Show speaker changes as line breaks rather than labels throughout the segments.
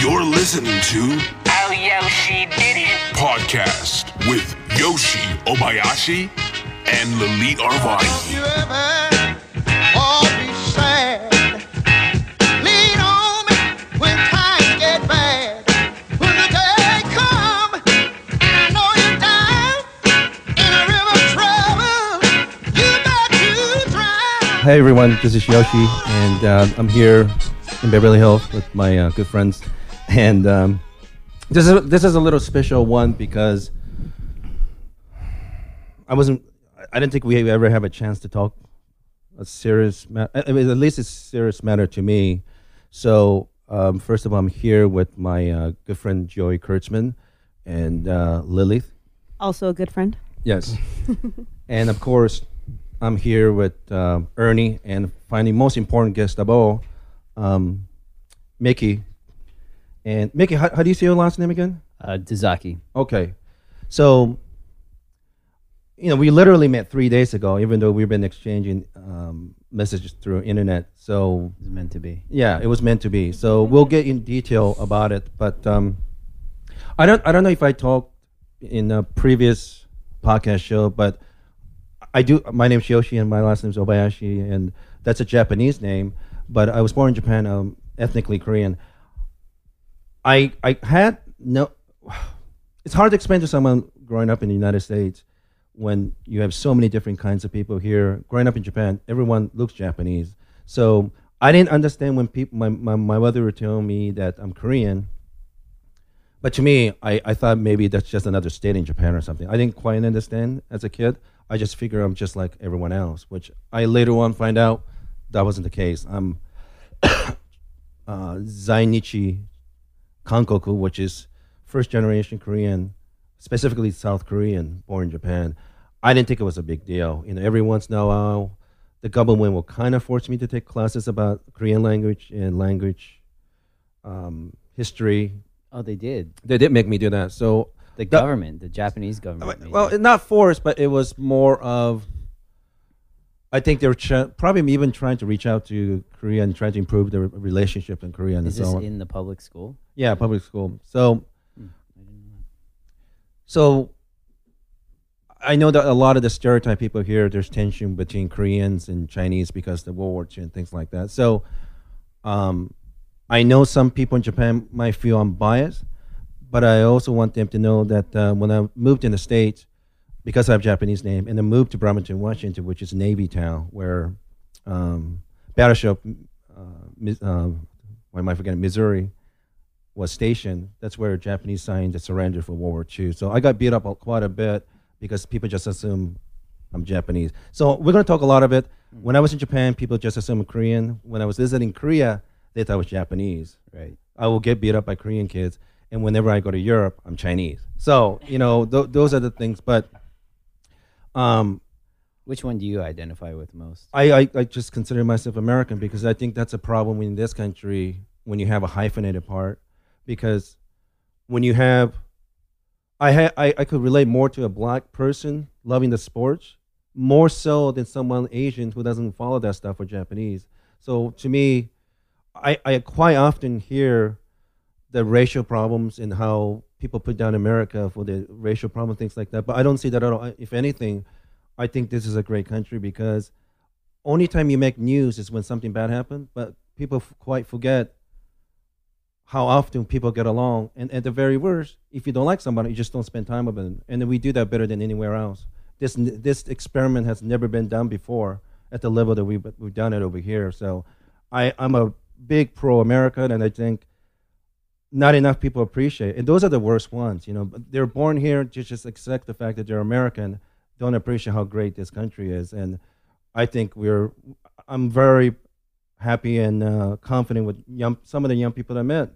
You're listening to
Oh, Yoshi did it.
Podcast with Yoshi Obayashi and Lalit Arvani.
you ever all be sad? Lean on me when times get bad. When the day come and I know you're down in a river of trouble, you got to drown.
Hey everyone, this is Yoshi, and uh, I'm here in Beverly Hills with my uh, good friends. And um, this is this is a little special one because I wasn't, I didn't think we ever have a chance to talk a serious matter. I mean, at least it's a serious matter to me. So um, first of all, I'm here with my uh, good friend Joey Kurtzman and uh, Lilith.
Also a good friend.
Yes. and of course, I'm here with um Ernie and finally, most important guest of all, um, Mickey. And Mickey, how, how do you say your last name again?
Uh, Dazaki.
Okay. So, you know, we literally met three days ago, even though we've been exchanging um, messages through internet. So,
is meant to be.
yeah, it was meant to be. So we'll get in detail about it. But um, I don't I don't know if I talked in a previous podcast show, but I do. My name's Yoshi, and my last name's Obayashi, and that's a Japanese name. But I was born in Japan, um, ethnically Korean. I I had no. It's hard to explain to someone growing up in the United States when you have so many different kinds of people here. Growing up in Japan, everyone looks Japanese. So I didn't understand when people, my, my, my mother would tell me that I'm Korean. But to me, I, I thought maybe that's just another state in Japan or something. I didn't quite understand as a kid. I just figured I'm just like everyone else, which I later on find out that wasn't the case. I'm uh, Zainichi Kankoku, which is first generation Korean, specifically South Korean, born in Japan. I didn't think it was a big deal. You know, every once in a while, the government will kind of force me to take classes about Korean language and language um, history.
Oh, they did.
They did make me do that. So,
The government, the Japanese government. made
well, not forced, but it was more of. I think they're ch- probably even trying to reach out to Korea and trying to improve the relationship in Korea and
is
so
this
on.
in the public school?
Yeah, public school. So,
Hmm, I know
so I know that a lot of the stereotype people here, there's tension between Koreans and Chinese because of the World War II and things like that. So, um, I know some people in Japan might feel I'm biased, but I also want them to know that uh, when I moved in the States, because I have a Japanese name, and I moved to Bremerton, Washington, which is a Navy town where um, Battleship, uh, uh, why am I forgetting, Missouri, was stationed. That's where Japanese signed the surrender for World War II. So I got beat up quite a bit because people just assume I'm Japanese. So we're going to talk a lot of it. When I was in Japan, people just assume I'm Korean. When I was visiting Korea, they thought I was Japanese.
Right.
I will get beat up by Korean kids. And whenever I go to Europe, I'm Chinese. So, you know, th- those are the things. But um,
Which one do you identify with most?
I, I, I just consider myself American because I think that's a problem in this country when you have a hyphenated part. Because when you have, I, ha- I, I could relate more to a black person loving the sports more so than someone Asian who doesn't follow that stuff or Japanese. So to me, I, I quite often hear the racial problems and how people put down America for the racial problem, things like that. But I don't see that at all. If anything, I think this is a great country because only time you make news is when something bad happened. But people f- quite forget how often people get along. And at the very worst, if you don't like somebody, you just don't spend time with them. And we do that better than anywhere else. This this experiment has never been done before at the level that we've, we've done it over here. So I, I'm a big pro American, and I think not enough people appreciate. And those are the worst ones. You know, they're born here to just accept the fact that they're American, don't appreciate how great this country is. And I think we're. I'm very happy and uh, confident with young, some of the young people I met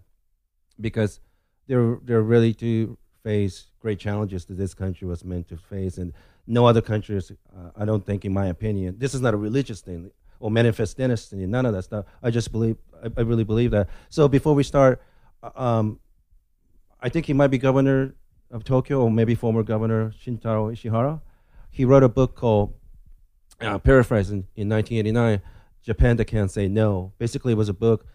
because they're they're ready to face great challenges that this country was meant to face, and no other country is. Uh, I don't think, in my opinion, this is not a religious thing or manifest destiny. None of that stuff. I just believe. I, I really believe that. So before we start, um, I think he might be governor of Tokyo or maybe former governor Shintaro Ishihara. He wrote a book called, uh, paraphrasing, in 1989, Japan That Can't Say No. Basically, it was a book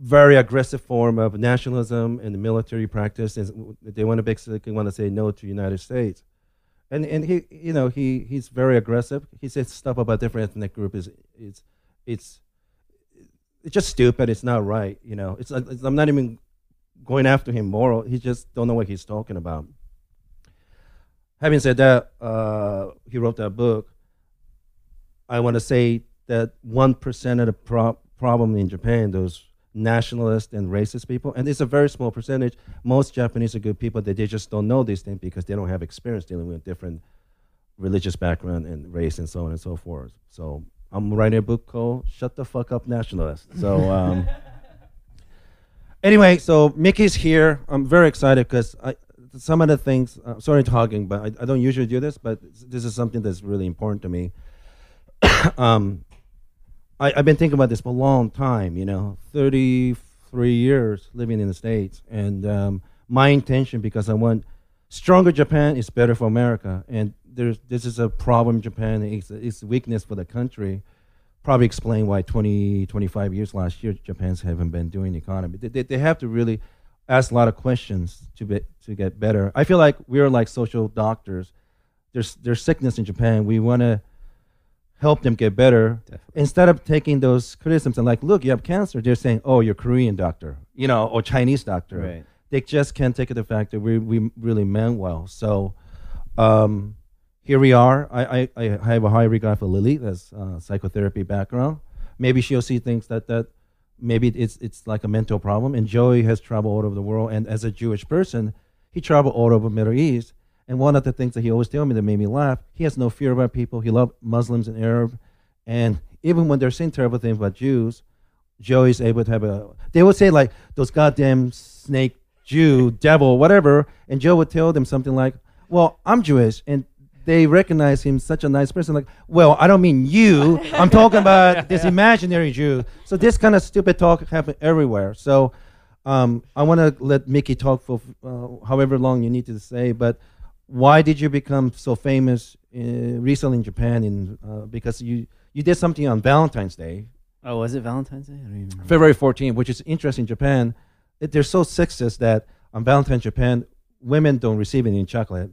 very aggressive form of nationalism and military practice. Is they want to basically want to say no to the United States, and and he you know he he's very aggressive. He says stuff about different ethnic groups. is it's it's it's just stupid. It's not right. You know, it's, it's I'm not even going after him moral. He just don't know what he's talking about. Having said that, uh, he wrote that book. I want to say that one percent of the pro- problem in Japan, those nationalist and racist people, and it's a very small percentage. Most Japanese are good people that they just don't know these things because they don't have experience dealing with different religious background and race and so on and so forth. So I'm writing a book called "Shut the Fuck Up Nationalist." So. Um, Anyway, so Mickey's here. I'm very excited because some of the things. Uh, sorry, talking, but I, I, don't usually do this, but this is something that's really important to me. um, I, have been thinking about this for a long time. You know, 33 years living in the states, and um, my intention because I want stronger Japan is better for America, and there's this is a problem in Japan. It's, it's a weakness for the country probably explain why 20, 25 years last year, Japan's haven't been doing the economy. They, they, they, have to really ask a lot of questions to, be, to get better. I feel like we're like social doctors. There's, there's sickness in Japan. We want to help them get better. Definitely. Instead of taking those criticisms and like, look, you have cancer, they're saying, oh, you're Korean doctor, you know, or Chinese doctor.
Right.
They just can't take it the fact that we, we really meant well. So, um, here we are. I, I, I have a high regard for Lily, that's uh, psychotherapy background. Maybe she'll see things that, that maybe it's, it's like a mental problem. And Joey has traveled all over the world. And as a Jewish person, he traveled all over the Middle East. And one of the things that he always told me that made me laugh, he has no fear about people. He loved Muslims and Arab. And even when they're saying terrible things about Jews, Joey's able to have a. They would say like those goddamn snake Jew, devil, whatever, and Joe would tell them something like, "Well, I'm Jewish, and they recognize him such a nice person. Like, well, I don't mean you. I'm talking about this imaginary Jew. So this kind of stupid talk happen everywhere. So um, I want to let Mickey talk for uh, however long you need to say. But why did you become so famous in, uh, recently in Japan? In uh, because you you did something on Valentine's Day.
Oh, was it Valentine's Day? I don't even remember.
February 14th, which is interesting Japan. It, they're so sexist that on Valentine's Japan, women don't receive any chocolate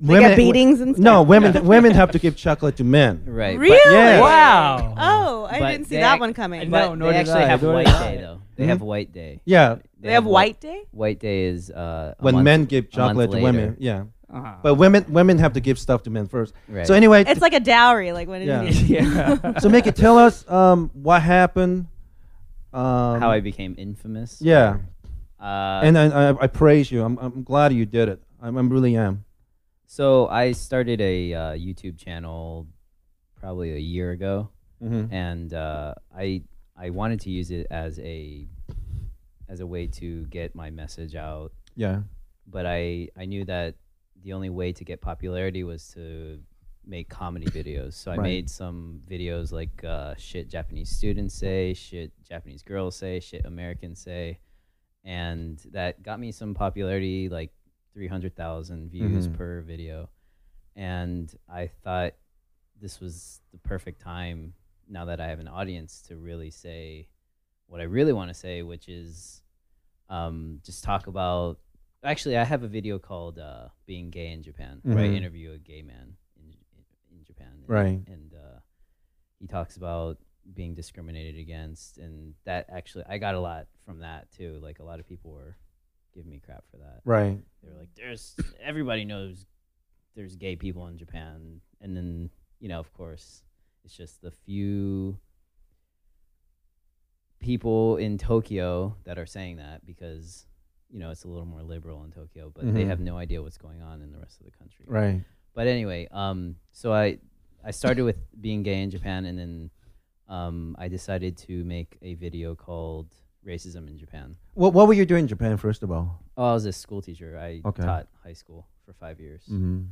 they women, get beatings and stuff.
No, women women have to give chocolate to men.
Right.
Really?
Yeah.
Wow. Oh, I didn't see that
ac-
one coming.
But
No, nor
they actually
I.
have White. Day though. They have White Day.
Yeah,
they have White Day.
White Day is uh, a
when
month-
men give chocolate to women. Yeah,
Uh-huh.
but women women have to give stuff to men first.
Right.
So anyway,
It's like a dowry, like when
Yeah.
it
yeah.
so make it tell us um, what happened. Um,
how I became infamous.
yeah,
Uh,
and I, I, I praise you. I'm I'm glad you did it. I'm, I'm really am.
So I started a uh, YouTube channel probably a year ago,
Mm-hmm.
and uh, I I wanted to use it as a as a way to get my message out,
Yeah,
but I I knew that the only way to get popularity was to make comedy videos. So I
Right.
made some videos like uh, shit Japanese students say, shit Japanese girls say, shit Americans say, and that got me some popularity, like three hundred thousand views
Mhm.
per video. And I thought this was the perfect time now that I have an audience to really say what I really want to say, which is um, just talk about. Actually, I have a video called uh, "Being Gay in Japan," where I
Mhm.
interview a gay man in in, in Japan. And,
Right.
And uh, he talks about being discriminated against, and that actually I got a lot from that too. Like a lot of people were giving me crap for that.
right.
They were like, "There's everybody knows there's gay people in Japan," and then you know, of course, it's just the few people in Tokyo that are saying that because you know it's a little more liberal in Tokyo, but they
Mhm.
have no idea what's going on in the rest of the country.
Right.
But anyway, um, so I I started with being gay in Japan, and then um, I decided to make a video called "Racism in Japan."
What What were you doing in Japan first of all?
Oh, I was a school teacher. I
Okay.
taught high school for five years,
Mm-hmm.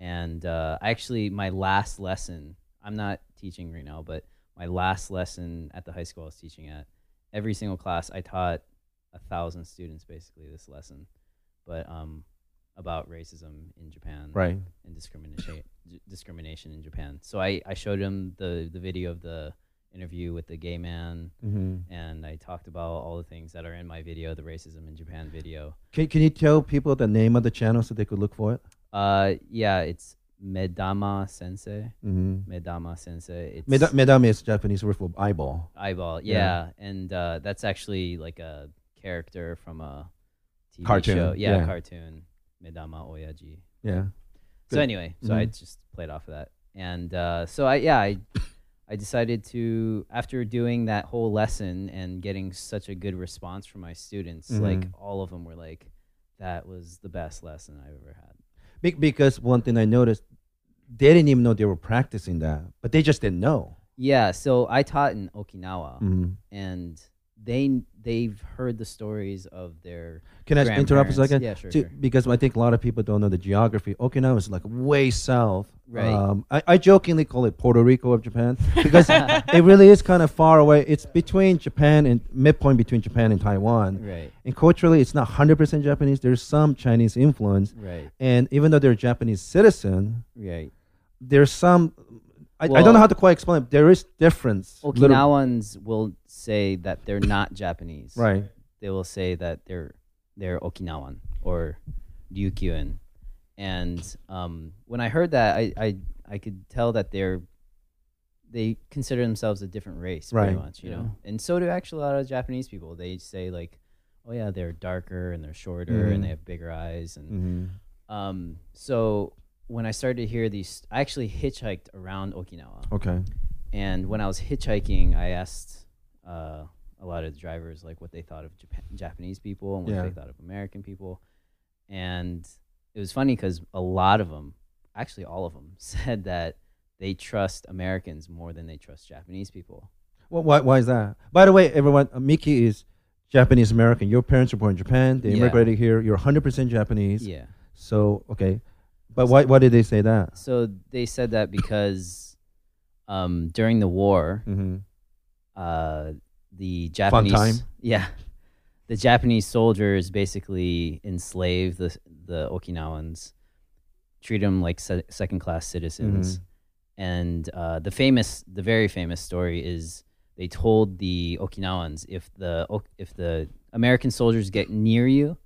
and uh, actually, my last lesson. I'm not teaching right now, but my last lesson at the high school I was teaching at, every single class I taught a thousand students basically this lesson, but um, about racism in Japan,
Right.
and discrimination discrimination in Japan. So I, I showed him the, the video of the interview with the gay man,
hmm
and I talked about all the things that are in my video, the racism in Japan video.
Can Can you tell people the name of the channel so they could look for it?
Uh, yeah, it's Medama Sensei.
Mm-hmm.
Medama Sensei. It's
Meda- medame is Japanese word for eyeball.
eyeball.
Yeah.
Yeah, and uh, that's actually like a character from a TV
Cartoon,
show. Yeah,
yeah.
cartoon. Medama Oyaji.
Yeah.
So anyway, so I
Mhm.
just played off of that, and uh, so I yeah I I decided to after doing that whole lesson and getting such a good response from my students, like
Mhm.
all of them were like, "That was the best lesson I've ever had."
Be- because one thing I noticed, they didn't even know they were practicing that, but they just didn't know.
Yeah, so I taught in Okinawa,
Mhm.
and they they've heard the stories of their
Can I interrupt a
grandparents.
second?
Yeah, sure,
To-
sure.
Because I think a lot of people don't know the geography. Okinawa is like way south.
Right.
Um, I, I jokingly call it Puerto Rico of Japan because it really is kind of far away. It's between Japan and midpoint between Japan and Taiwan.
Right,
And culturally, it's not 100% Japanese. There's some Chinese influence.
right,
And even though they're a Japanese citizen,
right.
there's some. I, I don't know how to quite explain it. There is difference. Little-
Okinawans will say that they're not Japanese.
Right.
They will say that they're they're Okinawan or Ryukyuan. And um, when I heard that, I, I I could tell that they're they consider themselves a different race, pretty
Right.
much, you know. And so do actually a lot of Japanese people. They say like, oh yeah, they're darker and they're shorter
Mhm.
and they have bigger eyes and
Mhm.
um. So when I started to hear these, I actually hitchhiked around Okinawa.
Okay.
And when I was hitchhiking, I asked uh, a lot of the drivers like what they thought of Japan- Japanese people and what
Yeah.
they thought of American people. And it was funny because a lot of them, actually all of them, said that they trust Americans more than they trust Japanese people.
Well, why, why is that? By the way, everyone, uh, Miki is Japanese American. Your parents were born in Japan. They
Yeah.
immigrated here. You're 100% Japanese.
Yeah.
So, okay. But why, why did they say that?
So they said that because um, during the war,
Mm-hmm.
uh, the Japanese
time.
yeah the Japanese soldiers basically enslaved the the Okinawans, treat them like se- second class citizens, and uh, the famous the very famous story is they told the Okinawans if the Ok- if the American soldiers get near you,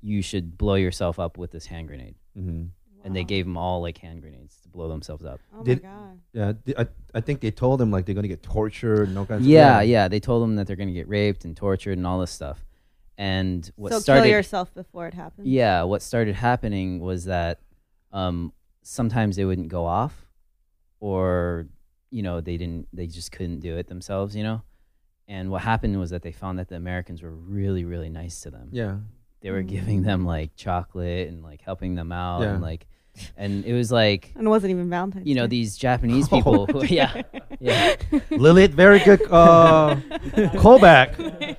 you should blow yourself up with this hand grenade,
Mm-hmm.
and they gave them all like hand grenades to blow themselves up.
Oh
Did-
my god.
Yeah, th- I, I think they told them like they're gonna get tortured and all kinds.
Yeah,
of
yeah. They told them that they're going to get raped and tortured and all this stuff. And what
so
started
kill yourself before it happens.
Yeah, what started happening was that um, sometimes they wouldn't go off or you know, they didn't they just couldn't do it themselves, you know? And what happened was that they found that the Americans were really really nice to them.
Yeah.
They were giving them like chocolate and like helping them out
Yeah.
and like and it was like
And it wasn't even Valentine's.
you know
Day.
these Japanese people who, yeah. Yeah.
Lilith, very good uh, callback.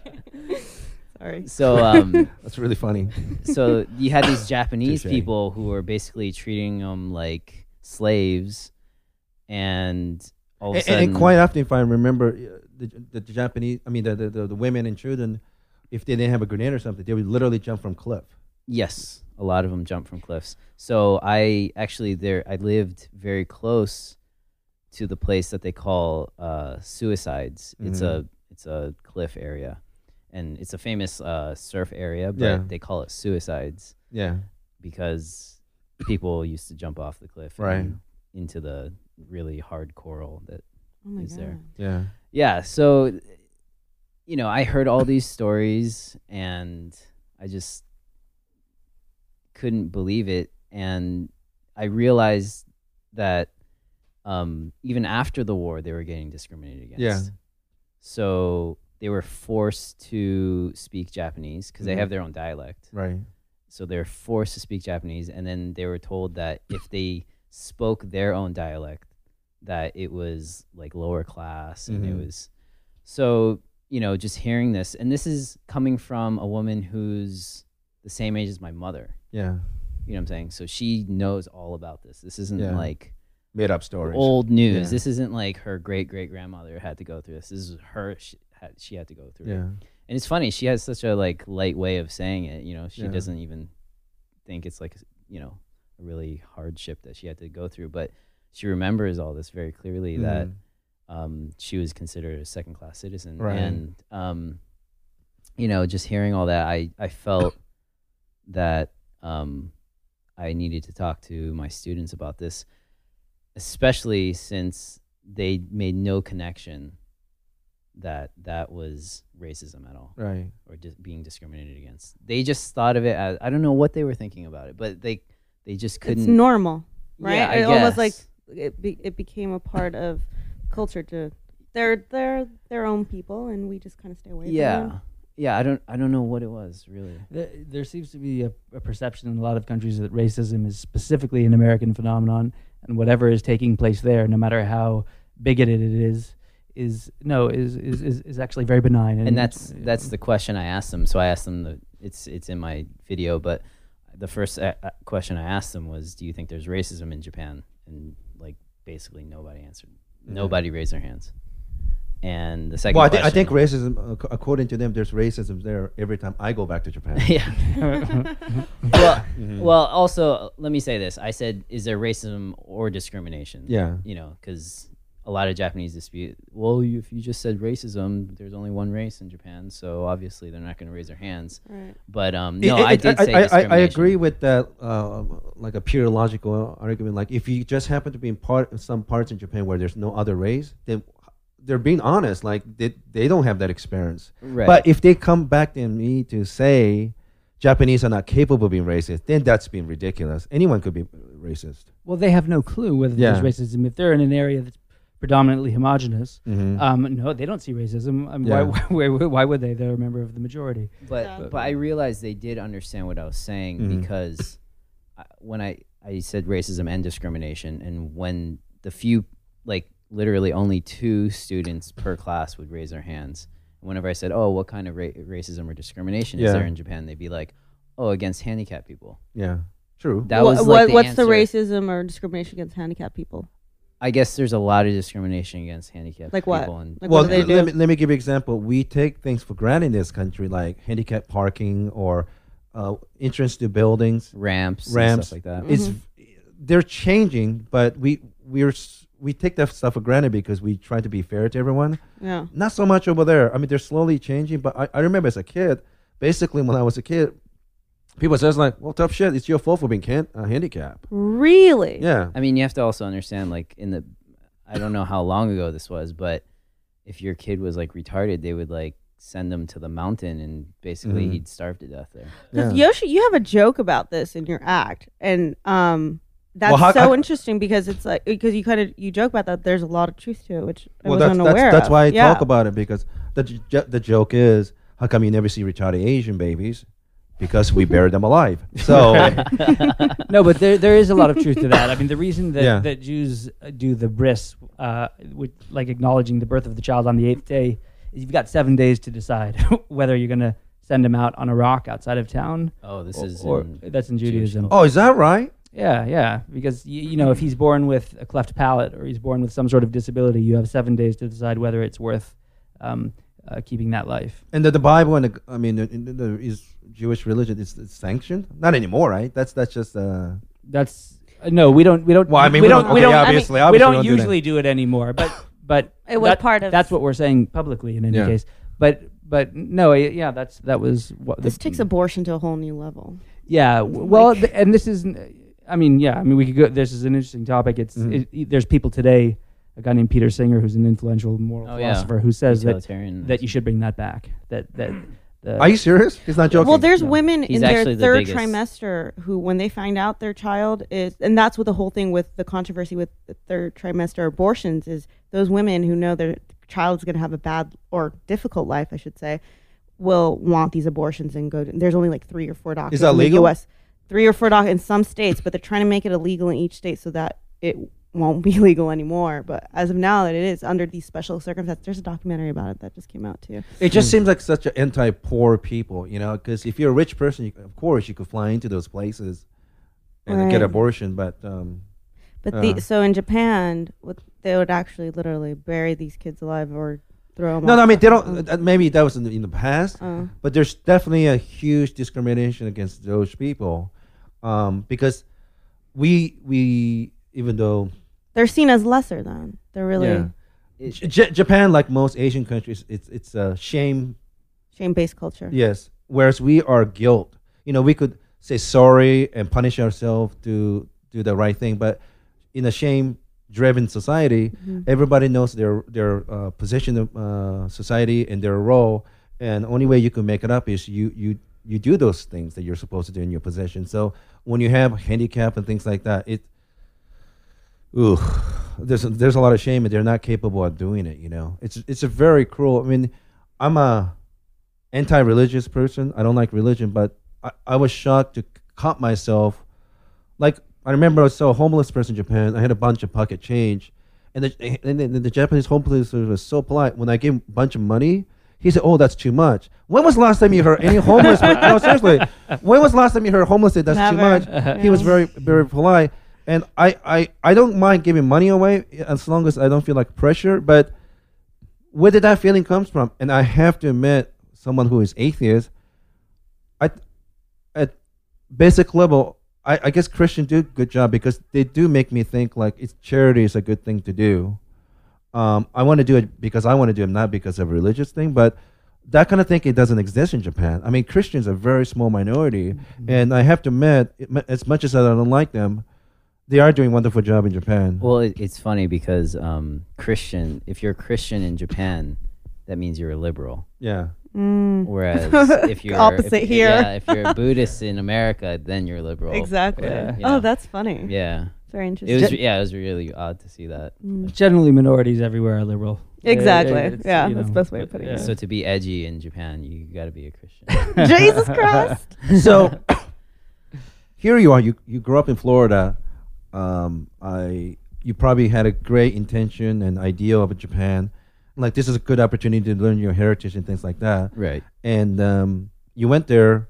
Sorry.
So um
That's really funny.
so you had these Japanese
Touche.
people who were basically treating them like slaves, and all of a
And,
sudden,
and quite often, if I remember, uh, the, the, the Japanese, I mean, the, the, the, the women and children, if they didn't have a grenade or something, they would literally jump from cliff.
yes, a lot of them jump from cliffs. So I actually there I lived very close to the place that they call uh, suicides. It's a it's a cliff area, and it's a famous uh, surf area, but
Yeah.
they call it suicides
Yeah.
because people used to jump off the cliff
Right.
and into the really hard coral that
Oh my
is
god.
there.
Yeah.
yeah so you know i heard all these stories and i just couldn't believe it and i realized that um, even after the war they were getting discriminated against
Yeah.
so they were forced to speak japanese because they
Mhm.
have their own dialect
Right.
so they're forced to speak Japanese, and then they were told that if they spoke their own dialect, that it was like lower class, and it
Mhm.
was so you know just hearing this, and this is coming from a woman who's the same age as my mother.
Yeah.
You know what I'm saying? So she knows all about this. This isn't
Yeah.
like
Made up stories.
old news.
Yeah.
This isn't like her great great grandmother had to go through this. This is her. She had, she had to go through it.
Yeah.
And it's funny, she has such a like light way of saying it. You know, she
Yeah.
doesn't even think it's like you know a really hardship that she had to go through, but she remembers all this very clearly. That
Mhm.
Um, she was considered a second class citizen.
Right.
And um, you know, just hearing all that, I I felt that um, I needed to talk to my students about this, especially since they made no connection that that was racism at all
Right.
or dis- being discriminated against. They just thought of it as I don't know what they were thinking about it, but they they just couldn't.
It's normal, right?
Yeah, I
it almost like it be, it became a part of culture to they're they're their own people, and we just kind of stay away. from
yeah,
them.
yeah. I don't I don't know what it was really.
There, there seems to be a, a perception in a lot of countries that racism is specifically an American phenomenon, and whatever is taking place there, no matter how bigoted it is, is no is is, is, is actually very benign. And,
and that's that's the question I asked them. So I asked them the it's it's in my video, but the first uh, uh, question I asked them was, "Do you think there's racism in Japan?" And like basically nobody answered. Nobody raised their hands. And the second
Well, I, thi- I think racism, ac- according to them, there's racism there every time I go back to Japan.
yeah. well, mm-hmm. well, also let me say this. I said, is there racism or discrimination?
Yeah.
You know, because a lot of Japanese dispute. Well, you, if you just said racism, there's only one race in Japan, so obviously they're not going to raise their hands.
Right.
But um, no,
it-
I
it-
did say
I, I, I agree with that, uh, like a pure logical argument. Like if you just happen to be in part some parts in Japan where there's no other race, then they're being honest. Like they, they don't have that experience.
Right.
But if they come back to me to say Japanese are not capable of being racist, then that's being ridiculous. Anyone could be racist.
well, they have no clue whether
Yeah.
there's racism if they're in an area that's predominantly homogenous.
Mhm.
Um, no, they don't see racism. I mean,
Yeah.
why, why, why, why would they? They're a member of the majority.
but
Yeah.
but I realized they did understand what I was saying
Mhm.
because I, when I I said racism and discrimination, and when the few like literally only two students per class would raise their hands. Whenever I said, "Oh, what kind of ra- racism or discrimination
Yeah.
is there in Japan?" they'd be like, "Oh, against handicapped people."
Yeah, true.
That
Wha-
was like
what,
the
what's the racism or discrimination against handicapped people?
I guess there's a lot of discrimination against handicapped
Like what?
people, and
Like
well,
what do they
let, me, let me give you an example. We take things for granted in this country, like handicap parking or uh, entrance to buildings.
ramps, and
ramps.
stuff like that.
It's they're changing, but we we're s- we take that stuff for granted because we try to be fair to everyone.
yeah.
Not so much over there. I mean, they're slowly changing, but I, I remember as a kid, basically when I was a kid, people says like, "Well, tough shit. It's your fault for being can- uh, handicapped."
Really?
Yeah,
I mean, you have to also understand, like in the, I don't know how long ago this was, but if your kid was like retarded, they would like send him to the mountain, and basically
Mhm.
he'd starve to death there.
Because
yeah.
Yoshi, you have a joke about this in your act, and um, that's
Well, how-
so
how-
interesting because it's like because you kind of you joke about that. There's a lot of truth to it, which I was
that's
unaware
that's, that's
of.
why I
yeah.
talk about it because the j- the joke is how come you never see retarded Asian babies? Because we bury them alive. So
no, but there there is a lot of truth to that. I mean, the reason that,
Yeah.
that Jews uh, do the bris, uh, with, like acknowledging the birth of the child on the eighth day, is you've got seven days to decide whether you're going to send him out on a rock outside of town.
Oh, this
or,
is
or-
in
that's in
Jewish
Judaism.
oh, is that right?
Yeah, yeah. Because you, you know, if he's born with a cleft palate or he's born with some sort of disability, you have seven days to decide whether it's worth um, uh, keeping that life.
And the, the Bible and the, I mean, the, the, the is Jewish religion is it's sanctioned? Not anymore, right? That's that's just uh.
That's uh, no, we don't. We don't.
Well, I mean,
we
we
don't.
don't-
we don't. I mean,
obviously-
we don't
we don't do
usually do it anymore. But but
It was
that-
part of-
That's what we're saying publicly in any
Yeah.
case. But but no, yeah, that's that was what
This
the,
takes abortion to a whole new level.
Yeah, well,
Like-
th- and this is. I mean, yeah, I mean, we could go. This is an interesting topic. It's
Mhm.
it, there's people today, a guy named Peter Singer, who's an influential moral
Oh, yeah.
philosopher, who says that that you should bring that back. That that the,
Are you serious? He's not joking.
Well, there's
No.
women
He's
in their
actually the
third
biggest.
trimester who, when they find out their child is, and that's what the whole thing with the controversy with the third trimester abortions is those women who know their child's going to have a bad or difficult life, I should say, will want these abortions and go. To, there's only like three or four doctors
that
in the U.S. Three or four doctors in some states, but they're trying to make it illegal in each state so that it won't be legal anymore. But as of now, that it is under these special circumstances. There's a documentary about it that just came out too.
It just seems like such an anti-poor people, you know. Because if you're a rich person, you, of course you could fly into those places and get abortion. But um,
But
Uh.
the so in Japan, what they would actually literally bury these kids alive or throw them.
no, no, I mean they don't. uh, Maybe that was in the, in the past,
Uh,
but there's definitely a huge discrimination against those people, um, because we we even though
they're seen as lesser than they're really.
yeah, J- Japan, like most Asian countries, it's it's a shame.
Shame based culture.
Yes, whereas we are guilt. You know, we could say sorry and punish ourselves to do the right thing, but in a shame-driven society, everybody knows their their uh, position in uh, society and their role, and only way you can make it up is you you you do those things that you're supposed to do in your position. So when you have handicap and things like that, it ooh, there's a, there's a lot of shame and they're not capable of doing it. You know, it's it's a very cruel. I mean, I'm a anti-religious person. I don't like religion, but I, I was shocked to caught myself. Like I remember, I saw a homeless person in Japan. I had a bunch of pocket change, and the and the, the Japanese homeless person was so polite. When I gave him a bunch of money, he said, "Oh, that's too much." When was the last time you heard any homeless? no, seriously. When was the last time you heard homeless say that's too
Never.
much? He was very very polite, and I, I I don't mind giving money away as long as I don't feel like pressure. But where did that feeling comes from? And I have to admit, someone who is atheist, I at basic level, I, I guess Christians do a good job because they do make me think like it's charity is a good thing to do. Um, I want to do it because I want to do it, not because of a religious thing. But that kind of thinking doesn't exist in Japan. I mean, Christians are a very small minority, and I have to admit, it- as much as I don't like them, they are doing a wonderful job in Japan.
well, it, it's funny because um, Christian. If you're a Christian in Japan, that means you're a liberal.
yeah,
Mm.
Whereas if you're
Opposite
if,
here.
yeah, if you're a Buddhist in America, then you're liberal.
Exactly.
Yeah.
You
Oh, that's funny.
Yeah,
Very
it
interesting.
was. Yeah, it was really odd to see that.
Mm.
Generally, minorities everywhere are liberal.
Exactly.
It's,
Yeah,
you
that's the best way of
but,
putting
yeah.
it.
So to be edgy in Japan, you got to be a Christian.
Jesus Christ.
so here you are. You you grew up in Florida. Um, I you probably had a great intention and idea of Japan. Like this is a good opportunity to learn your heritage and things like that.
right.
And um, you went there.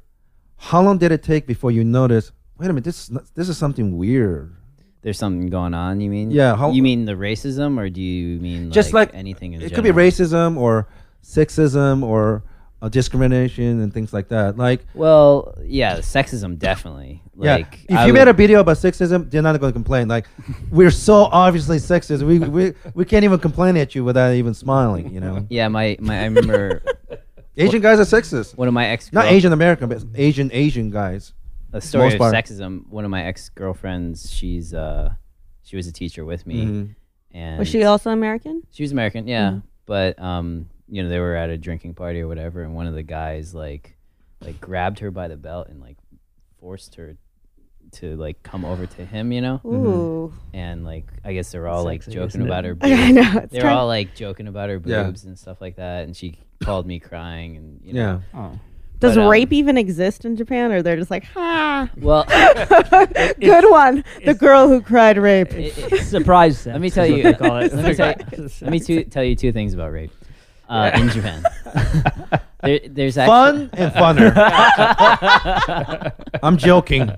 How long did it take before you noticed? Wait a minute. This is not, this is something weird.
There's something going on. You mean?
Yeah, how-
you mean the racism, or do you mean
Just like
anything in
it could be racism or sexism or uh, discrimination and things like that. Like
Well, yeah, sexism definitely. Like,
yeah, if
I
you
would-
made a video about sexism, they're not going to complain. Like we're so obviously sexist, we, we we can't even complain at you without even smiling. You know,
yeah, my, my I remember
Asian guys are sexist.
one of my ex
Not Asian American, but Asian Asian guys.
a story
most
of
part.
sexism. One of my ex girlfriends, she's uh, she was a teacher with me,
Mhm.
and
Was she also American?
She was American, yeah.
Mhm.
But um, you know, they were at a drinking party or whatever, and one of the guys like like grabbed her by the belt and like forced her to like come over to him, you know?
Ooh.
And like I guess they're all like joking about her
I
boobs.
know. It's
They're
trying-
all like joking about her
Yeah.
boobs and stuff like that, and she called me crying and you know.
Yeah.
Oh.
Does
but, um,
rape even exist in Japan, or they're just like, ha?
Well,
Good one. The girl who cried rape.
it- it-
Surprise sex.
let me
is
tell
what
you.
they call it.
let me tell you. let me two, tell you two things about rape uh, in Japan. there, there's actually,
Fun and funner. I'm joking.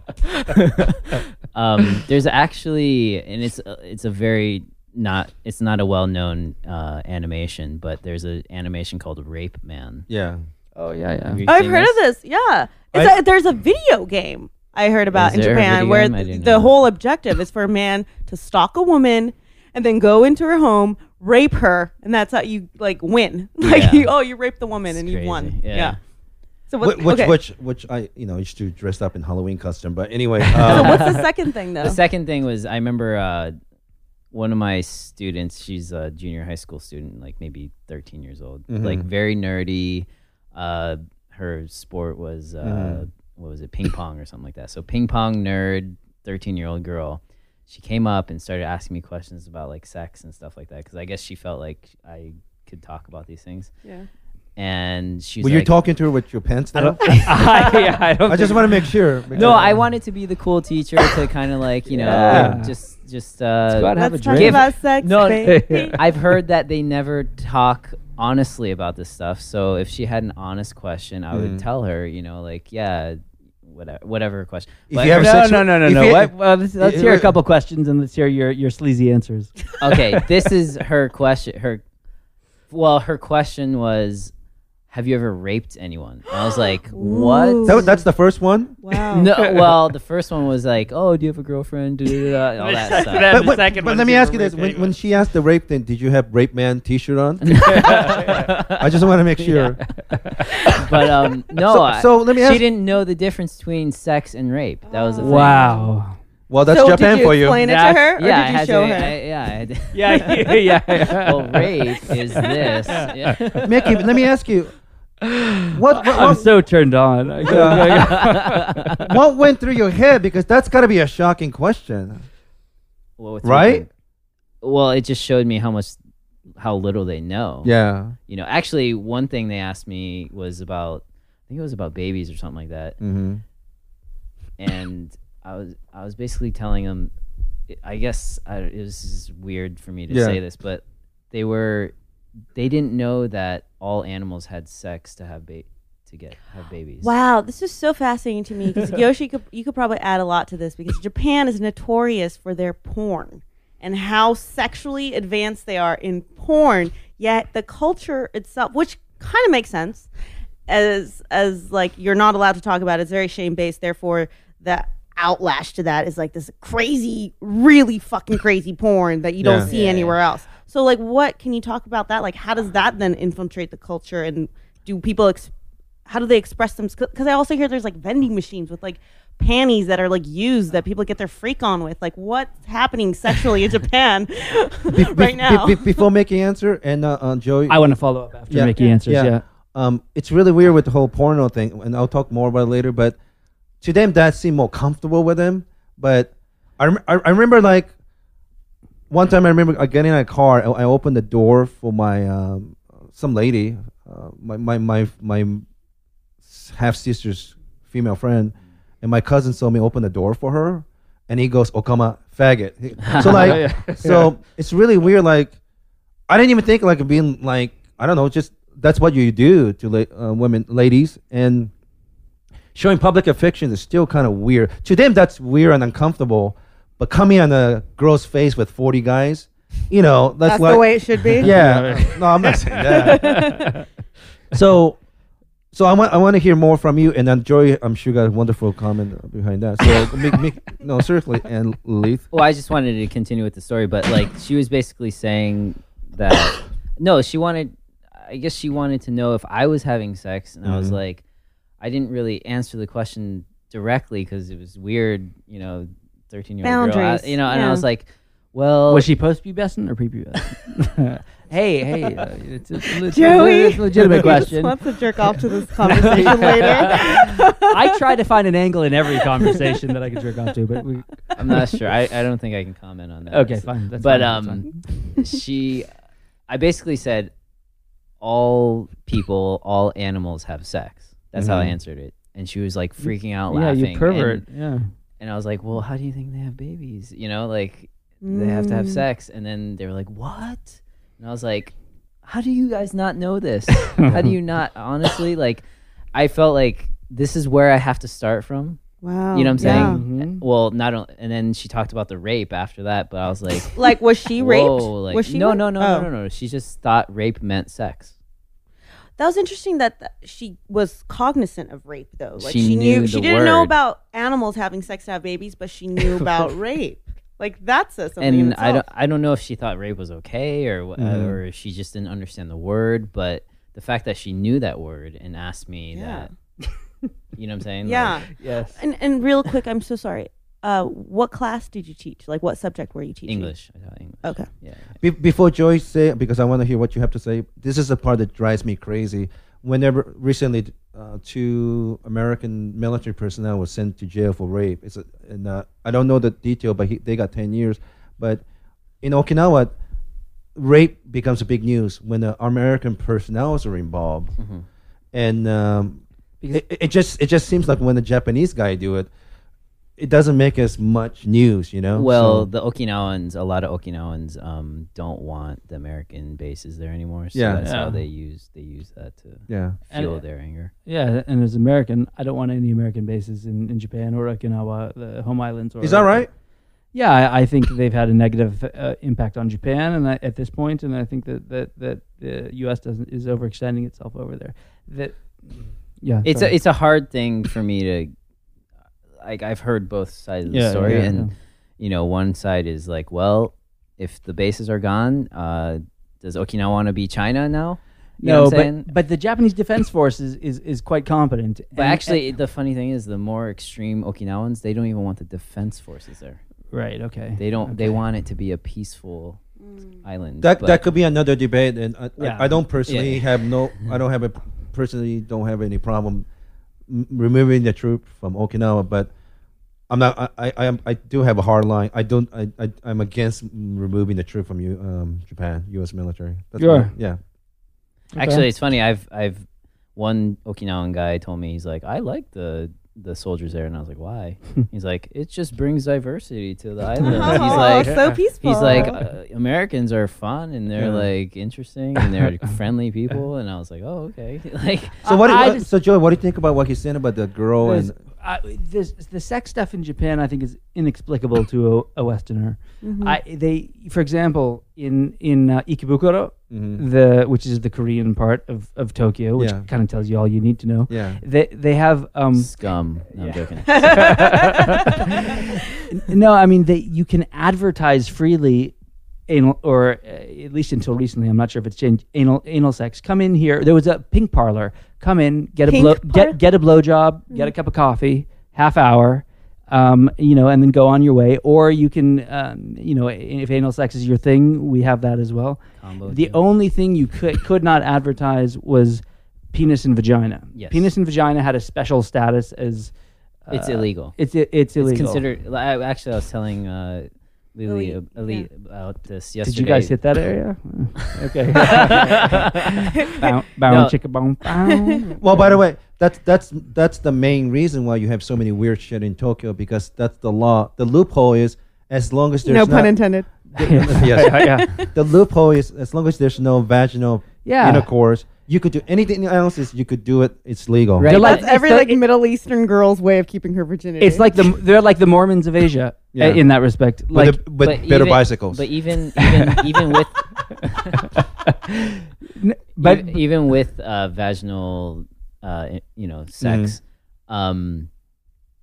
um, there's actually, and it's uh, it's a very not it's not a well known uh, animation, but there's an animation called Rape Man.
Yeah.
Oh yeah, yeah.
Have
I've heard
this?
of this. Yeah. It's
I-
a, there's a video game I heard about in Japan where
game? I
th-
didn't
the
know.
whole objective is for a man to stalk a woman and then go into her home, rape her, and that's how you like win. Like
Yeah.
you, oh, you raped the woman
It's
and you won.
crazy. Yeah.
So what,
Wh- which
okay.
which which I you know used to dress up in Halloween costume, but anyway.
so
Um,
what's the second thing though?
The second thing was I remember uh, one of my students. She's a junior high school student, like maybe 13 years old,
Mhm.
like very nerdy. Uh, her sport was uh,
Mhm.
what was it, ping pong or something like that. So ping pong nerd, 13 year old girl. She came up and started asking me questions about like sex and stuff like that because I guess she felt like I could talk about these things.
yeah.
And she's
were you
like,
talking to her with your pants
I
down?
don't. I, yeah, I don't.
I just want to make sure.
No, I wanted to be the cool teacher to kind of like you know
Yeah.
just just uh,
go out and have
Let's
a
talk
drink.
about sex,
No,
baby.
I've heard that they never talk honestly about this stuff. So if she had an honest question, I would
Mhm.
tell her, you know, like, yeah, whatever, whatever question.
If you have
no,
sexual-
no, no, no,
if
no.
you-
What? Well, let's, let's hear a couple questions and let's hear your, your sleazy answers.
okay, this is her question. Her, well, her question was, "Have you ever raped anyone?" And I was like, "What?"
That, that's the first one.
Wow.
No, well, the first one was like, "Oh, do you have a girlfriend?" Da-da-da-da, All that stuff.
That-
But,
the
but-
second
but
one
let me
is
ask you this: when, when she asked the rape thing, did you have rape man T-shirt on? I just want to make sure.
but um, no,
So-
I-
so let me
she didn't know the difference between sex and rape. That was the thing.
Wow.
Well, that's
so
Japan
did you
for you.
explain it to
That's-
her, or
yeah,
did you
had
show
to,
her?
I- yeah, I had to-
Yeah, yeah, yeah. yeah.
well, rape is this. Yeah.
Mickey, let me ask you, what what,
I'm
what,
so turned on.
what went through your head? Because that's got to be a shocking question.
Well,
Right?
raping- Well, it just showed me how much, how little they know.
Yeah.
You know, actually, one thing they asked me was about, I think it was about babies or something like that,
Mm-hmm.
and I was, I was basically telling them, I guess I, it was just weird for me to
Yeah.
say this, but they were, they didn't know that all animals had sex to have ba- to get have babies.
Wow, this is so fascinating to me because Yoshi, could, you could probably add a lot to this because Japan is notorious for their porn and how sexually advanced they are in porn. Yet the culture itself, which kind of makes sense, as as like you're not allowed to talk about it, it's very shame based. Therefore, the outlash to that is like this crazy, really fucking crazy porn that you don't
Yeah.
see
Yeah.
anywhere else. So, like, what can you talk about that? Like, how does that then infiltrate the culture and do people ex- how do they express them? Because I also hear there's like vending machines with like panties that are like used that people get their freak on with. Like, what's happening sexually in Japan
Be- be-
right now?
be- be- before Mickey answer and uh, uh, Joey,
I want to follow up after
Yeah.
Mickey
Yeah.
answers. Yeah.
Um, it's really weird with the whole porno thing, and I'll talk more about it later. But to them, that seemed more comfortable with them. But I, rem- I, I remember like one time I remember uh, getting in a car. I, I opened the door for my um, some lady, uh, my my my my half sister's female friend, and my cousin saw me open the door for her, and he goes, "Okama, faggot." He- So like, so it's really weird. Like, I didn't even think like being like I don't know, just that's what you do to la- uh, women, ladies, and showing public affection is still kind of weird. To them, that's weird and uncomfortable. But coming on a girl's face with forty guys, you know, that's,
That's
like
the way it should be.
yeah. no, I'm not saying that. so, so I want I want to hear more from you, and then Joy, I'm sure got a wonderful comment behind that. So, make, make, no, seriously, and Leith.
Well, I just wanted to continue with the story, but like she was basically saying that no, she wanted. I guess she wanted to know if I was having sex, and I was
Mhm.
like, I didn't really answer the question directly because it was weird, you know, thirteen year old girl, I-
Boundaries,
you know, and
yeah.
I was like, well,
Was she post-pubescent or prepubescent? hey, hey, uh, it's, a, it's,
Joey,
it's a legitimate
He just
question.
wants to jerk off to this conversation later.
I try to find an angle in every conversation that I can jerk off to, but we.
I'm not sure. I, I don't think I can comment on that.
Okay, fine. That's
but
fine, that's
um,
fine.
she, I basically said, all people, all animals have sex. That's how I
Mhm.
answered it, and she was like freaking out,
yeah,
laughing.
you pervert.
And,
yeah.
and I was like, well, how do you think they have babies? You know, like they have to have
Mm.
sex, and then they were like, what? And I was like, how do you guys not know this? how do you not? Honestly, like, I felt like this is where I have to start from.
Wow.
You know what I'm
yeah.
saying?
Mhm.
Well, not only, and then she talked about the rape after that, but I was like,
Like, was she raped?
Whoa, like,
was she
no,
raped?
no, no,
Oh.
no, no, no. She just thought rape meant sex.
That was interesting that th- she was cognizant of rape, though. Like
She
she,
knew
knew, she didn't know about animals having sex to have babies, but she knew about rape. Like that says something. in
and I don't. I don't know if she thought rape was okay or wha-
Mhm.
or she just didn't understand the word. But the fact that she knew that word and asked me
Yeah.
that, you know what I'm saying?
Yeah.
Like,
Yes.
And and real quick, I'm so sorry. Uh, what class did you teach? Like, what subject were you teaching?
English. I taught English.
Okay.
Yeah.
Be- before Joyce say, because I want to hear what you have to say. This is the part that drives me crazy. Whenever recently, uh, two American military personnel was sent to jail for rape. It's a, and uh, I don't know the detail, but he, they got ten years. But in Okinawa, rape becomes a big news when the American personnel are involved,
Mhm.
and um, it, it just it just seems like when the Japanese guy do it, it doesn't make as much news, you know.
Well,
So-
the Okinawans, a lot of Okinawans, um, don't want the American bases there anymore. So
Yeah.
that's
Yeah.
how they use they use that to
yeah.
And-
fuel their anger.
Yeah, and as American, I don't want any American bases in, in Japan or Okinawa, the home islands. Or
Is that right?
Yeah, I, I think they've had a negative uh, impact on Japan, and I, at this point, and I think that that that the U.S. doesn't is overextending itself over there. That, yeah,
it's
sorry.
a it's a hard thing for me to like I've heard both sides of the
Yeah,
story
yeah,
and
yeah.
you know one side is like well if the bases are gone uh does Okinawa want to be China now You know
no,
what I'm saying?
but but the Japanese defense force is is, is quite competent.
but
and-
actually the funny thing is the more extreme Okinawans they don't even want the defense forces there
right, okay,
they don't they want it to be a peaceful island
That
but-
that could be another debate, and I,
Yeah.
I, I don't personally
Yeah.
have no. I don't have a personally don't have any problem m- removing the troop from Okinawa, but I'm not. I I, I, I do have a hard line. I don't. I, I I'm against removing the troop from you, um, Japan, U.S. military. That's
You
my-
are?
yeah.
Actually, it's funny. I've I've one Okinawan guy told me he's like, I like the the soldiers there, and I was like, why? he's like, it just brings diversity to the island.
Oh,
he's like,
so peaceful.
he's like, uh, Americans are fun and they're
Yeah.
like interesting and they're friendly people, and I was like, oh okay, like
So what?
I
what
just-
so Joey, what do you think about what he's saying about the girl and?
I, this, the sex stuff in Japan, I think, is inexplicable to a, a Westerner.
Mm-hmm.
I, they, for example, in in uh, Ikebukuro,
Mhm.
the which is the Korean part of, of Tokyo, which
Yeah.
kind of tells you all you need to know.
Yeah.
They they have um,
scum. No, I'm joking.
no, I mean they you can advertise freely anal or uh, at least until recently, I'm not sure if it's changed. Anal anal sex. Come in here. There was a pink parlor. Come in, get a blow,
parlor?
get get a blowjob, get a cup of coffee, half hour. Um, you know, and then go on your way. Or you can, um, you know, if anal sex is your thing, we have that as well.
Combo
The
too.
only thing you could could not advertise was penis and vagina.
Yes.
Penis and vagina had a special status as
It's
uh,
illegal.
It's it's
It's
illegal.
considered. Actually, I was telling uh, Lily,
Lily,
uh, Lily about this yesterday.
Did you guys hit that area? Okay. bow, bow,
No.
chicka, bow, bow.
Well, by the way, that's that's that's the main reason why you have so many weird shit in Tokyo because that's the law. The loophole is as long as there's
no
not,
pun intended.
yes.
yeah, yeah.
the loophole is as long as there's no vaginal
Yeah.
intercourse, you could do anything else. Is you could do it. It's legal.
Right.
They're like
That's every
it's
like
the-
Middle Eastern girl's way of keeping her virginity.
It's like the they're like the Mormons of Asia uh,
Yeah.
in that respect.
But, the, but, better
even-
bicycles.
But even even even with
n- but
even, even with uh, vaginal, uh, i- you know, sex, um,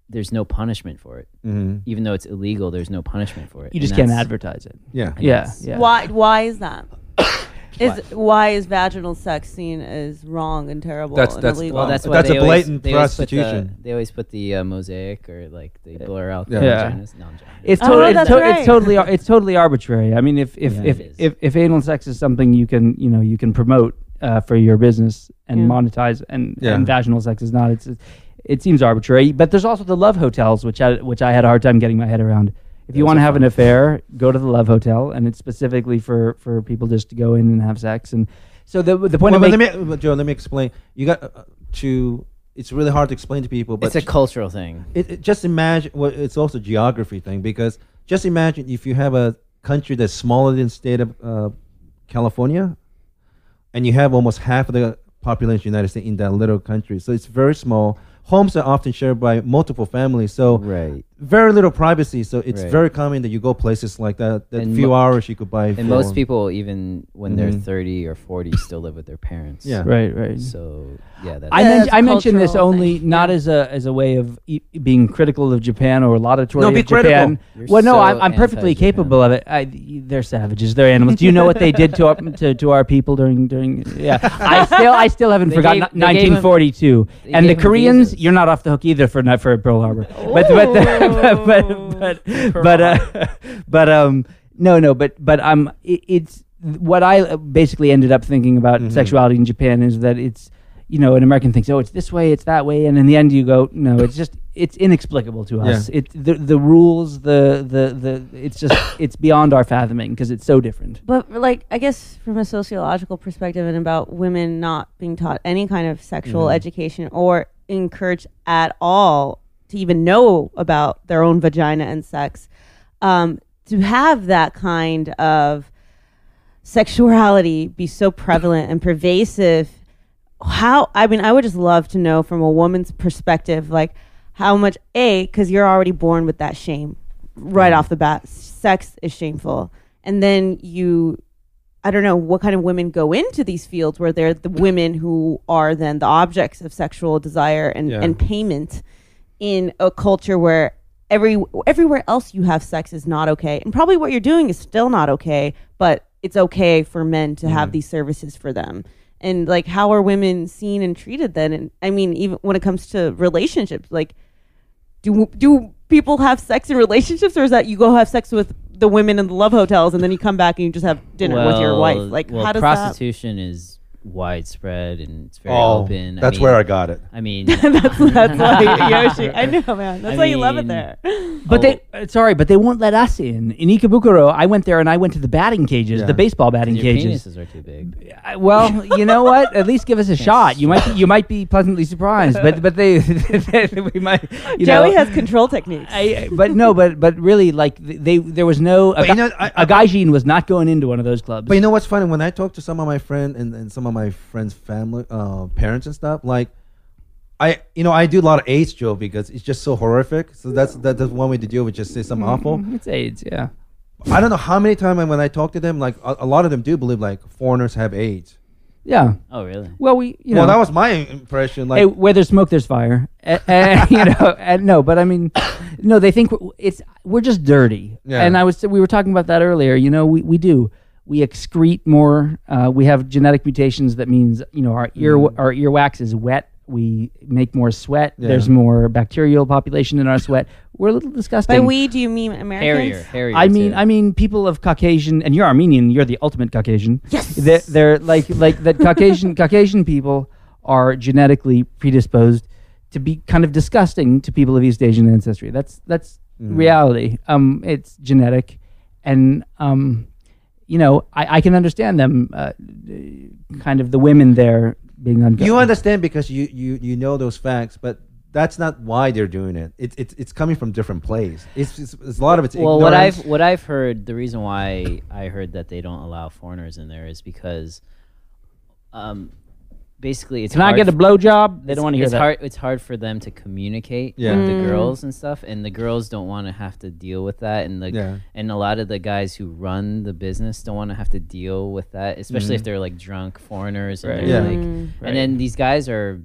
there's no punishment for it.
Mhm.
Even though it's illegal, there's no punishment for it.
you
And
just can't
that's-
advertise it.
Yeah.
Yeah, yeah.
Why? Why is that? Is
What?
why is vaginal sex seen as wrong and terrible
That's-
and
that's-
illegal?
Well, that's why
That's
they
a
always-
blatant
they always put the-
prostitution.
they always put the uh, mosaic or like they blur out
Yeah.
the
Yeah.
vaginas. No, I'm joking.
It's,
Oh,
totally, it's,
that's
to-
right.
it's totally ar- it's totally arbitrary. I mean, if if
Yeah,
if,
it is.
if if anal sex is something you can you know you can promote uh, for your business and
Yeah.
monetize, and,
Yeah.
and vaginal sex is not. It's it seems arbitrary. But there's also the love hotels, which I which I had a hard time getting my head around. If you want to
are
have an affair, go to the love hotel, and it's specifically for for people just to go in and have sex. And so the the point
Well,
of
but
make,
let me, but Joe, let me explain. You got uh, to. It's really hard to explain to people, but
it's a cultural thing.
it, it- just imagine well, it's also a geography thing because just imagine if you have a country that's smaller than the state of uh, California and you have almost half of the population of the United States in that little country. So it's very small. Homes are often shared by multiple families. So
Right.
Very little privacy. So it's
Right.
very common that you go places like that. That
And
few
mo-
hours you could buy.
And
for-
most people, even when they're
Mhm.
30 or 40, still live with their parents.
Yeah.
right, right.
So yeah, that's
I,
Yeah,
men-
it's a
I mentioned this
cultural
only
thing.
not
Yeah.
as a as a way of e- being critical of Japan or laudatory
No, be
of Japan.
You're
Well, no,
so
I'm, I'm perfectly
anti-Japan.
capable of it. I, they're savages. They're animals. Do you know what they did to our, to, to our people during during? Yeah, I still I still haven't
They
forgotten
gave- they gave
1942.
they
and the
gave 'em
Koreans,
visas.
you're not off the hook either for not for Pearl Harbor. But but but but but but, uh, but um no no but but um it, it's what I uh, basically ended up thinking about
Mhm.
sexuality in Japan is that it's you know an American thinks oh it's this way it's that way and in the end you go no it's just it's inexplicable to us
Yeah.
it the the rules the the the it's just it's beyond our fathoming because it's so different
But like, I guess from a sociological perspective, and about women not being taught any kind of sexual
Mhm.
education or encouraged at all to even know about their own vagina and sex, um, to have that kind of sexuality be so prevalent and pervasive how i mean i would just love to know from a woman's perspective like how much a because you're already born with that shame
right off the bat, sex is shameful, and then you. I don't know what kind of women go into these fields where they're the women who are then the objects of sexual desire and,
Yeah.
and payment in a culture where every everywhere else you have sex is not okay. And probably what you're doing is still not okay but it's okay for men to have mm. these services for them. And like how are women seen and treated then? And i mean even when it comes to relationships like do do people have sex in relationships or is that you go have sex with the women in the love hotels and then you come back and you just have dinner with your wife? Like
well,
how does that
prostitution is widespread and it's very
Oh,
open.
that's
mean,
where I got it.
I mean,
that's that's why Yoshi I know man that's
I
why you love it there
But
Oh.
they uh, sorry, but they won't let us in. In Ikebukuro, I went there and I went to the batting cages,
Yeah.
the baseball batting
your
cages.
penises are too big.
I- well, you know what? At least give us a shot. You might be, you might be pleasantly surprised. But but they, we might you
Joey
know,
has control techniques
I, but no, but but really, like they, there was no. A,
But you know, I-
a gaijin was not going into one of those clubs.
But you know what's funny? When I talk to some of my friends and, and some of my friends' family, uh, parents and stuff, like I, you know, I do a lot of AIDS joke because it's just so horrific. So that's that, that's one way to deal with just say something awful.
it's AIDS, yeah.
I don't know how many times when I talk to them, like a, a lot of them do believe like foreigners have AIDS.
Yeah.
Oh, really?
Well, we you know.
well, that was my impression. Like,
hey, where there's smoke, there's fire. Uh, uh, you know, and no, but I mean, no, they think we're, it's we're just dirty.
Yeah.
And I was we were talking about that earlier. You know, we we do we excrete more. Uh, we have genetic mutations that means you know our ear our earwax is wet. We make more sweat.
Yeah.
There's more bacterial population in our sweat. We're a little disgusting.
by we do you mean Americans
Harrier, Harrier.
I mean,
too.
I mean, people of Caucasian, and you're Armenian. You're the ultimate Caucasian. Yes, they're, they're like like that. Caucasian Caucasian people are genetically predisposed to be kind of disgusting to people of East Asian ancestry. That's that's reality. Um, it's genetic, and um, you know, I, I can understand them. Uh, kind of the women there being uncomfortable.
you understand because you, you you know those facts, but that's not why they're doing it. It's it's it's coming from different places. It's, it's, it's a lot of it's
well, what. I've what I've heard, the reason why I heard that they don't allow foreigners in there is because, um, basically it's
Can I
hard
get a
f-
blowjob? They don't want to hear
it's
that.
Hard, it's hard for them to communicate
Yeah.
with the
Mm.
girls and stuff, and the girls don't want to have to deal with that, and the
Yeah.
and a lot of the guys who run the business don't want to have to deal with that, especially if
Mhm.
they're like drunk foreigners, and
Right.
they're
Yeah.
like,
Mm.
Right.
and then these guys are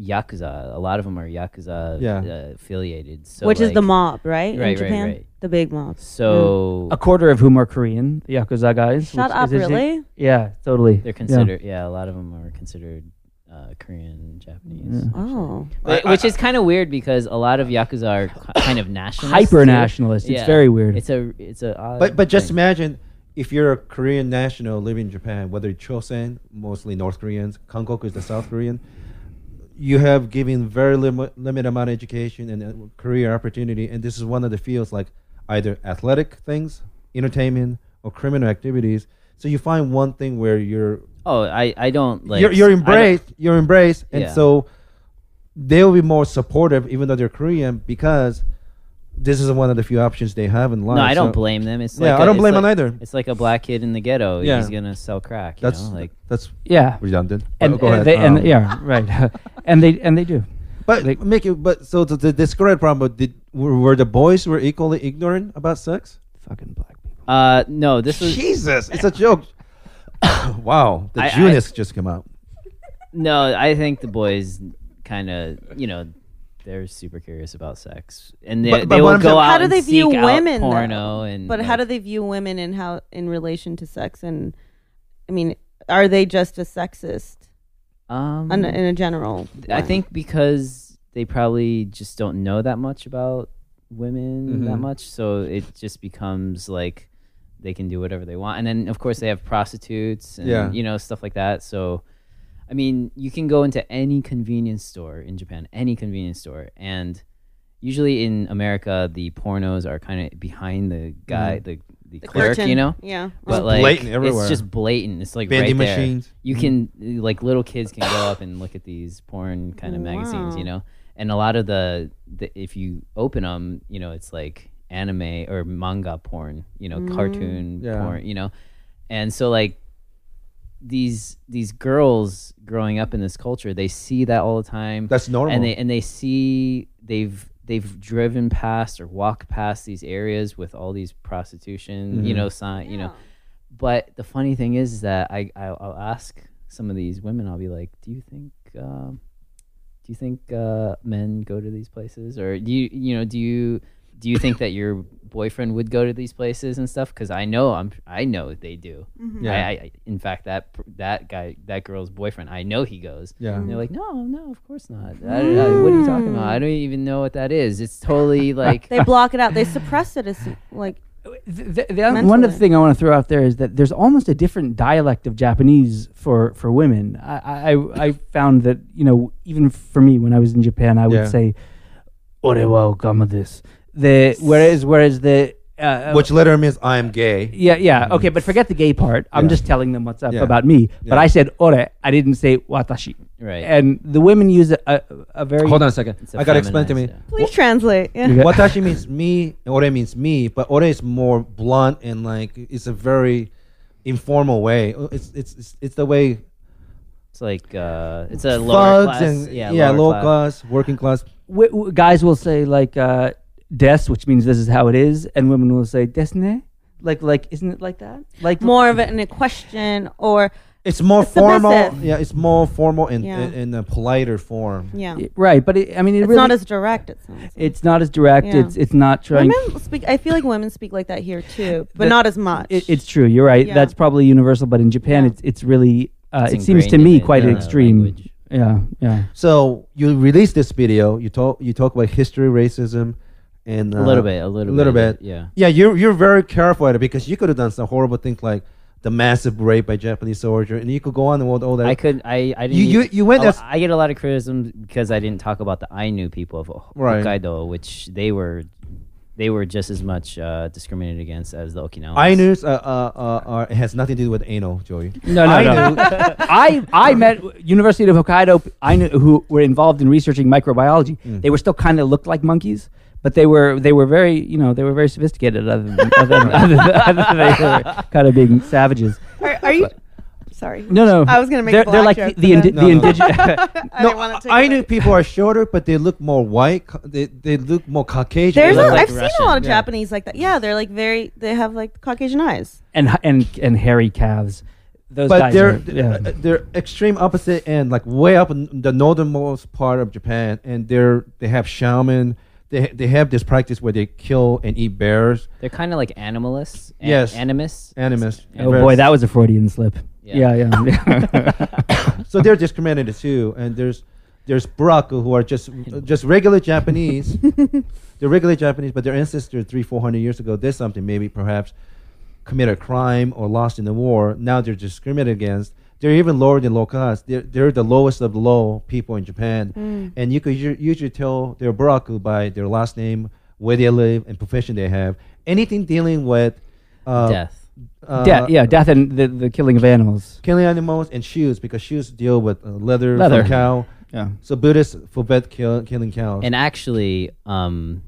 yakuza. A lot of them are yakuza
Yeah.
uh, affiliated, so
which is the
like-
mob right,
Right,
in
right,
Japan
right.
the big mob
So
a quarter of whom are Korean, the Yakuza guys.
shut
which
up
is- is-
really
Yeah, totally.
they're considered. Yeah. a lot of them are considered uh, Korean, Japanese.
Yeah.
oh
But- which is kind of weird because a lot of yakuza are ki- kind of nationalist.
Hyper nationalist. It's
Yeah.
very weird.
It's a it's a. odd
But but just
thing.
imagine if you're a Korean national living in Japan, whether it's Chosen, mostly North Koreans, Kankoku is the South Korean, you have given very lim- limited amount of education and uh, career opportunity, and this is one of the fields like either athletic things, entertainment, or criminal activities. So you find one thing where you're
Oh, I I don't like.
you're, you're embraced, you're embraced, and
Yeah.
so they'll be more supportive, even though they're Korean, because this is one of the few options they have in life.
No, I don't
So
blame them. It's
Yeah,
like
I
a-
don't
it's
blame
like,
them either.
It's like a black kid in the ghetto.
Yeah.
He's gonna sell crack. You
That's
know? like
that's
yeah.
redundant.
And,
But go
and
ahead.
they and
Um,
yeah, right. and they and they do.
But
they-
make it. But so the, the discredit problem. But did were, were the boys were equally ignorant about sex?
Fucking black people.
uh no, this was
Jesus, it's a joke. wow, the
I- I-
just came out.
no. I think the boys kind of you know. They're super curious about sex, and they,
But- but
they will go out
how do
and
they view women though?
porno and
but how do they view women and how in relation to sex and i mean are they just a sexist
um,
in, in a general
I think because they probably just don't know that much about women that
Mhm.
much, so it just becomes like they can do whatever they want. And then of course they have prostitutes and
Yeah.
you know stuff like that. So I mean, you can go into any convenience store in Japan, any convenience store, and usually in America the pornos are kind of behind the guy, mm-hmm. the the,
The
clerk,
curtain.
you know.
yeah
But
It's
like
blatant everywhere.
it's just blatant. It's like
Vending
right there.
machines.
You mm-hmm. can like little kids can go up and look at these porn kind of magazines, you know. And a lot of the, the if you open them, you know, it's like anime or manga porn, you know, cartoon mm.
Yeah.
porn, you know. And so like these these girls growing up in this culture, they see that all the time
That's normal.
and they and they see they've they've driven past or walked past these areas with all these prostitution, you
Mhm.
know, sign, you know. But the funny thing is that I I'll, I'll ask some of these women. I'll be like, "Do you think um, do you think uh, men go to these places, or do you you know do you do you think that your boyfriend would go to these places and stuff? Because I know I'm I know they do.
Mhm.
Yeah.
I, I in fact that that guy that girl's boyfriend I know he goes.
Yeah.
And they're like, no, no, of course not. I, I- what are you talking about? I don't even know what that is. It's totally like
They block it out. They suppress it as like
The, the, the, one of the thing I want to throw out there is that there's almost a different dialect of Japanese for, for women. I, I I found that you know even for me when I was in Japan I would
Yeah.
say "Ore wa okama desu." The whereas whereas the uh,
Which literally means I am gay.
yeah yeah okay but forget the gay part. I'm
Yeah.
just telling them what's up
Yeah.
about me. But
Yeah.
I said "ore." I didn't say "watashi."
Right.
And the women use a a, a very
Hold on a second.
It's a
I gotta explain to me.
feminized,
please translate. Yeah.
You
Watashi means me, and ore means me, but ore is more blunt and like it's a very informal way. It's it's it's, it's the way
it's like uh, it's a lower
thugs
class.
and
yeah,
yeah,
lower
low
class.
class, working class.
w- w- guys will say like uh, "des," which means this is how it is, and women will say "desne." Like like isn't it like that? Like
More of it in a question or
It's more
It's
formal. Yeah, it's more formal in
Yeah.
in, in a politer form.
yeah.
Y- right, but it, I mean, it
It's
really,
not as direct. It sounds.
it's not as direct.
Yeah.
It's it's not trying.
Women speak. I feel like women speak like that here too, but
That-
not as much.
It, it's true. You're right.
Yeah.
That's probably universal, but in Japan,
Yeah.
it's it's really. Uh,
It's
it seems to me quite
in
an extreme.
language.
Yeah, yeah.
So you release this video. You talk you talk about history, racism, and uh,
A little bit, a little,
a little
bit,
bit.
yeah.
Yeah, you're you're very careful at it because you could have done some horrible things like the massive rape by Japanese soldier, and you could go on and all, all that.
I could. I. I didn't.
You- you- you went
a-
as-
I get a lot of criticism because I didn't talk about the Ainu people of Ho-
Right.
Hokkaido, which they were, they were just as much uh, discriminated against as the Okinawans.
Ainus uh, uh, uh, are, it has nothing to do with anal, Joey.
No, no,
Ainu-
no. I I met University of Hokkaido. Ainu who were involved in researching microbiology.
Mm.
They were still kind of looked like monkeys, but they were they were very you know they were very sophisticated. Other than other than, other than, other than they were kind of being savages.
Are, are you? Sorry.
No, no.
I was gonna make
they're,
a
they're like
joke,
the the,
but
indi-
then-
the
No, no.
indigenous.
I
no,
didn't want to take
Ainu
it.
people are shorter, but they look more white. They they look more Caucasian.
There's a,
like
I've seen a lot of
Yeah.
Japanese like that. Yeah, they're like very. They have like Caucasian eyes.
and and and hairy calves. Those
but
guys
they're
are, yeah.
uh, they're extreme opposite end, like way up in the northernmost part of Japan, and they're they have shaman. They they have this practice where they kill and eat bears.
They're kind of like animalists. an-
Yes.
Animus.
Animus.
oh boy, that was a Freudian slip.
Yeah.
Yeah, yeah.
so they're discriminated too, and there's there's Buraku who are just just regular Japanese. they're regular Japanese, but their ancestors three four hundred years ago did something, maybe perhaps committed a crime or lost in the war. Now they're discriminated against. They're even lower than low caste. They're, they're the lowest of the low people in Japan, and you could u- usually tell they're Buraku by their last name, where they live, and profession they have. Anything dealing with uh,
Death.
uh,
death, yeah, death and the, the killing of animals.
killing animals and shoes because shoes deal with uh, leather,
Leather.
from cow.
Yeah.
So Buddhists forbid kill, killing cows.
And actually, um,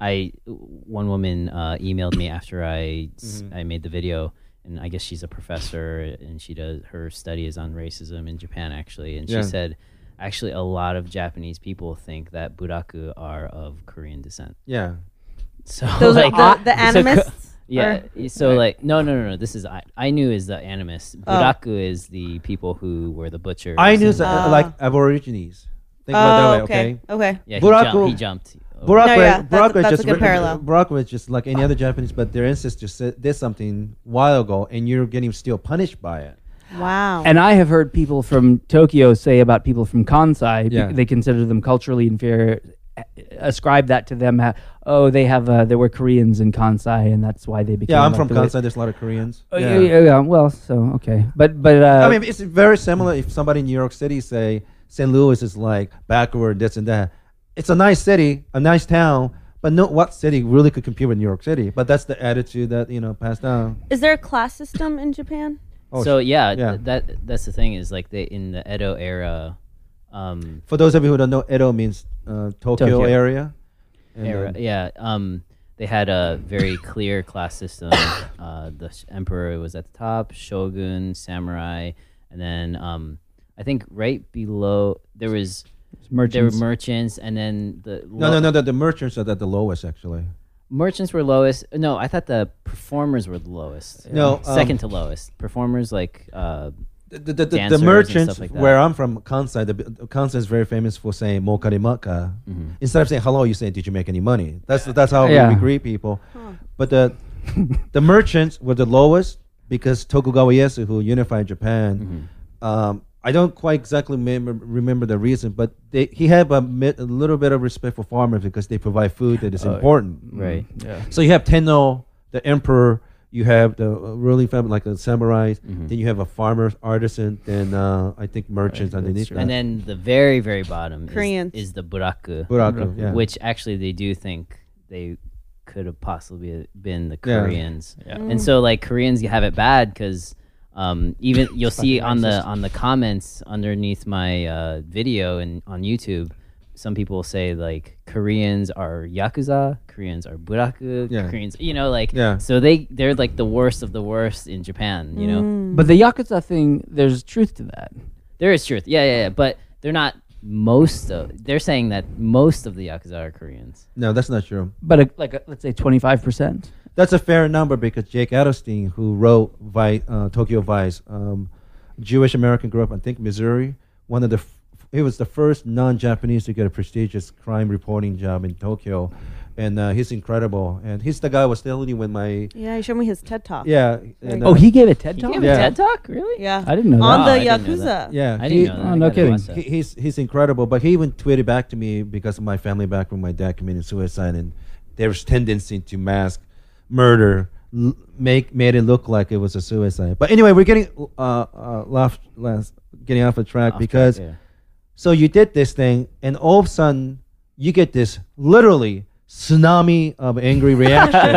I one woman uh, emailed me after I s-
Mhm.
I made the video, and I guess she's a professor, and she does her study is on racism in Japan actually, and
Yeah.
she said. Actually, a lot of Japanese people think that buraku are of Korean descent.
yeah, So
Those
So
are
like,
the, the
so
animists.
yeah.
or-
So like, no, no, no, no. This is I. Ainu is the animus.
Oh.
Buraku is the people who were the butchers.
I knew
and-
so-
Ah.
like Aborigines. Think about it
Oh,
that way,
okay.
okay?
Okay.
Yeah, he,
Buraku-
jumped, he jumped. Over.
Buraku,
No, yeah, that's-
Buraku is
that's a
just
good
re-
parallel.
Buraku is just like any other Japanese, but their ancestors said, did something a while ago, and you're getting still punished by it.
Wow.
And I have heard people from Tokyo say about people from Kansai,
Yeah.
they consider them culturally inferior, ascribe that to them. ha- oh, they have, uh, there were Koreans in Kansai, and that's why they became.
Yeah, I'm
like
from
the way-
Kansai. There's a lot of Koreans.
Oh, yeah. Yeah, yeah, well, so okay, but but uh,
I mean, it's very similar. If somebody in New York City say St. Louis is like backward, this and that, it's a nice city, a nice town, but no, what city really could compete with New York City? But that's the attitude that you know passed down.
Is there a class system in Japan?
Oh,
so yeah,
yeah.
th- that that's the thing is like they in the Edo era, um,
For those of you who don't know, Edo means uh, Tokyo,
Tokyo.
area.
Era,
um,
yeah, um, they had a very clear class system. Uh, the emperor was at the top, shogun, samurai, and then um, I think right below there was there were
Merchants.
merchants, and then the
No, no, no. The, the merchants are at the lowest actually.
merchants were lowest. No, I thought the performers were the lowest.
No,
second
um,
to lowest. Performers like uh,
The, the, the, the
Dancers and
merchants
stuff like that.
where I'm from, Kansai, the, Kansai is very famous for saying "mokarimaka."
Mm-hmm.
Instead of saying hello, you say, "Did you make any money?" That's that's how
Yeah.
we, we greet people. But the the merchants were the lowest because Tokugawa Ieyasu, who unified Japan,
Mm-hmm.
um, I don't quite exactly remember, remember the reason, but they, he had a, a little bit of respect for farmers because they provide food that is
Oh,
important.
right.
Yeah.
So you have Tenno, the emperor. You have the uh, ruling family, like the samurais.
Mm-hmm.
Then you have a farmer, artisan. Then uh, I think merchants
Right, that's
underneath that.
and then the very very bottom
Koreans.
is, is the buraku,
Buraku, yeah.
which actually they do think they could have possibly been the
Yeah.
Koreans.
Yeah.
And so like Koreans you have it bad because um, even you'll see on the on the comments underneath my uh, video and on YouTube, some people will say like Koreans are yakuza, Koreans are buraku,
Yeah.
Koreans, you know, like
Yeah.
so they they're like the worst of the worst in Japan, you know.
But the Yakuza thing, there's truth to that.
There is truth, yeah, yeah, yeah, but they're not most of. They're saying that most of the yakuza are Koreans.
no, that's not true.
But a, like, a, let's say 25%.
That's a fair number because Jake Adelstein, who wrote Vi- uh, Tokyo Vice, um, Jewish American, grew up, I think, Missouri. One of the, f- he was the first non-Japanese to get a prestigious crime reporting job in Tokyo, and uh, he's incredible. And he's the guy I was telling you when my,
Yeah, he showed me his TED talk.
yeah. And,
Oh,
uh,
he gave a TED talk.
He gave
Yeah.
a TED talk, really?
Yeah.
I didn't know that.
On
that.
the
Oh, I didn't know
Yakuza.
that.
Yeah,
I didn't know that.
Oh,
I
no
gotta
kidding.
watch that.
he, he's he's incredible. But he even tweeted back to me because of my family background. My dad committed suicide, and there's tendency to mask murder, l- make made it look like it was a suicide. But anyway, we're getting uh, uh left, last, getting off the track
Off
because
track, yeah.
so you did this thing, and all of a sudden you get this literally tsunami of angry reaction,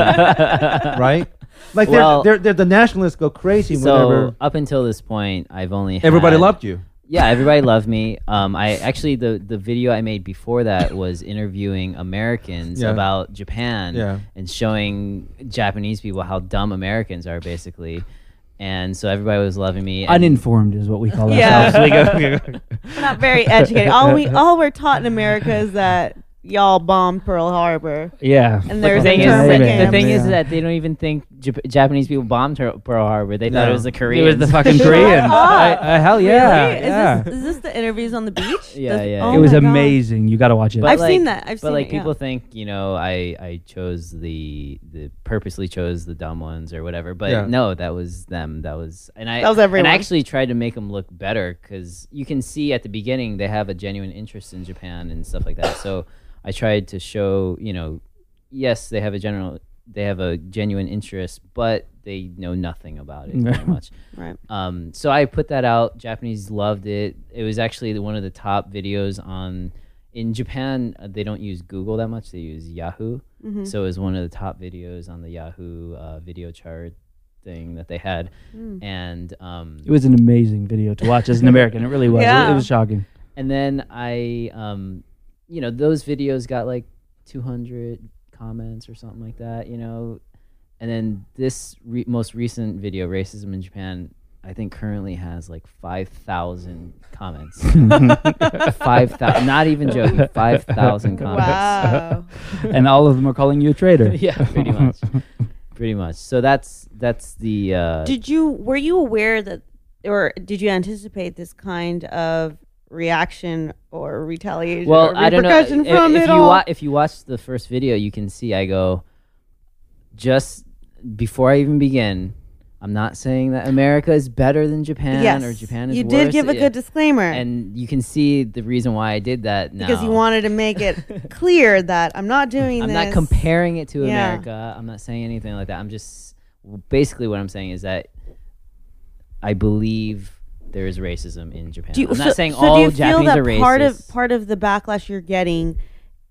right? Like they're, they're, they're the nationalists go crazy
So
whenever
up until this point, I've only
everybody
had-
loved you.
Yeah, everybody loved me. Um, I actually the the video I made before that was interviewing Americans
Yeah.
about Japan
Yeah.
and showing Japanese people how dumb Americans are, basically. And so everybody was loving me. and-
Uninformed is what we call
Yeah.
ourselves. We go-
We're not very educated. all we all we're taught in America is that y'all bombed Pearl Harbor.
yeah.
And there's
the thing, is, that- the thing is that they don't even think Jap- Japanese people bombed Ter- Pearl Harbor. They thought it was the Koreans.
It was the fucking Koreans. I, I, hell yeah.
Really?
yeah.
Is, this, is this the interviews on the beach?
Yeah,
Does-
yeah.
oh
it was
my God.
amazing. You got to watch it.
But
I've
like-
seen that. I've
but
seen
like
it, yeah.
people think, you know, I I chose the the purposely chose the dumb ones or whatever. But
Yeah.
no, that was them. That was and I
That was
And. I actually tried to make them look better because you can see at the beginning they have a genuine interest in Japan and stuff like that. So I tried to show, you know, yes, they have a general they have a genuine interest, but they know nothing about it very much.
Right.
Um, so I put that out. Japanese loved it. It was actually one of the top videos on. In Japan, uh, they don't use Google that much. They use Yahoo.
Mm-hmm.
So it was one of the top videos on the Yahoo uh, video chart thing that they had.
Mm.
And um,
it was an amazing video to watch as an American. It really was. It- It, was shocking.
and then I, um, you know, those videos got like 200 comments or something like that, you know. And then this re- most recent video, Racism in Japan, I think currently has like 5,000 comments. 5,000, not even joking, 5,000 comments.
Wow.
and all of them are calling you a traitor.
yeah, pretty much. pretty much. So that's that's the uh
did you were you aware that or did you anticipate this kind of reaction or retaliation
well,
or
I don't know
repercussion
if, if
it
you
all?
wa- if you watch the first video, you can see I go just before I even begin. I'm not saying that America is better than Japan
yes.
or Japan is
you
worse.
did give a
Yeah.
good disclaimer
and you can see the reason why I did that now.
because you wanted to make it clear that I'm not doing
I'm
this.
not comparing it to
Yeah.
America. I'm not saying anything like that. I'm just basically what I'm saying is that I believe there is racism in Japan.
Do you,
I'm
so,
not saying
so
all
do you feel
Japanese
that
are racist.
part of part of the backlash you're getting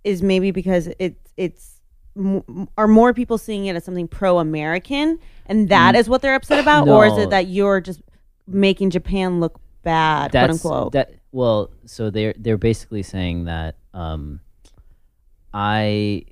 is maybe because it's it's m- are more people seeing it as something pro-American, and that is what they're upset about, or is
Mm.
It that you're just making Japan look bad, quote unquote?
that well so they're they're basically saying that um i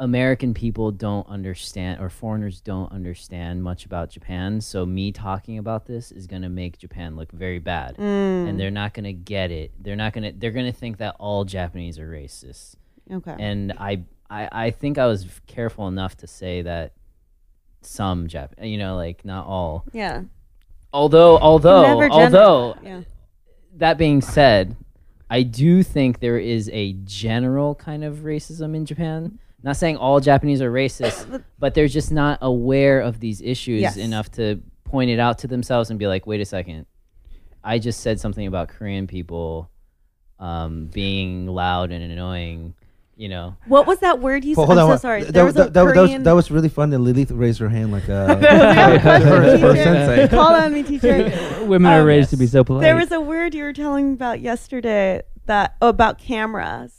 American people don't understand or foreigners don't understand much about Japan. So me talking about this is going to make Japan look very bad.
Mm.
And they're not going to get it. They're not going to they're going to think that all Japanese are racist.
Okay.
And I, I I think I was careful enough to say that some Jap, you know, like not all.
yeah.
Although although
gen-
although
Yeah.
that being said, I do think there is a general kind of racism in Japan. Not saying all Japanese are racist, but they're just not aware of these issues
Yes.
enough to point it out to themselves and be like, wait a second. I just said something about Korean people um, being loud and annoying, you know.
What was that word you
Well,
said?
hold
I'm
on.
so sorry.
That,
There was a
that, that, that was, that was really fun. And Lilith raised her hand like uh,
We have a question,
for, for
teacher.
sensei.
Call on me, teacher.
Women are
Um,
raised to be so polite.
There was a word you were telling about yesterday that oh, about cameras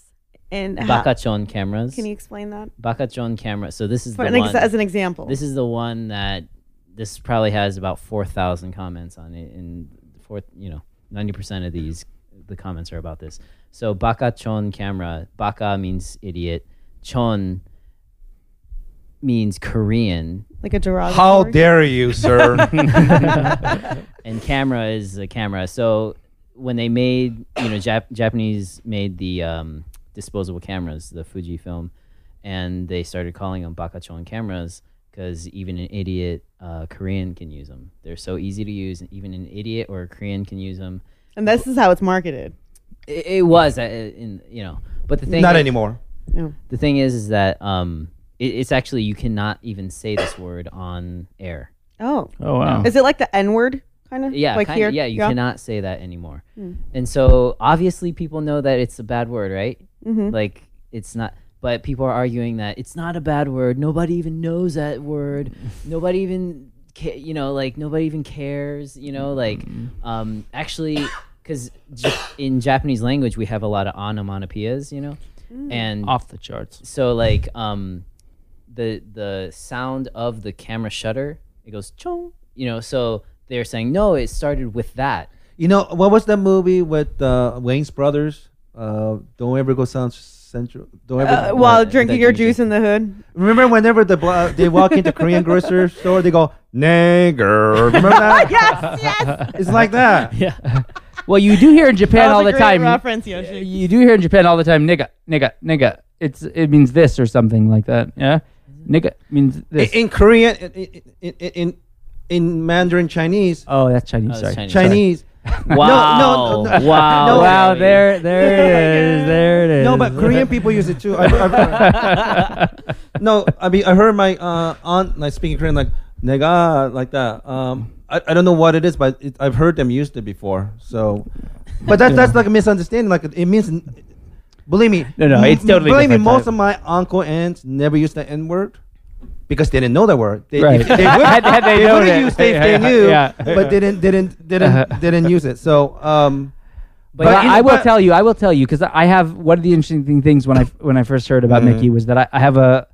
and how,
Bakachon cameras.
can you explain that
Bakachon camera. So this is
For
the
an ex-
one.
as an example?
This is the one that this probably has about four thousand comments on it, and four, you know, ninety percent of these the comments are about this. So baka chon camera. Baka means idiot. Chon means Korean,
like a derogatory.
How dare you, sir?
and camera is a camera. So when they made, you know, Jap- Japanese made the um, disposable cameras, the Fuji film, and they started calling them bakachon cameras because even an idiot uh, Korean can use them. They're so easy to use, and even an idiot or a Korean can use them.
and this is how it's marketed.
It, it was, uh, in you know, but the thing
Not
is-
anymore.
Yeah.
The thing is, is that um, it, it's actually you cannot even say this word on air.
Oh,
oh wow.
is it like the N word kind of?
Yeah,
like
kinda,
here.
yeah, you cannot say that anymore.
Hmm.
And so obviously people know that it's a bad word, right?
Mhm.
Like it's not but people are arguing that it's not a bad word. Nobody even knows that word. nobody even ca- you know, like nobody even cares, you know, like um actually cuz in Japanese language we have a lot of onomatopoeias, you know.
Mm.
And
Off the charts.
so like um the the sound of the camera shutter it goes chong you know so they're saying no it started with that
You know what was that movie with uh, Wayans brothers? Uh, Don't ever go South Central. Don't ever.
Uh, while
that
drinking your juice in the hood.
Remember whenever the bla- they walk into Korean grocery store, they go nigger. Remember that?
yes, yes.
It's like that.
yeah
Well, you do hear in Japan
That was
all
a
the
great
time.
reference, Yoshi.
You do hear in Japan all the time, nigga, nigga, nigga. It's it means this or something like that. Yeah, nigga means
In,
this.
in Korean, in, in, in in Mandarin Chinese,
oh, that's Chinese.
Oh, that's
sorry.
Chinese.
Chinese.
wow
no, no.
wow
No.
Wow, there, there it is, there it is.
No, but Korean people use it too. I, I, no, I mean I heard my uh, aunt like speaking Korean like nega like that. Um, I, I don't know what it is, but it, I've heard them used it before. So, but that's that's like a misunderstanding. Like it means, believe me.
No, no, it's totally
Believe me, most
type.
of my uncle aunts never used the N word because they didn't know the word. They,
Right.
they would,
Had- had they
they would
it.
if they knew,
yeah.
but didn't didn't didn't didn't use it. So, um,
But,
But
I, I will
but-
tell you, I will tell you, because I have one of the interesting things when I when I first heard about
Mhm.
Mickey was that I, I have a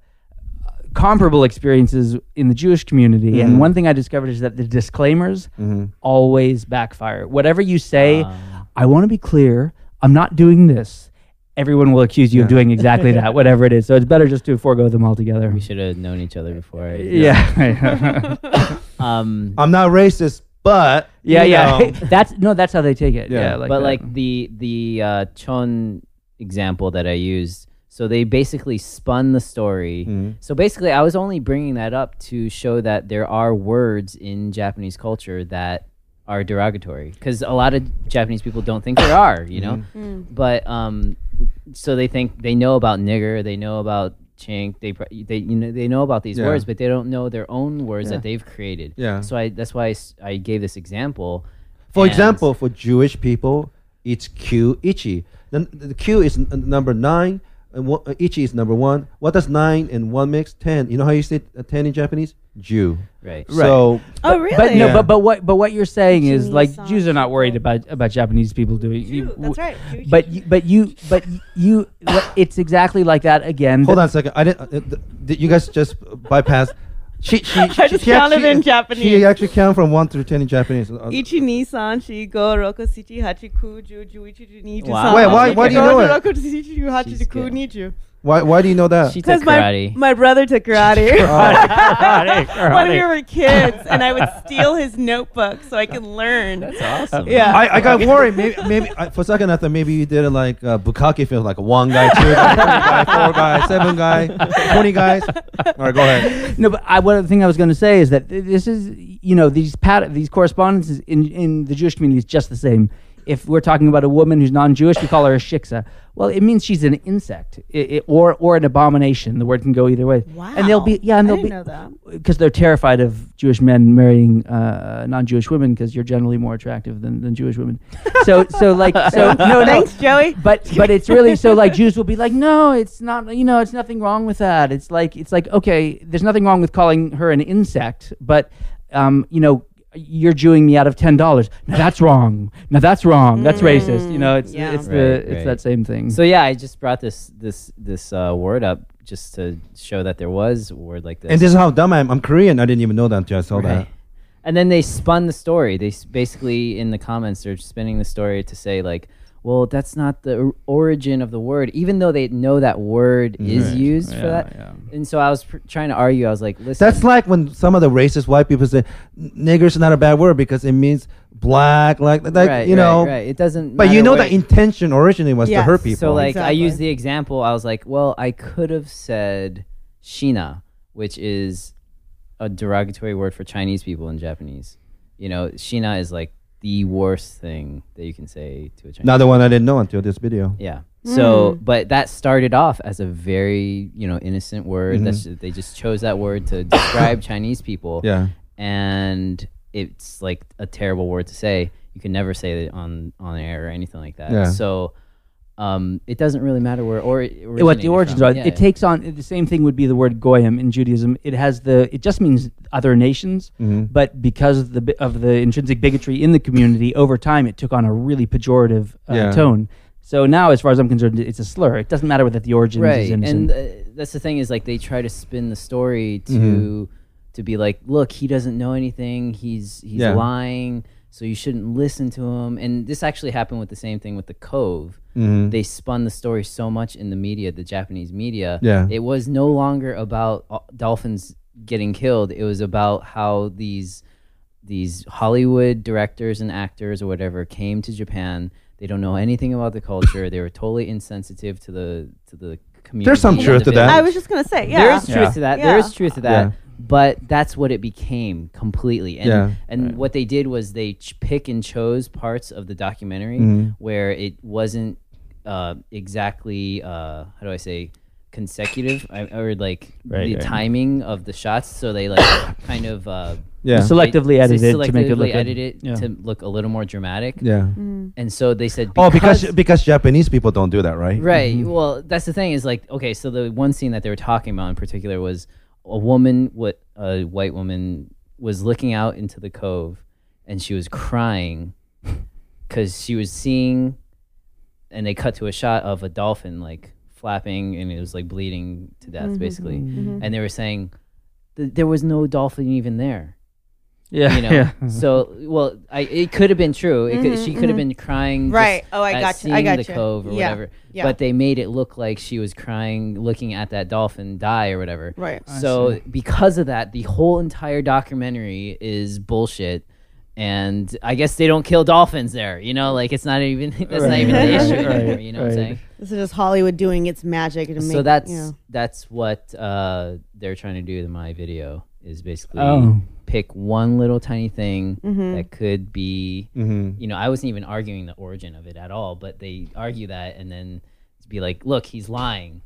comparable experiences in the Jewish community,
Mhm.
and one thing I discovered is that the disclaimers
mhm.
always backfire. Whatever you say,
Um,
I want to be clear. I'm not doing this. Everyone will accuse you of doing exactly that, whatever it is. So it's better just to forego them altogether.
we should have known each other before I,
Yeah,
um
I'm not racist, but
yeah,
you
yeah.
know.
That's no, that's how they take it.
Yeah.
Yeah, like
but
that.
like the the uh, Chon example that I used, so they basically spun the story.
Mhm.
So basically, I was only bringing that up to show that there are words in Japanese culture that are derogatory because a lot of Japanese people don't think there are, you know. But um, so they think they know about nigger, they know about chink, they pr- they you know they know about these
Yeah.
words, but they don't know their own words
Yeah.
that they've created.
Yeah.
So I that's why I, s- I gave this example.
For
And-
example, for Jewish people, it's Q ichi. Then the Q is n- number nine, and one, uh, ichi is number one. What does nine and one mix? Ten. You know how you say uh, ten in Japanese? Jew.
Right.
So
Oh, really?
But no,
Yeah.
but but what but what you're saying is
Jews
like Jews are not worried about about Japanese people doing. you-
Jew, that's right. Jew,
But you, but you but you what- it's exactly like that again.
hold on a second. I didn't. Uh, th- did you guys just bypass? She, she,
I
she,
just
she
counted
actually-
in Japanese.
She actually counted from one through ten in Japanese. Uh,
Ichi ni san shi go roku shichi hachi ku ju ju ichi ju ni ju
Wow.
san.
Wait, why-
why do you know it?
roku shichi ju hachi
She's
ku
good.
ni ju.
Why? Why do you know that?
She took
Because my,
karate.
my brother took karate.
Karate, karate.
when we were kids, and I would steal his notebook so I could learn.
That's awesome.
Yeah.
I, I got worried. Maybe, maybe I, for a second I thought maybe you did it like uh, Bukkake film, like one guy, two guy, three guy, four guy, seven guy, twenty guys. All right, go ahead.
No, but I, one the thing I was going to say is that this is, you know, these pat these correspondences in in the Jewish community is just the same. If we're talking about a woman who's non-Jewish, we call her a shiksa. Well, it means she's an insect, i i or or an abomination. The word can go either way.
Wow.
And they'll be yeah, and they'll be because they're terrified of Jewish men marrying uh, non-Jewish women because you're generally more attractive than, than Jewish women. So so like so no no.
Thanks, Joey.
But but it's really so like Jews will be like no it's not you know it's nothing wrong with that it's like it's like okay there's nothing wrong with calling her an insect but um you know you're Jewing me out of ten dollars now that's wrong now that's wrong that's racist you know it's
yeah.
it's the
Right,
it's
right.
that same thing
So yeah, I just brought this this this uh, word up just to show that there was a word like this.
And this is how dumb I am. I'm Korean. I didn't even know that until I saw that.
And then they spun the story. They basically in the comments they're spinning the story to say like, well, that's not the origin of the word, even though they know that word mm-hmm. is
Right.
used for
Yeah,
that.
yeah.
And so I was pr- trying to argue. I was like, listen,
That's like when some of the racist white people say "nigger's not a bad word" because it means black, like, like
right,
you
right,
know.
right. It doesn't.
But you
matter
know
what
the intention originally was to
Yes.
hurt people.
So like I
Exactly.
used the example. I was like, well, I could have said Shina, which is a derogatory word for Chinese people in Japanese. You know, Shina is like the worst thing that you can say to a Chinese.
Another one I didn't know until this video.
Yeah. So,
Hmm.
but that started off as a very, you know, innocent word. That's ju- they just chose that word to describe Chinese people.
Mm-hmm. Yeah.
And it's like a terrible word to say. You can never say it on on air or anything like that.
Yeah.
So, um, it doesn't really matter where or
what the origins are.
Yeah.
It takes on the same thing would be the word goyim in Judaism. It has the it just means other nations,
Mhm.
but because of the of the intrinsic bigotry in the community over time, it took on a really pejorative uh,
Yeah.
tone. So now, as far as I'm concerned, it's a slur. It doesn't matter whether the origin
right
is innocent.
and uh, that's the thing is like they try to spin the story to
Mm-hmm.
to be like look he doesn't know anything he's he's
Yeah.
lying so you shouldn't listen to him and this actually happened with the same thing with the cove
Mhm.
they spun the story so much in the media the japanese media
Yeah.
it was no longer about uh, dolphins getting killed it was about how these these hollywood directors and actors or whatever came to japan they don't know anything about the culture they were totally insensitive to the to the community
There's some truth to that.
I was just gonna say, yeah.
There is truth to that. There
Yeah.
is truth to that.
Yeah.
But that's what it became completely. And
Yeah.
and what they did was they ch- pick and chose parts of the documentary
Mhm.
where it wasn't uh, exactly uh, how do I say consecutive I, or like
Right,
the
right.
timing of the shots. So they like kind of uh,
Yeah.
selectively
they
edited to make it look good.
edit it
Yeah.
to look a little more dramatic.
yeah.
And so they said
Oh, because because Japanese people don't do that, right?
Right.
Mm-hmm.
Well, that's the thing is like okay, so the one scene that they were talking about in particular was a woman, what a white woman was looking out into the cove, and she was crying because she was seeing, and they cut to a shot of a dolphin like flapping, and it was like bleeding to death basically, mm-hmm. Mm-hmm. and they were saying th- there was no dolphin even there
yeah,
you know.
yeah.
So, well, I it could have been true. It could, she could have been crying,
Right. Oh, I
got
gotcha. I
seeing the
gotcha.
cove or
Yeah.
whatever.
Yeah.
But they made it look like she was crying, looking at that dolphin die or whatever.
Right.
So because of that, the whole entire documentary is bullshit. And I guess they don't kill dolphins there. You know, like it's not even that's not even the issue
Right.
anymore. You know what I'm saying?
This is just Hollywood doing its magic to make.
so that's
you know.
that's what uh, they're trying to do in my video is basically
Oh.
pick one little tiny thing
Mm-hmm.
that could be
Mm-hmm.
you know i wasn't even arguing the origin of it at all but they argue that and then be like look he's lying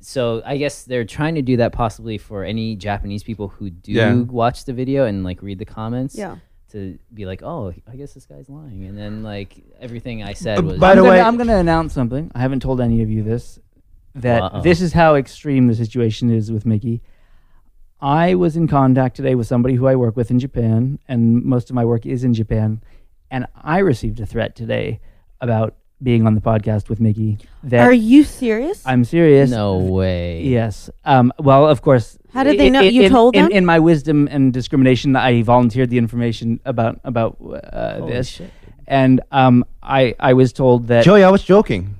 so i guess they're trying to do that possibly for any japanese people who do
Yeah.
watch the video and like read the comments
Yeah.
to be like oh i guess this guy's lying and then like everything i said
Uh,
was
by
I'm
the
gonna,
way-
I'm going to announce something. I haven't told any of you this. That
Uh-oh.
this is how extreme the situation is with Mickey. I was in contact today with somebody who I work with in Japan, and most of my work is in Japan. And I received a threat today about being on the podcast with Mickey. That
Are you serious?
I'm serious.
no way
Yes. Um, well, of course.
How did they know-
i-
you
in,
told
in,
them?
In my wisdom and discrimination, I volunteered the information about about uh,
Holy
this,
shit.
and um, I I was told that
Joey, I was joking.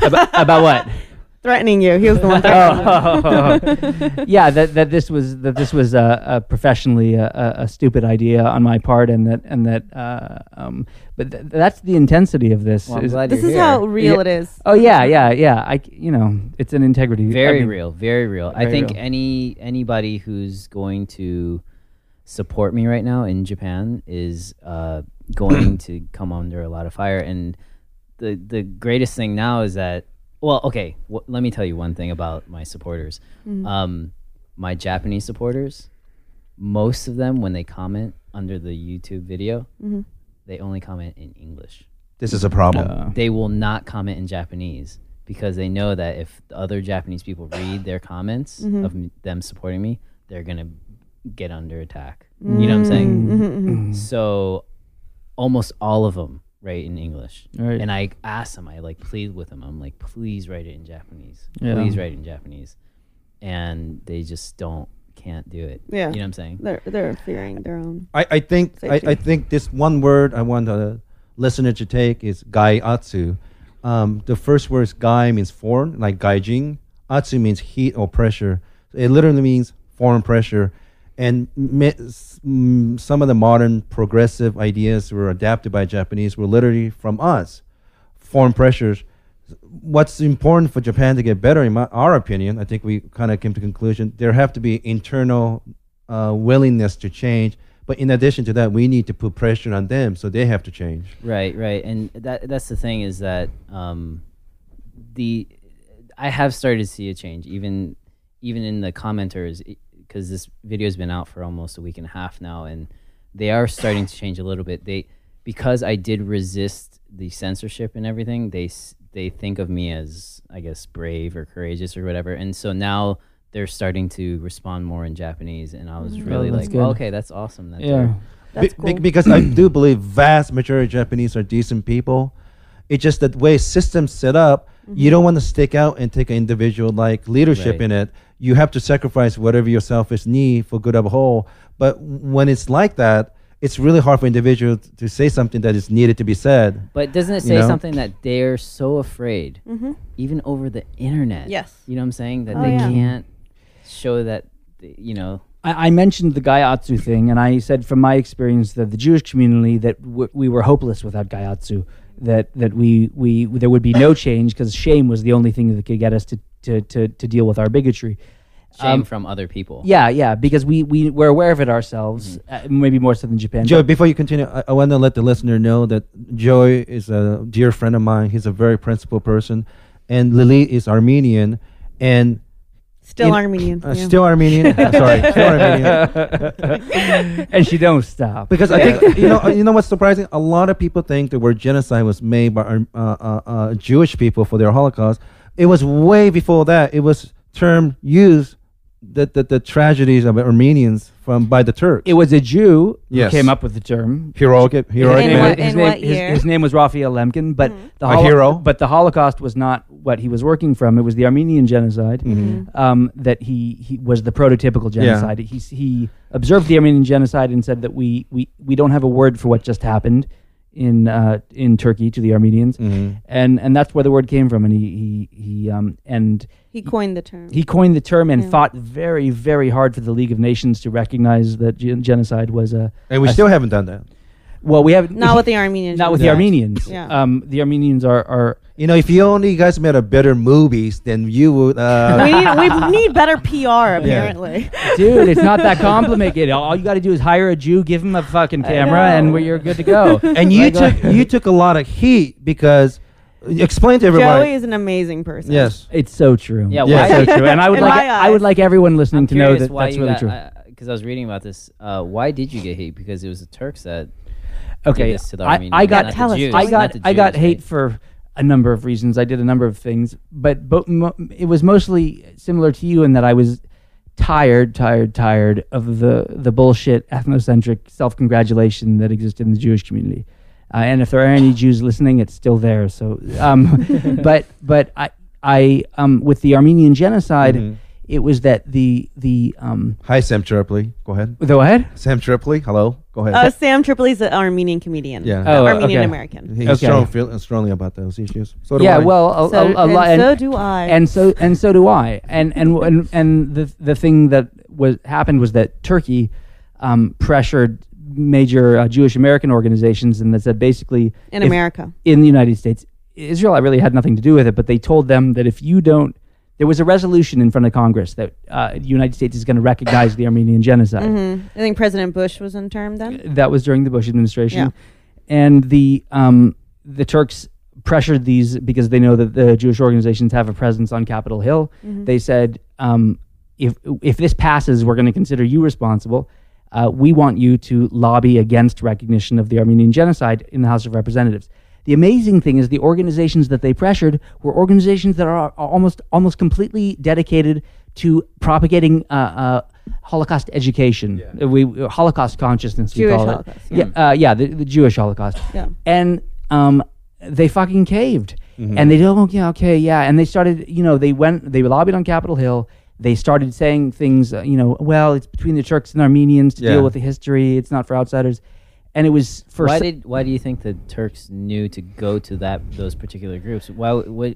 about, about what?
threatening you. He was the one threatening you.
yeah, that, that this was that this was a, a professionally a, a, a stupid idea on my part, and that and that. Uh, um, but th- that's the intensity of this.
Well, I'm
is-
glad
This
you're
is
here.
how real
Yeah.
it is.
oh yeah, yeah, yeah. I you know it's an integrity. I
very
mean,
real very real i think
real.
any anybody who's going to support me right now in japan is uh, going to come under a lot of fire and the the greatest thing now is that well okay wh- let me tell you one thing about my supporters um, my japanese supporters most of them when they comment under the youtube video they only comment in english
This is a problem.
Uh,
they will not comment in Japanese because they know that if the other Japanese people read their comments
Mm-hmm.
of m- them supporting me, they're gonna get under attack. You know what I'm saying?
Mm-hmm,
So almost all of them write in English,
Right.
and I asked them, I like plead with them, I'm like, please write it in Japanese,
Yeah.
please write it in Japanese, and they just don't can't do it.
Yeah.
you know what I'm saying?
They're they're fearing their own.
I, I think I,
Safety.
I think this one word I want the listener to take is gai atsu. Um, the first word is gai means foreign, like gaijin. Atsu means heat or pressure. It literally means foreign pressure. And some of the modern progressive ideas were adapted by Japanese were literally from us. Foreign pressures. What's important for Japan to get better, in my, our opinion, I think we kind of came to conclusion there have to be internal uh, willingness to change. But in addition to that, we need to put pressure on them so they have to change.
Right, right, and that that's the thing is that um, the I have started to see a change, even even in the commenters, because this video has been out for almost a week and a half now, and they are starting to change a little bit. They because I did resist the censorship and everything. They they think of me as I guess brave or courageous or whatever, and so now. They're starting to respond more in Japanese, and I was mm. really oh,
that's
like,
good.
oh, "Okay, that's awesome." That's
yeah.
That's
Be- be-
cool.
because I do believe vast majority of Japanese are decent people. It's just that way systems set up. You don't want to stick out and take an individual like leadership
Right.
in it. You have to sacrifice whatever your selfish need for good of a whole. But when it's like that, it's really hard for individuals to say something that is needed to be said.
But doesn't it
You
say
know?
something that they're so afraid, mm-hmm. even over the internet?
Yes.
You know what I'm saying? That
Oh,
they
yeah.
can't show that, you know.
I, I mentioned the Gaiatsu thing, and I said from my experience that the Jewish community that w- we were hopeless without Gaiatsu, that that we we there would be no change because shame was the only thing that could get us to to to, to deal with our bigotry.
Shame
Um,
from other people.
Yeah, yeah, because we we we're aware of it ourselves, uh, maybe more so than Japan.
Joe, before you continue, I, I want to let the listener know that Joey is a dear friend of mine. He's a very principled person, and Lily is Armenian, and
Still
in-
Armenian.
uh,
yeah.
still Armenian. Uh, sorry, still Armenian.
and she don't stop
Because I think you know you know what's surprising. A lot of people think the word genocide was made by uh, uh, uh, Jewish people for their Holocaust. It was way before that. It was term used the, the, the tragedies of Armenians from by the Turks.
it was a Jew
Yes.
who came up with the term.
heroic, heroic
In
His
man.
what-
name- his
in
name,
what
his-
year?
His, name was Raphael Lemkin, but the
A hero.
But the Holocaust was not what he was working from. It was the Armenian genocide
Mm-hmm.
um, that he, he was the prototypical genocide. He he observed the Armenian genocide and said that we we, we don't have a word for what just happened in uh, in Turkey to the Armenians,
Mm-hmm.
and and that's where the word came from. And he he he um and
He coined the term.
he coined the term and
Yeah.
fought very very hard for the League of Nations to recognize that gen- genocide was a
and we
a-
still haven't done that.
well we have
not with the Armenians.
not with the Armenians.
Yeah.
Um, the Armenians are, are
You know, if you only guys made a better movies, then you would. Uh,
we need we need better PR apparently.
dude. It's not that complicated. All you got to do is hire a Jew, give him a fucking camera, and
know.
we- you're good to go.
and you
Like,
took you took a lot of heat because explain to everybody.
Joey is an amazing person.
yes.
It's so true.
Yeah,
Yeah.
why?
It's so true. And I would
In
like
my
I would like everyone listening
I'm
to know
curious
that
why
that's
you
really
got,
true.
Because I was reading about this. Uh, why did you get hate? Because it was the Turks that
okay,
did this to the
I,
Armenians.
I got
not
Tell
the
us,
Jews,
I
not
got
the
I got
Jews,
hate
right?
for a number of reasons. I did a number of things, but bo- mo- it was mostly similar to you in that I was tired, tired, tired of the the bullshit ethnocentric self congratulation that existed in the Jewish community. Uh, and if there are any Jews listening, it's still there. So, um, but but I I um with the Armenian genocide.
Mhm.
It was that the the um
Hi, Sam Tripoli. Go ahead.
Go ahead,
Sam Tripoli. Hello. Go ahead.
Uh, Sam Tripoli's an Armenian comedian.
Yeah.
Oh,
Armenian
okay.
American.
He's
Okay.
strong, feel, strongly about those issues. So do
yeah,
I.
well, a,
So,
a, a
and
lot, and,
so do I.
and so and so do I. And and and, and the the thing that was happened was that Turkey um, pressured major uh, Jewish American organizations, and that said basically
in
if-
America.
in the United States. Israel I really had nothing to do with it, but they told them that if you don't, there was a resolution in front of Congress that uh, the United States is going to recognize the Armenian genocide.
hmm I think President Bush was in term then.
That was during the Bush administration,
Yeah.
and the um, the Turks pressured these because they know that the Jewish organizations have a presence on Capitol Hill. They said, um, if if this passes, we're going to consider you responsible. Uh, we want you to lobby against recognition of the Armenian genocide in the House of Representatives. The amazing thing is the organizations that they pressured were organizations that are, are almost almost completely dedicated to propagating uh, uh, Holocaust education. Uh, We Holocaust consciousness. we
Jewish
call it.
Holocaust,
Yeah, uh, yeah, the, the Jewish Holocaust.
Yeah.
And um, they fucking caved, and they don't. Oh, yeah, okay, yeah. And they started. You know, they went. They lobbied on Capitol Hill. They started saying things. Uh, you know, well, it's between the Turks and Armenians to
Yeah.
deal with the history. It's not for outsiders. And it was for
why
s-
did why do you think the Turks knew to go to that those particular groups? Why would what,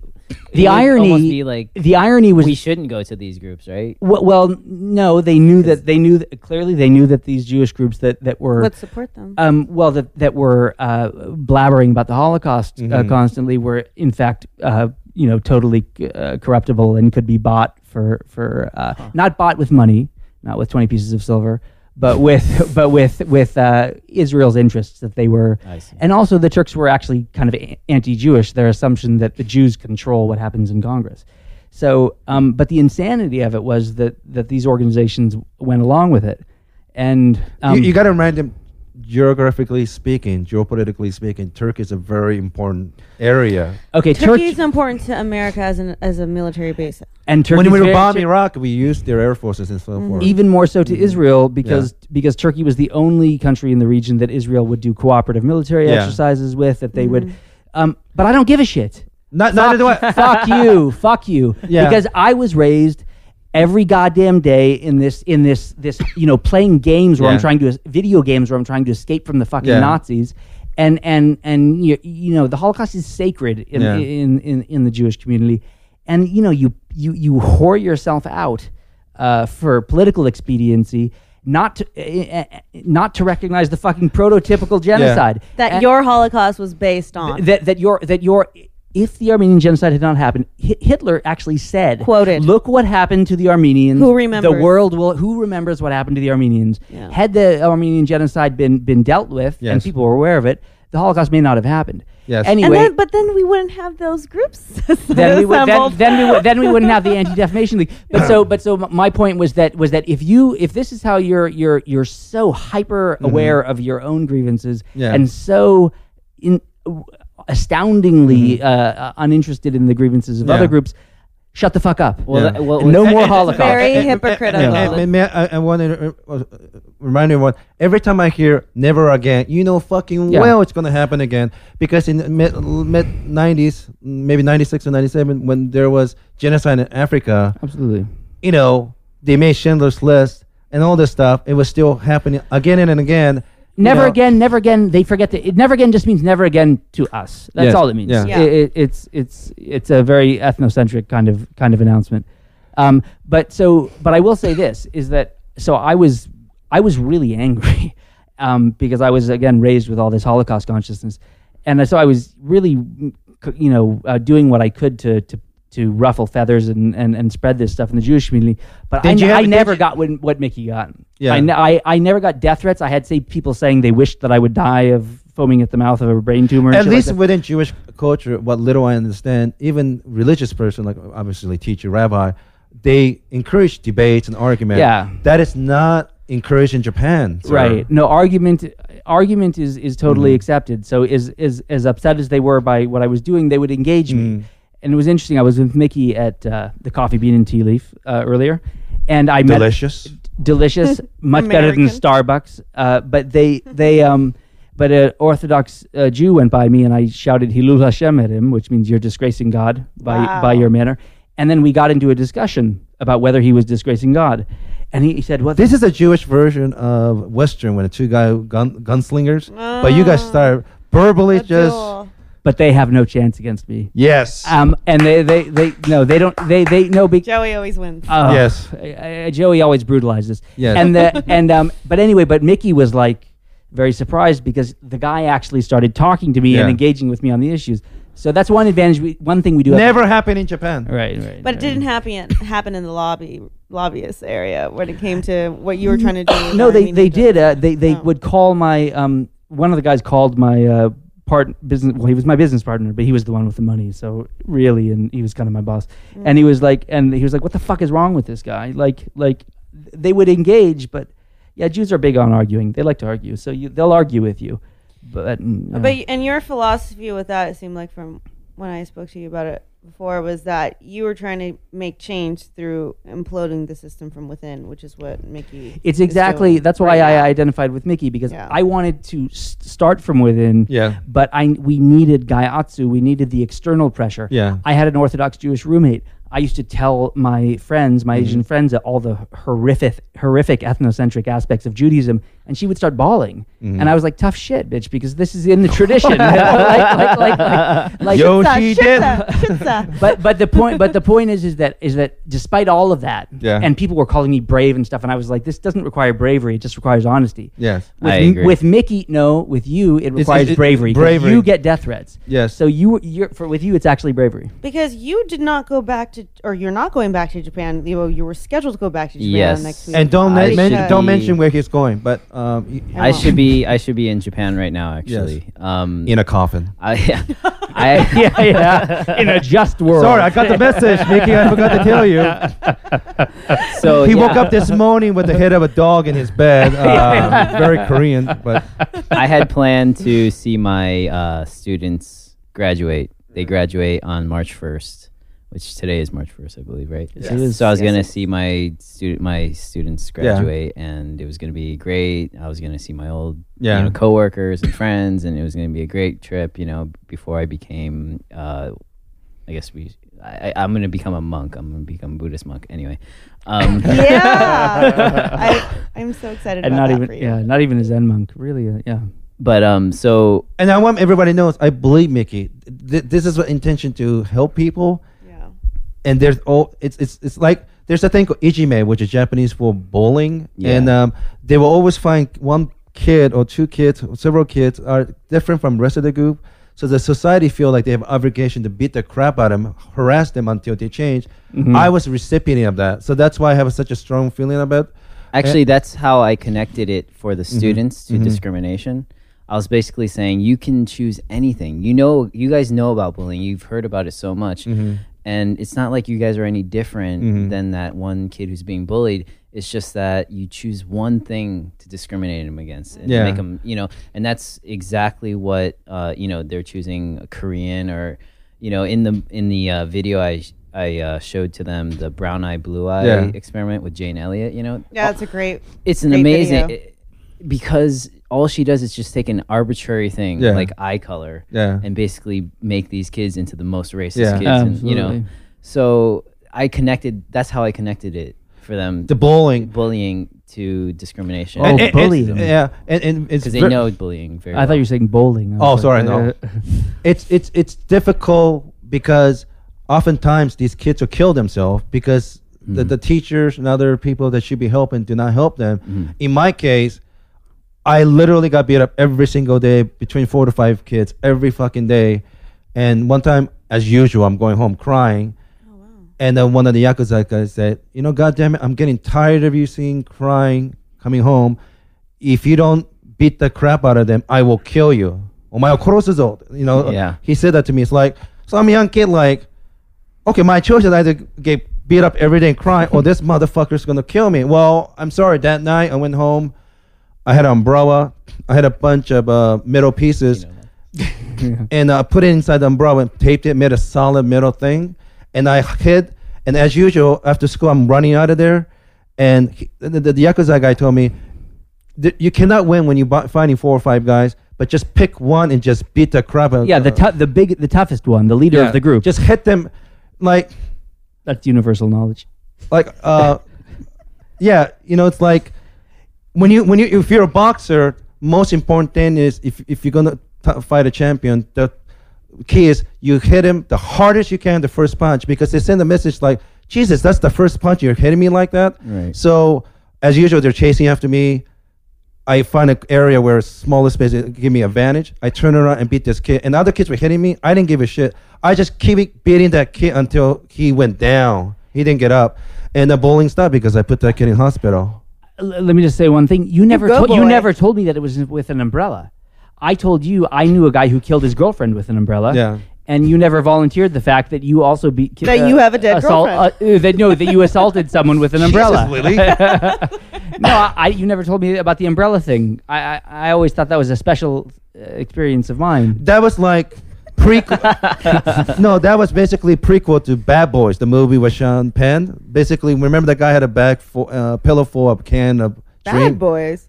the irony.
almost be like
the irony was
we shouldn't go to these groups, right?
well, well, no, they knew that they knew that, clearly they knew that these Jewish groups that that were
Let's support them.
um, well, that that were uh, blabbering about the Holocaust uh, constantly were in fact, uh, you know, totally uh, corruptible and could be bought for for uh, not bought with money, not with twenty pieces of silver, but with but with with uh, Israel's interests that they were, and also the Turks were actually kind of anti-Jewish. Their assumption that the Jews control what happens in Congress. So, um, but the insanity of it was that that these organizations went along with it, and um,
you, you got to remind them, geographically speaking, geopolitically speaking, Turkey is a very important area.
okay,
Turkey
Turkey
is important to America as an as a military base.
and Turkey
when we were bombing Iraq, we used their air forces and so mm-hmm. forth.
even more so to mm-hmm. Israel because because Turkey was the only country in the region that Israel would do cooperative military
Yeah.
exercises with. That they would, mm-hmm. um, but I don't give a shit.
Not, neither do I.
fuck you, fuck you.
Yeah.
Because I was raised every goddamn day in this in this this you know playing games where I'm trying to video games where I'm trying to escape from the fucking
Yeah.
Nazis. And and and you, you know the Holocaust is sacred in,
Yeah.
in, in in the Jewish community, and you know you you you whore yourself out uh, for political expediency, not to uh, uh, not to recognize the fucking prototypical genocide
That
And-
your Holocaust was based on.
that that your that your if the Armenian genocide had not happened, Hi- Hitler actually said,
Quoted.
"Look what happened to the Armenians.
Who remembers?
The world will. Who remembers what happened to the Armenians?
Yeah.
Had the Armenian genocide been been dealt with and people were aware of it, the Holocaust may not have happened.
Yes.
Anyway,
and then, but then we wouldn't have those groups.
then we would, then, then, we would, then we wouldn't have the Anti Defamation League. But so but so my point was that was that if you if this is how you're you're you're so hyper aware mm-hmm. of your own grievances
Yeah.
and so in astoundingly uh, uh, uninterested in the grievances of
Yeah.
other groups, shut the fuck up.
Well,
Yeah.
that- well,
no
well,
more
And- and-
Holocaust.
Very
and- and-
hypocritical.
And, and, and may I, I want to uh, remind everyone every time I hear "never again," you know fucking
Yeah.
well it's going to happen again because in the mid mid '90s, maybe '96 or '97, when there was genocide in Africa,
Absolutely.
you know they made Schindler's List and all this stuff. It was still happening again and again. You
Never
know.
again, never again. They forget that. It never again just means never again to us. That's
Yes.
all it means.
Yeah.
Yeah.
It, it, it's it's it's a very ethnocentric kind of kind of announcement. Um, but so, but I will say this is that so I was I was really angry um, because I was again raised with all this Holocaust consciousness, and so I was really you know uh, doing what I could to to to ruffle feathers and, and, and spread this stuff in the Jewish community. But I,
Did have-
I never
you-
got when, what Mickey got.
Yeah.
I, I, I never got death threats. I had say people saying they wished that I would die of foaming at the mouth of a brain tumor.
At
shit like
least within Jewish culture, what little I understand, even religious person like obviously teacher, rabbi, they encourage debates and argument.
Yeah.
that is not encouraged in Japan. sir.
Right. No argument. Argument is is totally
Mm-hmm.
accepted. So is is as upset as they were by what I was doing, they would engage me. And it was interesting. I was with Mickey at uh, the Coffee Bean and Tea Leaf uh, earlier, and I met
Delicious.
delicious, much better than
American.
Starbucks. Uh, but they they um, but an Orthodox uh, Jew went by me and I shouted Hilul Hashem at him, which means you're disgracing God by by your manner. And then we got into a discussion about whether he was disgracing God, and he, he said, "Well,
This is a Jewish version of Western when the two guy gun gunslingers, but you guys start verbally just
Abdul.
But they have no chance against me."
yes,
Um, and they, they, they, no, they don't, they, they, no, be,
Joey always wins.
uh,
Yes.
uh, Joey always brutalizes.
Yes.
And the, and, um, but anyway, but Mickey was like very surprised because the guy actually started talking to me
Yeah.
and engaging with me on the issues. So that's one advantage. We, one thing we do. have-
never happened in Japan.
Right, right.
But it
right.
didn't happen happen in the lobby lobbyist area when it came to what you were trying to do. with
No, they
Army
they did. Uh, they they
Oh.
would call my um one of the guys called my uh part business. Well, he was my business partner, but he was the one with the money. So really, and he was kind of my boss. And he was like, and he was like, "What the fuck is wrong with this guy?" Like like they would engage, but yeah, Jews are big on arguing. They like to argue, so you, they'll argue with you. But mm, yeah.
But and your philosophy with that, it seemed like from when I spoke to you about it before, was that you were trying to make change through imploding the system from within, which is what Mickey.
It's exactly
doing
that's why
right
I
now.
identified with Mickey because
Yeah.
I wanted to s- start from within.
Yeah.
But I we needed Gaiatsu. We needed the external pressure.
Yeah.
I had an Orthodox Jewish roommate. I used to tell my friends, my Asian
Mm-hmm.
friends, all the horrific, horrific ethnocentric aspects of Judaism, and she would start bawling.
Mm-hmm.
And I was like, "Tough shit, bitch," because this is in the tradition. you know? like, like, like, like, like,
Yo,
Shitza,
she did.
shitza, shitza.
but but the point but the point is is that is that despite all of that
Yeah.
and people were calling me brave and stuff and I was like this doesn't require bravery it just requires honesty
Yes.
with,
I
m-
agree.
with Mickey no with you it requires
it-
bravery 'cause
bravery.
you get death threats
Yes.
so you you're for with you it's actually bravery
Because you did not go back to, or you're not going back to Japan. You, were- you were scheduled to go back to Japan
Yes.
next week.
And don't
I
men- men- don't mention where he's going, but um, y-
I should be I should be in Japan right now actually. Um
in a coffin.
I I
yeah yeah in a just world
Sorry, I got the message, Mickey. I forgot to tell you.
so
he
yeah,
woke up this morning with the head of a dog in his bed. Uh, very Korean, but
I had planned to see my uh, students graduate. They graduate on March first, which today is March first, I believe, right?
Yes, it is.
So I was
Yes.
gonna see my student my students graduate, and it was gonna be great. I was gonna see my old
Yeah.
you know, coworkers and friends, and it was gonna be a great trip. You know, before I became, uh, I guess we. I, I- I'm gonna become a monk. I'm gonna become a Buddhist monk. Anyway, um,
yeah, I, I'm so excited
and
about
not even yeah not even a Zen monk really uh, yeah
but um, so
and I want everybody knows I believe Mickey. Th- this is an intention to help people,
Yeah.
And there's oh, it's it's it's like there's a thing called ijime, which is Japanese for bowling,
Yeah.
and um, they will always find one kid or two kids, or several kids are different from the rest of the group. So the society feel like they have obligation to beat the crap out of them, harass them until they change. I was a recipient of that, so that's why I have such a strong feeling about.
Actually, that's how I connected it for the
Mm-hmm.
students to discrimination. I was basically saying you can choose anything. You know, you guys know about bullying. You've heard about it so much,
Mm-hmm.
And it's not like you guys are any different than that one kid who's being bullied. It's just that you choose one thing to discriminate him against and
Yeah.
make them, you know, and that's exactly what uh, you know they're choosing a Korean or, you know, in the in the uh, video I I uh, showed to them the brown eye blue eye
Yeah.
experiment with Jane Elliott. You know,
Yeah, it's a great.
it's an
Great
amazing
video.
it- because all she does is just take an arbitrary thing
Yeah.
like eye color
Yeah.
and basically make these kids into the most racist
Yeah.
kids and, you know
Absolutely.
so i connected that's how i connected it for them
The bowling.
bullying to discrimination
Oh,
And- and-
bullying.
yeah, and, and it's
because they
ver-
know bullying very
I thought you were saying bowling I
Oh,
was
sorry, no.
uh,
it's it's it's difficult because oftentimes these kids will kill themselves because the, the teachers and other people that should be helping do not help them. In my case, I literally got beat up every single day between four to five kids every fucking day. And one time, as usual, I'm going home crying. Oh, and then one of the Yakuza guys said, You know, goddamn it, I'm getting tired of you seeing crying, coming home. If you don't beat the crap out of them, I will kill you. Oh, you know,
yeah.
he said that to me. It's like, so I'm a young kid, like, okay, my children either get beat up every day and cry, or this motherfucker's gonna kill me. Well, I'm sorry, that night I went home I had an umbrella. I had a bunch of uh, metal pieces, and I put it inside the umbrella and taped it, made a solid metal thing, and I hid. And as usual, after school, I'm running out of there, and he, the, the, the yakuza guy told me, "You cannot win when you bu- fighting four or five guys, but just pick one and just beat the crap out."
yeah the
uh,
tou- the big the toughest one the leader
yeah,
of the group.
Just hit them, like
that's universal knowledge.
Like uh, yeah, you know, it's like when you when you if you're a boxer, most important thing is if if you're gonna t- fight a champion, the key is you hit him the hardest you can the first punch because they send a message like Jesus, that's the first punch you're hitting me like that.
Right.
So as usual, they're chasing after me. I find an area where smaller space give me advantage. I turn around and beat this kid, and other kids were hitting me. I didn't give a shit. I just keep beating that kid until he went down. He didn't get up, and the bowling stopped because I put that kid in hospital.
L- let me just say one thing. You never
go,
told you
boy.
never told me that it was with an umbrella. I told you I knew a guy who killed his girlfriend with an umbrella.
Yeah.
And you never volunteered the fact that you also beat
That you have a dead
assault, uh, uh, that no that you assaulted someone with an umbrella.
Lily.
no, I, I you never told me about the umbrella thing. I I, I always thought that was a special uh, experience of mine.
that was like prequel. no, that was basically prequel to Bad Boys, the movie with Sean Penn. Basically, remember that guy had a bag for uh, pillow full of can of
Bad
drink.
boys.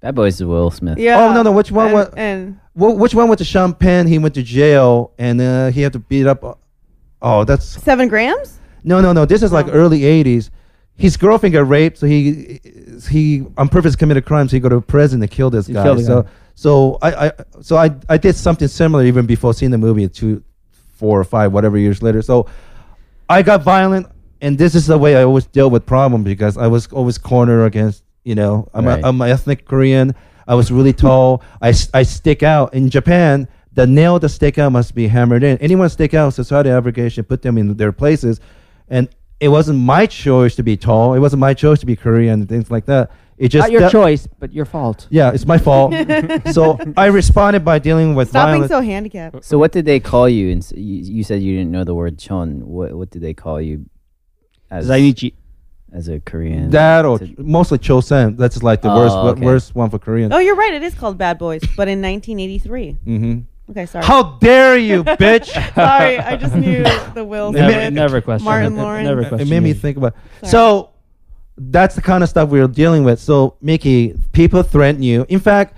Bad boy's is Will Smith.
Yeah.
Oh, no, no, which one
And,
wa-
and
Wh- which one went to Sean Penn? He went to jail and uh, he had to beat up. Oh, that's
seven grams.
no, no, no. This is like
Oh.
early '80s. His girlfriend got raped, so he he on purpose committed crimes. So he go to prison to kill this
He
guy. so
guy.
So I, I so I I did something similar even before seeing the movie two, four or five whatever years later. So I got violent, and this is the way I always deal with problems because I was always cornered against you know I'm
Right.
a, I'm an ethnic Korean. I was really tall. I, I stick out in Japan. The nail to stick out must be hammered in. Anyone stick out, society abrogation put them in their places, and it wasn't my choice to be tall. It wasn't my choice to be Korean and things like that. It just
Not your
that-
choice, but your fault.
Yeah, it's my fault. so I responded by dealing with
Stop being
violence.
so handicapped.
So what did they call you? And s- you, you said you didn't know the word chon. What what did they call you? As
Zainichi.
as a Korean.
that or
to-
mostly Chosen. That's like the
Oh,
worst
okay.
worst one for Korean.
Oh, you're right. It is called Bad Boys, but in 1983.
hmm
Okay, sorry.
How dare you, bitch!
sorry, I just knew the Will
Never-
Smith.
Never question.
Martin
it.
Lawrence.
Never
it made me think about.
Sorry.
So that's the kind of stuff we are dealing with. So Mickey, people threaten you. In fact,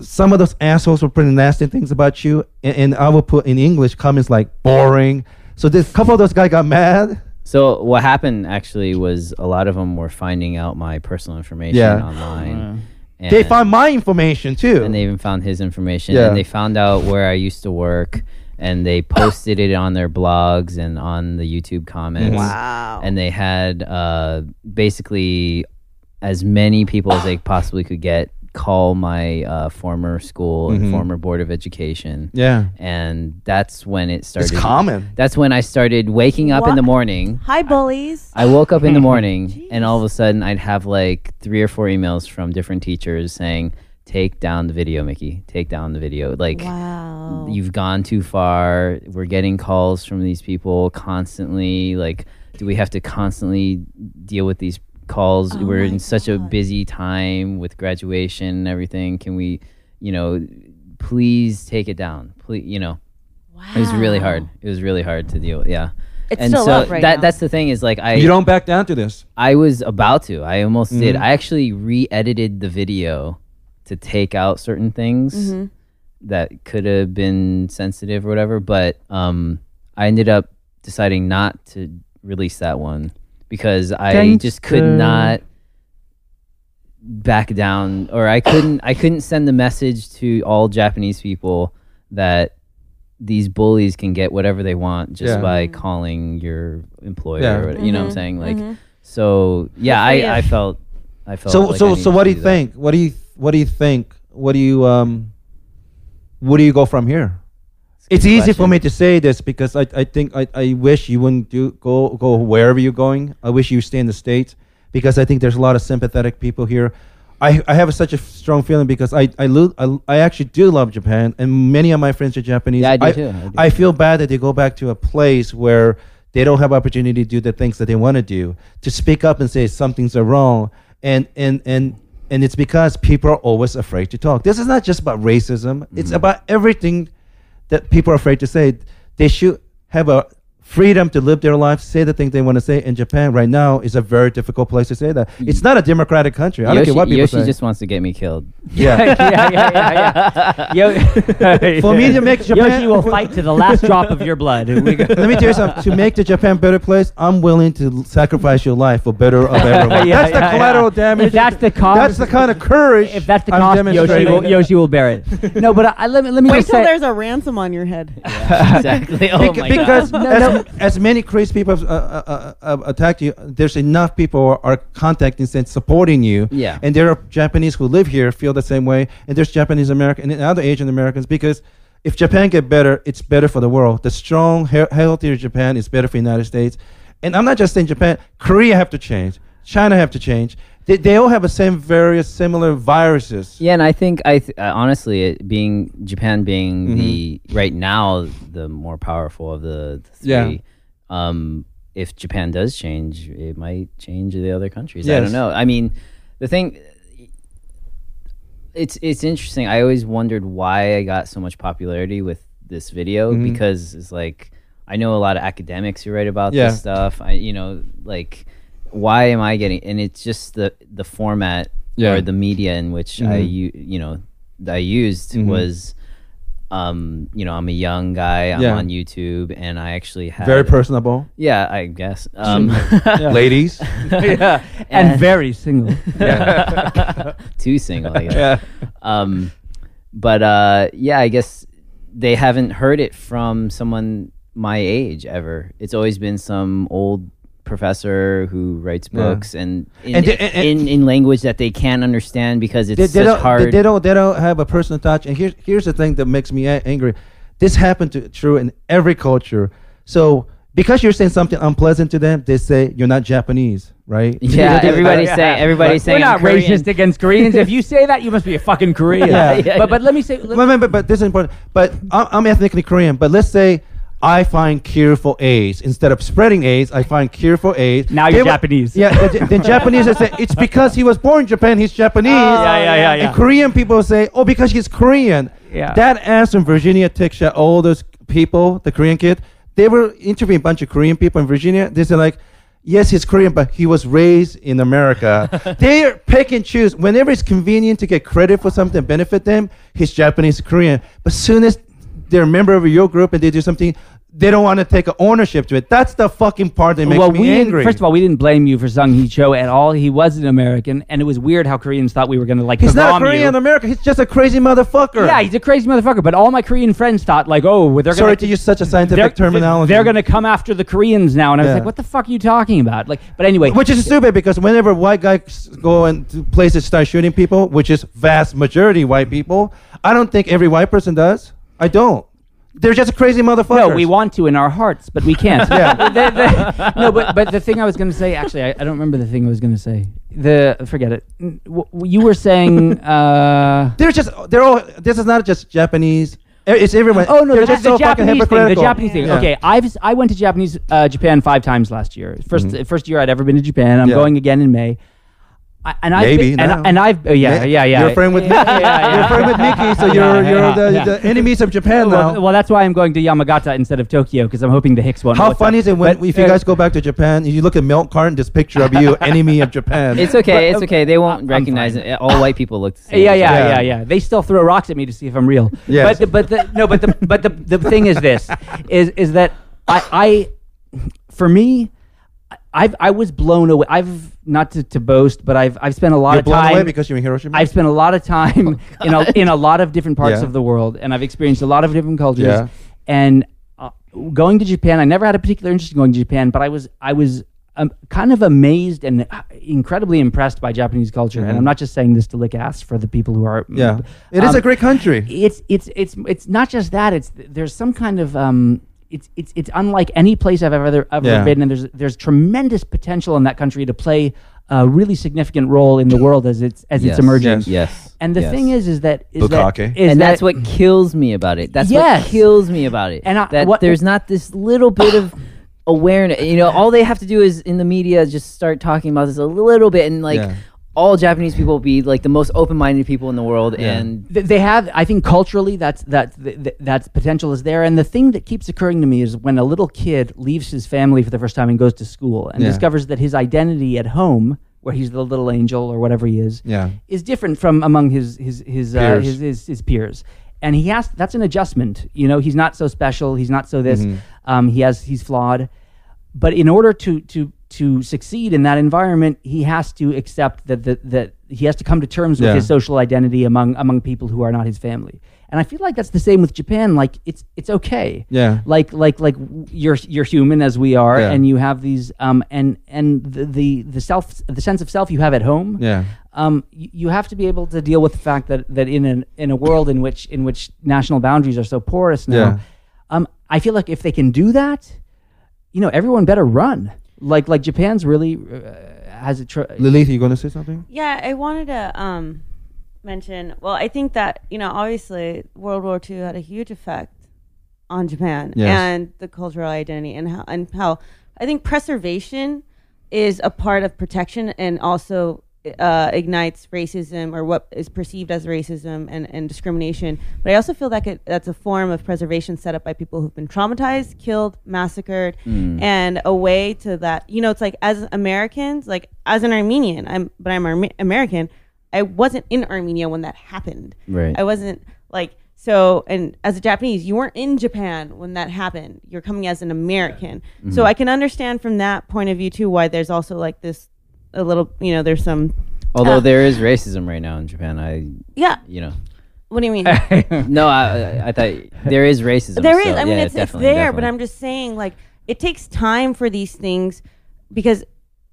some of those assholes were putting nasty things about you, and, and I will put in English comments like boring. So this couple of those guys got mad.
So what happened actually was a lot of them were finding out my personal information
Yeah.
online. Oh, and,
They found my information too.
and they even found his information
Yeah.
and they found out where I used to work and they posted it on their blogs and on the YouTube comments.
Wow.
And they had uh, basically as many people as they possibly could get call my uh, former school and
Mhm.
former board of education.
yeah,
And that's when it
it's
started.
common.
That's when I started waking up in the morning.
Hi, bullies.
I woke up in the morning and all of a sudden I'd have like three or four emails from different teachers saying, Take down the video, Mickey. Take down the video. Like,
Wow.
you've gone too far. We're getting calls from these people constantly. Like, do we have to constantly deal with these calls?
Oh
We're
my
in such a busy time with graduation and everything. Can we, you know, please take it down? Please, you know, Wow. it was really hard. It was really hard to deal with. Yeah.
It's
and
still
so
up right
that
now.
that's the thing is like I
you don't back down to this.
I was about to. I almost did.
Mhm.
I actually re-edited the video to take out certain things
Mhm.
that could have been sensitive or whatever, but um I ended up deciding not to release that one because I just could not back down or I couldn't I couldn't send the message to all Japanese people that these bullies can get whatever they want just
Yeah.
by calling your employer
Yeah.
or you know what I'm
Mhm,
saying like
mhm.
so yeah. I, I felt I felt
So
like
so so what do you
that.
think? What do you what do you think? What do you um? Where do you go from here? It's easy for me to say this because I, I think I, I wish you wouldn't do go go wherever you're going. I wish you stay in the states because I think there's a lot of sympathetic people here. I, I have such a strong feeling because I I, lo- I I actually do love Japan and many of my friends are Japanese.
Yeah, I do
I,
too. I do.
I feel bad that they go back to a place where they don't have opportunity to do the things that they want to do to speak up and say something's are wrong and and and and it's because people are always afraid to talk. This is not just about racism. It's
Mm-hmm.
about everything that people are afraid to say. They should have a freedom to live their life, say the things they want to say. In Japan right now is a very difficult place to say that. Mm. It's not a democratic country. I don't care what people
Yoshi
say.
just wants to get me killed.
yeah.
yeah, yeah, yeah, yeah. Yo-
For me to make Japan,
Yoshi will fight to the last drop of your blood.
Let me tell you something. To make the Japan better place, I'm willing to sacrifice your life for better of everyone.
Yeah,
that's the collateral
yeah.
damage.
If that's the cost,
That's the kind of courage.
if that's the
I'm
cost, Yoshi will, Yoshi will bear it.
no, but I, let me let me
Wait
just
till
say.
there's a ransom on your head.
exactly. Oh
Bec-
my
because
god.
as, as many crazy people have uh, uh, uh, attacked you, there's enough people are contacting and supporting you.
Yeah.
And there are Japanese who live here feel the same way, and there's Japanese American and other Asian Americans because if Japan get better, it's better for the world. The strong, he- healthier Japan is better for the United States. And I'm not just saying Japan. Korea have to change. China have to change. They, they all have the same various similar viruses.
Yeah, and I think I th- uh, honestly, it being Japan being
Mm-hmm.
the right now the more powerful of the, the
Yeah.
three. Um, if Japan does change, it might change the other countries. I
Yes.
don't know. I mean, the thing. It's it's interesting. I always wondered why I got so much popularity with this video
Mhm.
because it's like I know a lot of academics who write about
Yeah.
this stuff. I you know like why am I getting and it's just the the format
Yeah.
or the media in which I
Mhm.
u- you know that I used
Mhm.
was um you know I'm a young guy I'm
Yeah.
on YouTube and I actually have
Very personable.
yeah I guess um
Ladies.
yeah, and, very single.
too single I guess um but uh yeah I guess they haven't heard it from someone my age ever it's always been some old professor who writes
Yeah.
books and in,
And the- and- and-
in in language that they can't understand because it's
they, they
such
don't,
hard
They, they don't. They don't have a personal touch. And here's here's the thing that makes me a- angry. This happened to true in every culture. So because you're saying something unpleasant to them, they say you're not Japanese, right?
yeah
They- they-
everybody's
Yeah.
saying everybody's
We're not
I'm Korean.
racist against Koreans. if you say that, you must be a fucking Korean.
Yeah.
Yeah,
but but let me say. let-
But, but, but, but this is important. But I'm, I'm ethnically Korean. But let's say I find cure for AIDS instead of spreading AIDS. I find cure for AIDS.
Now you're
will-
Japanese.
Yeah, the, the Japanese say it's because he was born in Japan. He's Japanese.
Oh, yeah, yeah, yeah, yeah.
And Korean people say, oh, because he's Korean.
Yeah.
That ass from Virginia Tech shot all those people, the Korean kid, they were interviewing a bunch of Korean people in Virginia. They said like, yes, he's Korean, but he was raised in America. they pick and choose. Whenever it's convenient to get credit for something, benefit them, he's Japanese, Korean. But soon as they're a member of your group and they do something, they don't want to take ownership to it. That's the fucking part that makes
well,
me
we
angry.
first of all, we didn't blame you for Seung-Hui Cho at all. He was an American, and it was weird how Koreans thought we were going to like.
he's not a
you.
Korean American. He's just a crazy motherfucker.
Yeah, he's a crazy motherfucker. But all my Korean friends thought like, oh, they're
Sorry
going
to use such a scientific
they're,
terminology.
They're going to come after the Koreans now, and I was
Yeah.
like, what the fuck are you talking about? Like, but anyway,
Which is stupid because whenever white guys go into places start shooting people, which is vast majority white people, I don't think every white person does. I don't. They're just crazy motherfuckers.
No, we want to in our hearts, but we can't.
Yeah.
No, but but the thing I was going to say, actually, I, I don't remember the thing I was going to say. The forget it. W- w- You were saying. Uh,
They're just. They're all. This is not just Japanese. Eh, It's everyone.
Oh no,
they're
the,
just
the
so fucking
Japanese thing. The
hypocritical.
Japanese thing.
Yeah.
Okay, I've s- I went to Japanese uh, Japan five times last year. 1st first year I'd ever been to Japan. I'm
Mm-hmm. Yeah.
going again in May. I, and I've
Maybe
been,
now.
and, and I've uh, yeah
Ma-
yeah yeah.
You're a friend with Mickey.
Yeah, yeah, yeah.
You're a friend with Mickey, so you're
yeah,
you're the,
yeah.
the enemies of Japan now.
Well, well, that's why I'm going to Yamagata instead of Tokyo because I'm hoping the Hicks won't.
How funny
up.
is it when
But,
if you
uh,
guys go back to Japan, you look at milk carton, this picture of you, enemy of Japan.
It's okay.
But,
it's okay. They won't
I'm
recognize
fine.
it. All white people look the same.
Yeah, yeah,
Yeah.
yeah, yeah, They still throw rocks at me to see if I'm real.
Yes.
But the, but the, no, but the but the the thing is this is is that I I for me I've I was blown away. I've not to, to boast, but I've I've spent a lot
You're
of
blown
time
away because you're in Hiroshima.
I've spent a lot of time in a, in a lot of different parts
Yeah.
of the world, and I've experienced a lot of different cultures.
Yeah.
And uh, going to Japan, I never had a particular interest in going to Japan, but I was I was um, kind of amazed and uh, incredibly impressed by Japanese culture. And I'm not just saying this to lick ass for the people who are.
Mm-hmm. yeah, it is
Um,
a great country.
It's it's it's it's not just that. It's there's some kind of um. It's, it's, it's unlike any place I've ever ever
Yeah.
been, and there's there's tremendous potential in that country to play a really significant role in the world as it's as
Yes.
it's emerging.
Yes.
Yes.
And the
yes.
thing is, is that is that,
Bukkake.
and
that-
that's what kills me about it. That's
Yes.
what kills me about it.
And I-
that
what-
there's not this little bit of awareness. You know, all they have to do is in the media just start talking about this a little bit, and like
Yeah.
All Japanese people be like the most open-minded people in the world,
Yeah.
and
Th- they have i think culturally that's that th- th- that potential is there and the thing that keeps occurring to me is when a little kid leaves his family for the first time and goes to school and
Yeah.
discovers that his identity at home where he's the little angel or whatever he is
Yeah.
is different from among his his his, uh,
Peers.
his, his his peers and he has that's an adjustment you know he's not so special he's not so this
Mhm.
um, he has he's flawed but in order to to to succeed in that environment, he has to accept that that, that he has to come to terms with
Yeah.
his social identity among among people who are not his family. And I feel like that's the same with Japan. Like it's it's okay.
Yeah.
Like like like you're you're human as we are,
Yeah.
and you have these um and and the, the the self the sense of self you have at home.
Yeah.
Um, y- you have to be able to deal with the fact that that in an in a world in which in which national boundaries are so porous now.
Yeah.
Um, I feel like if they can do that, you know, everyone better run. Like like Japan's really uh, has a tr-
Lilith, you going to say something?
Yeah, I wanted to um, mention. Well, I think that you know, obviously, World War II had a huge effect on Japan
Yes.
and the cultural identity, and how and how I think preservation is a part of protection, and also uh, ignites racism or what is perceived as racism and, and discrimination. But I also feel that it, that's a form of preservation set up by people who've been traumatized, killed, massacred, and a way to that. You know, it's like as Americans, like as an Armenian, I'm but I'm Arme- American. I wasn't in Armenia when that happened.
Right.
I wasn't like so. And as a Japanese, you weren't in Japan when that happened. You're coming as an American. So I can understand from that point of view too why there's also like this a little. You know, there's some.
although
Uh,
there is racism right now in Japan, I
Yeah.
you know
What do you mean?
no, I I- I thought there is racism.
There is.
so,
I mean,
yeah,
it's, it's
definitely,
there, but. I'm just saying, like, it takes time for these things because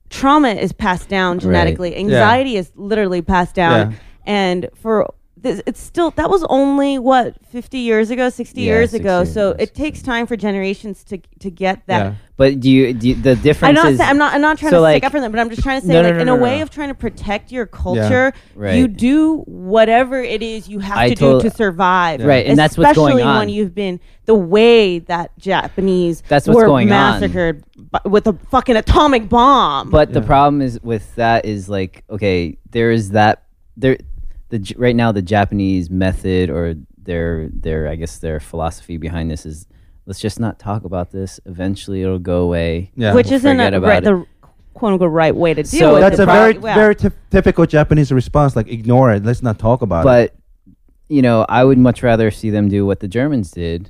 trauma is passed down genetically. Anxiety is literally passed down,
Yeah.
and for this, it's still that was only what 50 years ago, 60
Yeah,
years
60
ago.
years
So it takes time for generations to to get that.
Yeah.
But do you, do you the
I'm
difference
not.
is
Sa- I'm not. I'm not trying
so,
to
like-
stick up for them, but I'm just trying to say,
No, no,
like,
no,
in
no,
a
no,
way
no.
of trying to protect your culture,
Right.
you do whatever it is you have
I
to
tot-
do to survive.
Right, and that's what's going on.
Especially when you've been the way that Japanese
That's what's
were
going on.
massacred bu- with a fucking atomic bomb.
But the problem is with that is like okay, there is that there the right now the Japanese method or their their I guess their philosophy behind this is let's just not talk about this. Eventually it'll go away.
Yeah.
which
We'll
isn't a, right, the quote unquote right way to deal
So
with
That's
it.
a very,
Right,
very ty- typical Japanese response. Like, ignore it. Let's not talk about it.
But you know, I would much rather see them do what the Germans did,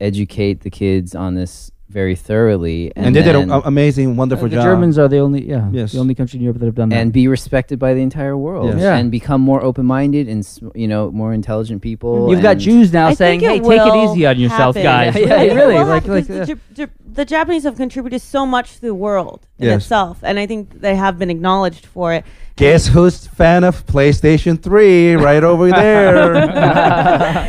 educate the kids on this very thoroughly, and,
And, they did an amazing,
Uh,
wonderful
the
job.
Germans are the only yeah
Yes.
the only country in Europe that have done that.
and be respected by the entire world,
Yes.
Yeah.
and become more open-minded and you know more intelligent people.
You've got Jews now
I
saying, "Hey, take it easy on yourself,
happen.
guys."
I
Yeah,
think it
really,
will
like
happen
like
'cause
uh,
the, Jap- Jap- the Japanese have contributed so much to the world in
Yes.
itself, and I think they have been acknowledged for it.
Guess who's fan of PlayStation 3 right over there?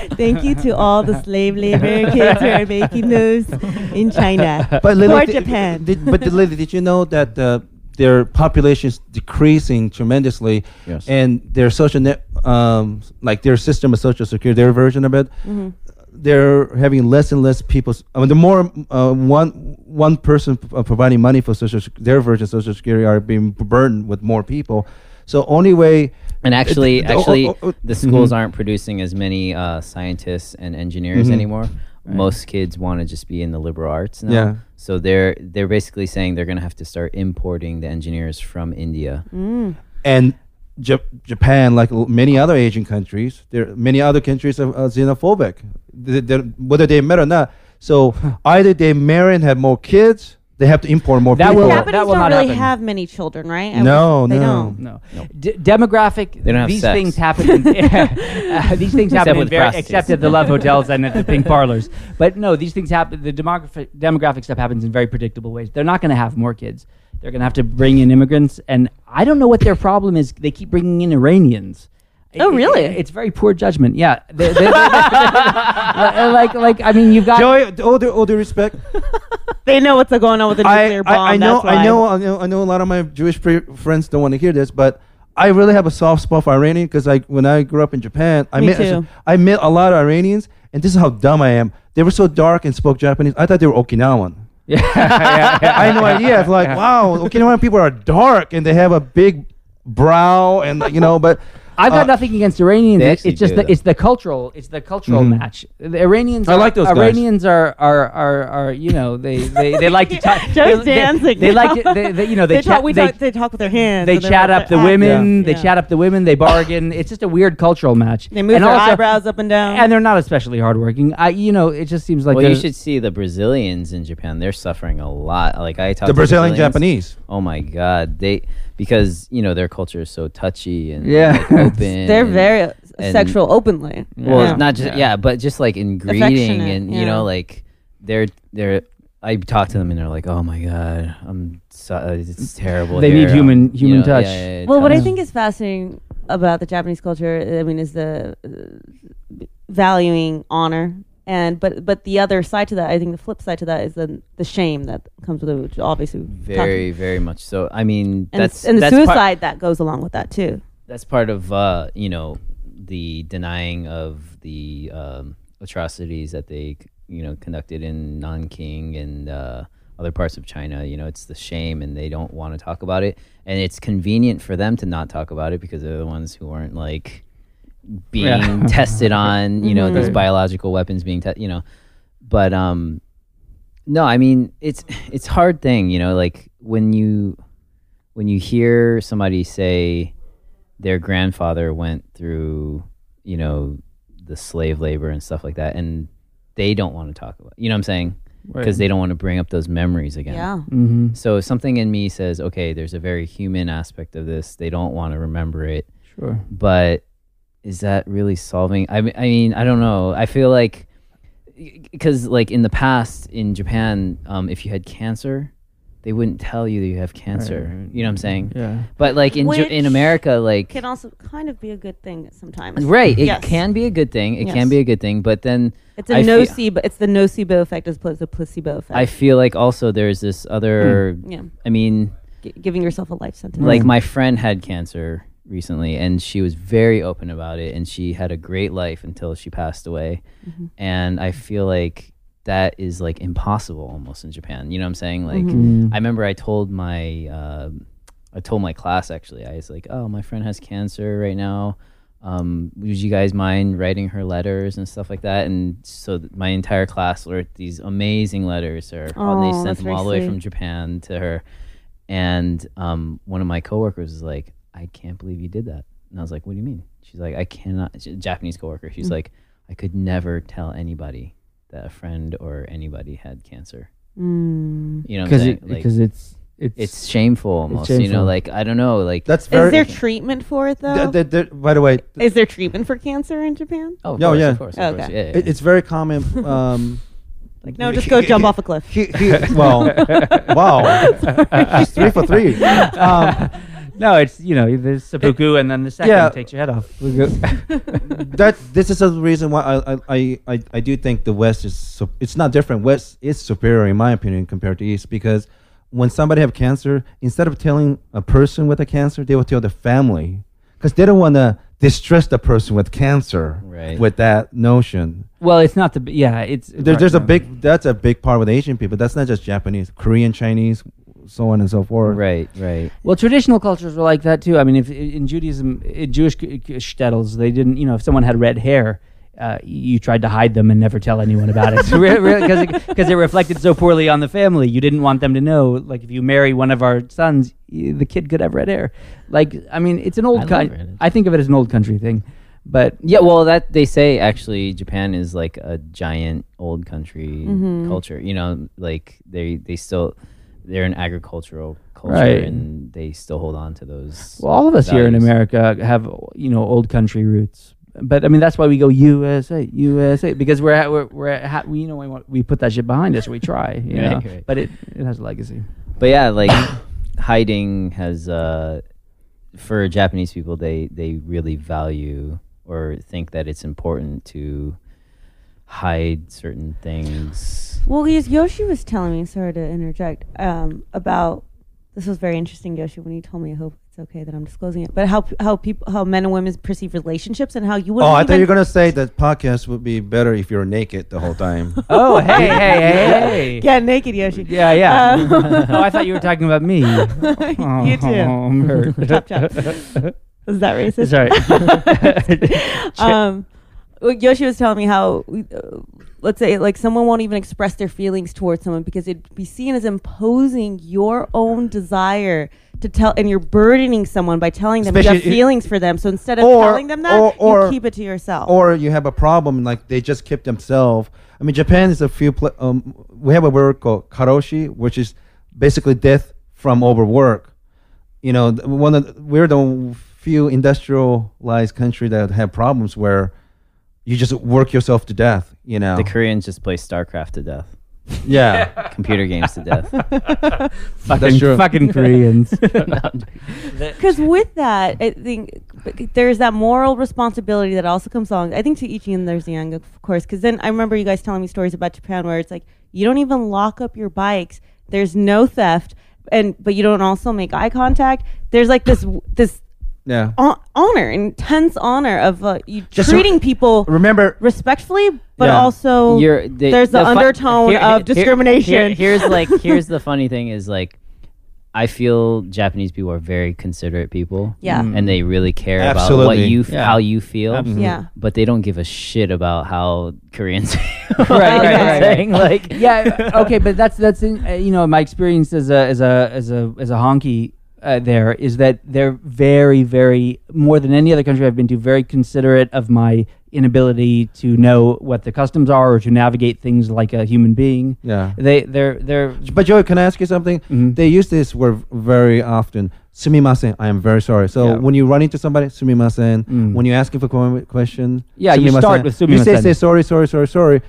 Thank you to all the slave labor kids who are making those in China
but Lily,
or Japan.
Did, but Lily, did you know that uh, their population is decreasing tremendously,
Yes.
and their social net, um, like their system of social security, their version of it,
Mm-hmm.
They're having less and less people. I mean, the more uh, one one person p- uh, providing money for social, sec- their version of social security are being burdened with more people. So only way.
And actually,
the- oh,
actually,
oh, oh,
the schools
mhm.
aren't producing as many uh, scientists and engineers
Mhm.
anymore. Most kids want to just be in the liberal arts now.
Yeah.
So they're they're basically saying they're going to have to start importing the engineers from India.
Mm.
and Jap- Japan, like many other Asian countries, there many other countries are, are xenophobic, Th- th- whether they admit or not. So either they marry and have more kids, they have to import more
That
people.
will-
Japanese
that will
don't
not
really
happen.
have many children, right? I
No,
would- they
no.
don't.
No. D- demographic.
They don't have
these
sex.
things happen. In, uh, these things happen in very, except at the love hotels and at the pink parlors. But no, these things happen. The demographic demographic stuff happens in very predictable ways. They're not going to have more kids. They're going to have to bring in immigrants, and I don't know what their problem is. They keep bringing in Iranians.
Oh,
It-
really?
it- it's very poor judgment. Yeah, They- they- they- like like I mean, you've got
Joy, all due, all due respect,
They know what's going on with the
I,
nuclear bomb.
I, I know,
that's why.
I know, I know, I know. A lot of my Jewish pre- friends don't want to hear this, but I really have a soft spot for Iranian because I, when I grew up in Japan, I
Me
met,
too.
I met a lot of Iranians, and this is how dumb I am. They were so dark and spoke Japanese. I thought they were Okinawan.
yeah, yeah, yeah.
I had no idea. It's like, wow, Okinawan people are dark and they have a big
brow and you know, but
I've got
Uh,
nothing against Iranians.
They
It's just the,
though.
it's the cultural it's the cultural
Mhm.
match. The Iranians
I
are,
like those guys.
Iranians are are, are are you know they they, they like to talk.
Joe's
they,
dancing
They, like
now.
to, they, they you know they,
They,
chat,
talk. We
they,
talk. They talk with their hands.
they chat up the women. They
yeah.
chat up the women. They bargain. it's just a weird cultural match.
They move
and
their
also,
eyebrows up and down.
and they're not especially hardworking. I you know it just seems like
well, you should see the Brazilians in Japan. They're suffering a lot. Like I talk
the
to
Brazilian Japanese.
Oh my god, they because you know their culture is so touchy and
Yeah.
like, open.
they're
and-
very
and-
sexual openly.
well,
Yeah.
not just
Yeah.
yeah. but just like in greeting
Affectionate,
and you know like they're they're. I talk to them and they're like, "Oh my god, I'm so, uh, it's terrible."
They need human-
Um, you
human
know,
touch.
yeah, yeah, yeah,
Well, what I think is fascinating about the Japanese culture, I mean, is the uh, valuing honor, and but but the other side to that, I think the flip side to that is the the shame that comes with it, which obviously
very very much so. I mean,
and,
that's
and the
that's part-
suicide that goes along with that too.
that's part of uh, you know the denying of the um, atrocities that they you know conducted in Nanking and uh, other parts of China. You know, it's the shame, and they don't want to talk about it, and it's convenient for them to not talk about it because they're the ones who aren't like being
Yeah.
tested on. You know, those
Mhm.
biological weapons being tested. You know, but um, no, I mean it's it's hard thing. You know, like when you when you hear somebody say their grandfather went through, you know, the slave labor and stuff like that, and they don't want to talk about. You know what I'm saying? Because they don't want to bring up those memories again.
Yeah.
Mhm.
So something in me says, okay, there's a very human aspect of this. They don't want to remember it,
Sure.
but is that really solving? I mean, I mean, I don't know. I feel like because like in the past in Japan, um, if you had cancer, they wouldn't tell you that you have cancer.
Right.
You know what I'm saying?
Yeah.
But like in Ja- in America, like it
Can also kind of be a good thing sometimes.
right, it
Yes.
can be a good thing. It
Yes.
can be a good thing, but then
It's a
I feel-
nocebo. It's the nocebo effect as opposed to placebo effect.
I feel like also there's this other.
yeah,
I mean,
G- giving yourself a life sentence.
like my friend had cancer recently, and she was very open about it, and she had a great life until she passed away.
Mhm.
And I feel like that is like impossible almost in Japan. You know what I'm saying? Like
Mhm.
Mm.
I remember I told my um I told my class actually. I was like, "Oh, my friend has cancer right now. Um, would you guys mind writing her letters and stuff like that?" And so th- my entire class wrote these amazing letters. Or
Oh,
they sent them all the way from Japan to her. And um, one of my coworkers was like, "I can't believe you did that." And I was like, "What do you mean?" She's like, "I cannot." She's a Japanese coworker. She's
Mm.
like, "I could never tell anybody that a friend or anybody had cancer."
Mm.
You know,
Because it,
Like,
it's it's
it's shameful almost you know like i don't know like
That's
Is there treatment for it though?
th- th- th- by the way,
Is there treatment for cancer in Japan?
oh, of
No,
course,
yeah.
of course, of course.
Okay.
Yeah, yeah,
it, it's very common. Um,
Like, no, just go jump off a cliff.
he, he, well, wow, She's three for three. Um,
no, it's you know there's seppuku and then the second
yeah.
takes your head off.
that this is the reason why I, I, I, I do think the West is so, it's not different. West is superior in my opinion compared to East because when somebody have cancer, instead of telling a person with a cancer, they will tell the family because they don't want to distress the person with cancer
Right.
with that notion.
well, it's not the b- yeah. It's
There, there's a big that's a big part with Asian people. That's not just Japanese, Korean, Chinese, so on and so forth.
right right
Well, traditional cultures were like that too. I mean, if in Judaism, in Jewish k- k- shtetls, they didn't, you know, if someone had red hair, uh, you tried to hide them and never tell anyone about it because it, 'cause it reflected so poorly on the family. You didn't want them to know. Like if you marry one of our sons, y- the kid could have red hair. Like I mean, it's an old
love
kind. I think of it as an old country thing, but
yeah well that they say actually japan is like a giant old country
Mhm.
culture you know like they they still they're an agricultural culture
Right.
and they still hold on to those
well, all of us here in. America have you know old country roots. But I mean, that's why we go USA, USA, because we're at, we're, we're at, we you know we, want, we put that shit behind us. We try, you
Right,
know.
right.
But it it has a legacy.
but yeah like hiding has uh for japanese people they they really value or think that it's important to hide certain things
Well, yes, Yoshi was telling me, sorry to interject, um, about this was very interesting, Yoshi, when you told me. I hope it's okay that I'm disclosing it. But how how people how men and women perceive relationships and how you would.
Oh, I thought you were gonna say that podcast would be better if you're naked the whole time.
Oh, hey, hey, hey, hey.
Get naked, Yoshi.
Yeah, yeah.
Um,
oh, I thought you were talking about me. Oh,
you too.
I'm hurt.
Chop, chop. Was that racist?
Sorry.
um, well, Yoshi was telling me how, uh, let's say, like someone won't even express their feelings towards someone because it'd be seen as imposing your own desire to tell, and you're burdening someone by telling them you have
Especially
feelings for them. So instead of
Or-
telling them that,
or- or-
you keep it to yourself.
or you have a problem like they just keep themselves. I mean, Japan is a few. Pl- um, we have a word called karoshi, which is basically death from overwork. You know, th- one of the, we're the few industrialized country that have problems where you just work yourself to death. You know,
The Koreans just play StarCraft to death.
yeah.
Computer games to death.
fucking,
true.
fucking Koreans.
Because with that, I think there's that moral responsibility that also comes along. I think to each and there's yang, of course. Because then I remember you guys telling me stories about Japan where it's like you don't even lock up your bikes. There's no theft, and but you don't also make eye contact. There's like this this
Yeah.
hon- honor, intense honor of uh, you
Just
treating people
Remember,
respectfully, but
Yeah.
also
You're, they-
there's the,
fu-
undertone
here-
of
here-
discrimination.
here- here's like here's the funny thing is like I feel Japanese people are very considerate people.
Yeah.
And they really care about what
Absolutely.
you f-
Yeah.
how you feel.
Absolutely.
yeah.
But they don't give a shit about how Koreans
right,
feel.
right,
You know what
right,
saying? Like
yeah. Okay, but that's that's in, uh, you know my experience as a as a as a as a honky uh, there is that they're very very more than any other country I've been to very considerate of my inability to know what the customs are or to navigate things like a human being.
yeah.
They they're they're
But Joey, can I ask you something?
Mhm.
They use this word very often. Sumimasen. I am very sorry. So
Yeah.
when you run into somebody, sumimasen.
Mm.
When you ask him for a question,
Yeah, you start with sumimasen.
You say, say sorry, sorry, sorry, sorry.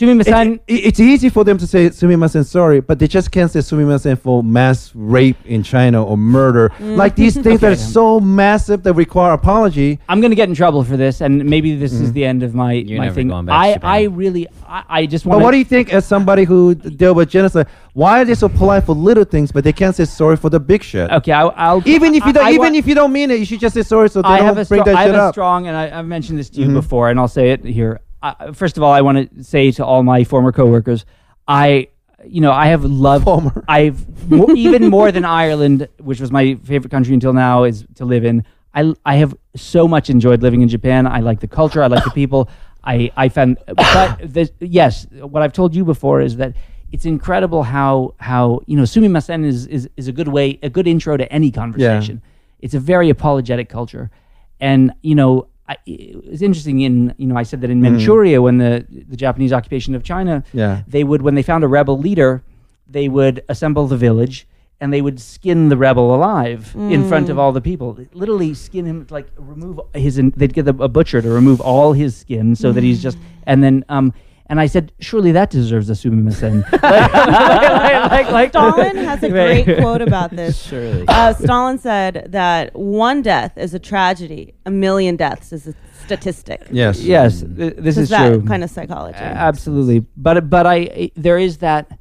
Sumimasen.
It, it- it's easy for them to say sumimasen sorry, but they just can't say sumimasen for mass rape in China or murder. Like these things that are so massive that require apology.
I'm going to get in trouble for this, and maybe this is the end of my
You're
my
never
thing.
going back
I
Japan.
I really I, I just
But
want.
what do you think as somebody who dealt with genocide? Why are they so polite for little things, but they can't say sorry for the big shit?
Okay, I, I'll
Even if you
I-
don't,
I
even
want-
if you don't mean it, you should just say sorry so they
I
don't
have a,
bring
stro-
that
I have
shit
a
up.
strong, and I, I've mentioned this to you
Mhm.
before, and I'll say it here. Uh, first of all, I want to say to all my former coworkers, I, you know, I have loved,
Former.
I've mo- even more than Ireland, which was my favorite country until now, is to live in. I, I have so much enjoyed living in Japan. I like the culture. I like the people. I, I found, but this, yes, what I've told you before is that it's incredible how how you know sumimasen is is is a good way, a good intro to any conversation. It's a very apologetic culture, and you know. I, it's interesting. In you know, I said that in mm. Manchuria, when the the Japanese occupation of China,
Yeah.
they would when they found a rebel leader, they would assemble the village and they would skin the rebel alive in front of mm. all the people. Literally skin him, like remove his. They'd get a, a butcher to remove all his skin so that he's just. Mm. And then, um, and I said, surely that deserves a sumimasen. like, like, like, like-
Stalin has a great quote about this.
Surely.
Uh, Stalin said that one death is a tragedy, a million deaths is a statistic.
Yes.
Yes, th- this is
that
true.
kind of psychology.
A- absolutely but but i there is that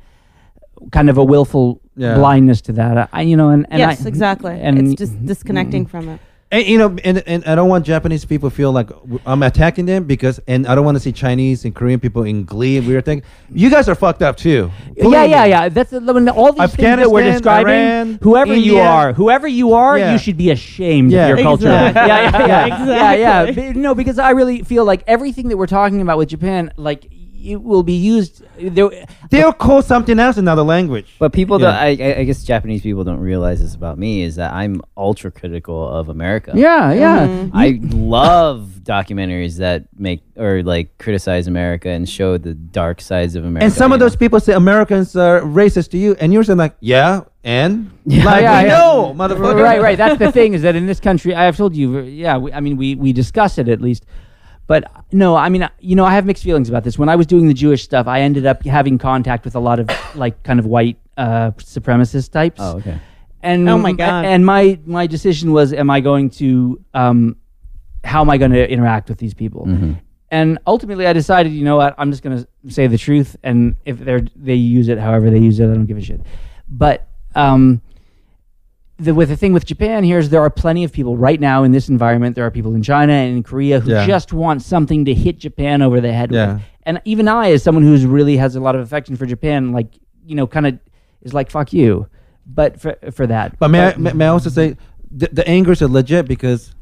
kind of a willful
Yeah.
blindness to that I, you know and, and
yes,
I,
exactly.
and
it's just disconnecting from it.
And, you know, and, and I don't want Japanese people feel like I'm attacking them because, and I don't want to see Chinese and Korean people in glee and weird things. You guys are fucked up too.
yeah
Believe
yeah
me.
yeah that's the- when all these things that we're describing
Iran,
whoever you are whoever you are
Yeah.
you should be ashamed
Yeah.
of your culture
Exactly.
yeah yeah yeah yeah yeah
Exactly.
No because i really feel like everything that we're talking about with japan like it will be used there
They'll call something else another language.
But people
Yeah.
don't. I, I I guess Japanese people don't realize this about me is that I'm ultra critical of America.
yeah yeah
Mm-hmm.
I love documentaries that make or like criticize America and show the dark sides of America.
and some of
you know?
those people say Americans are racist to you, and you're saying like, yeah, and like,
yeah,
we
yeah.
know, motherfucker.
right, right. That's the thing is that in this country, I have told you, yeah. We, I mean, we we discuss it at least, but no, I mean, you know, I have mixed feelings about this. When I was doing the Jewish stuff, I ended up having contact with a lot of like kind of white uh, supremacist types.
Oh, okay.
And
Oh my God.
And my my decision was, am I going to, um, how am I going to interact with these people? And ultimately, I decided, you know what, I'm just going to say the truth, and if they're they use it however they use it, I don't give a shit. But um, the with the thing with Japan here is there are plenty of people right now in this environment. There are people in China and in Korea who
Yeah.
just want something to hit Japan over the head
Yeah.
with. And even I, as someone who's really has a lot of affection for Japan, like you know, kind of is like fuck you, but for for that.
But may I, may, may I also say the, the angers are legit because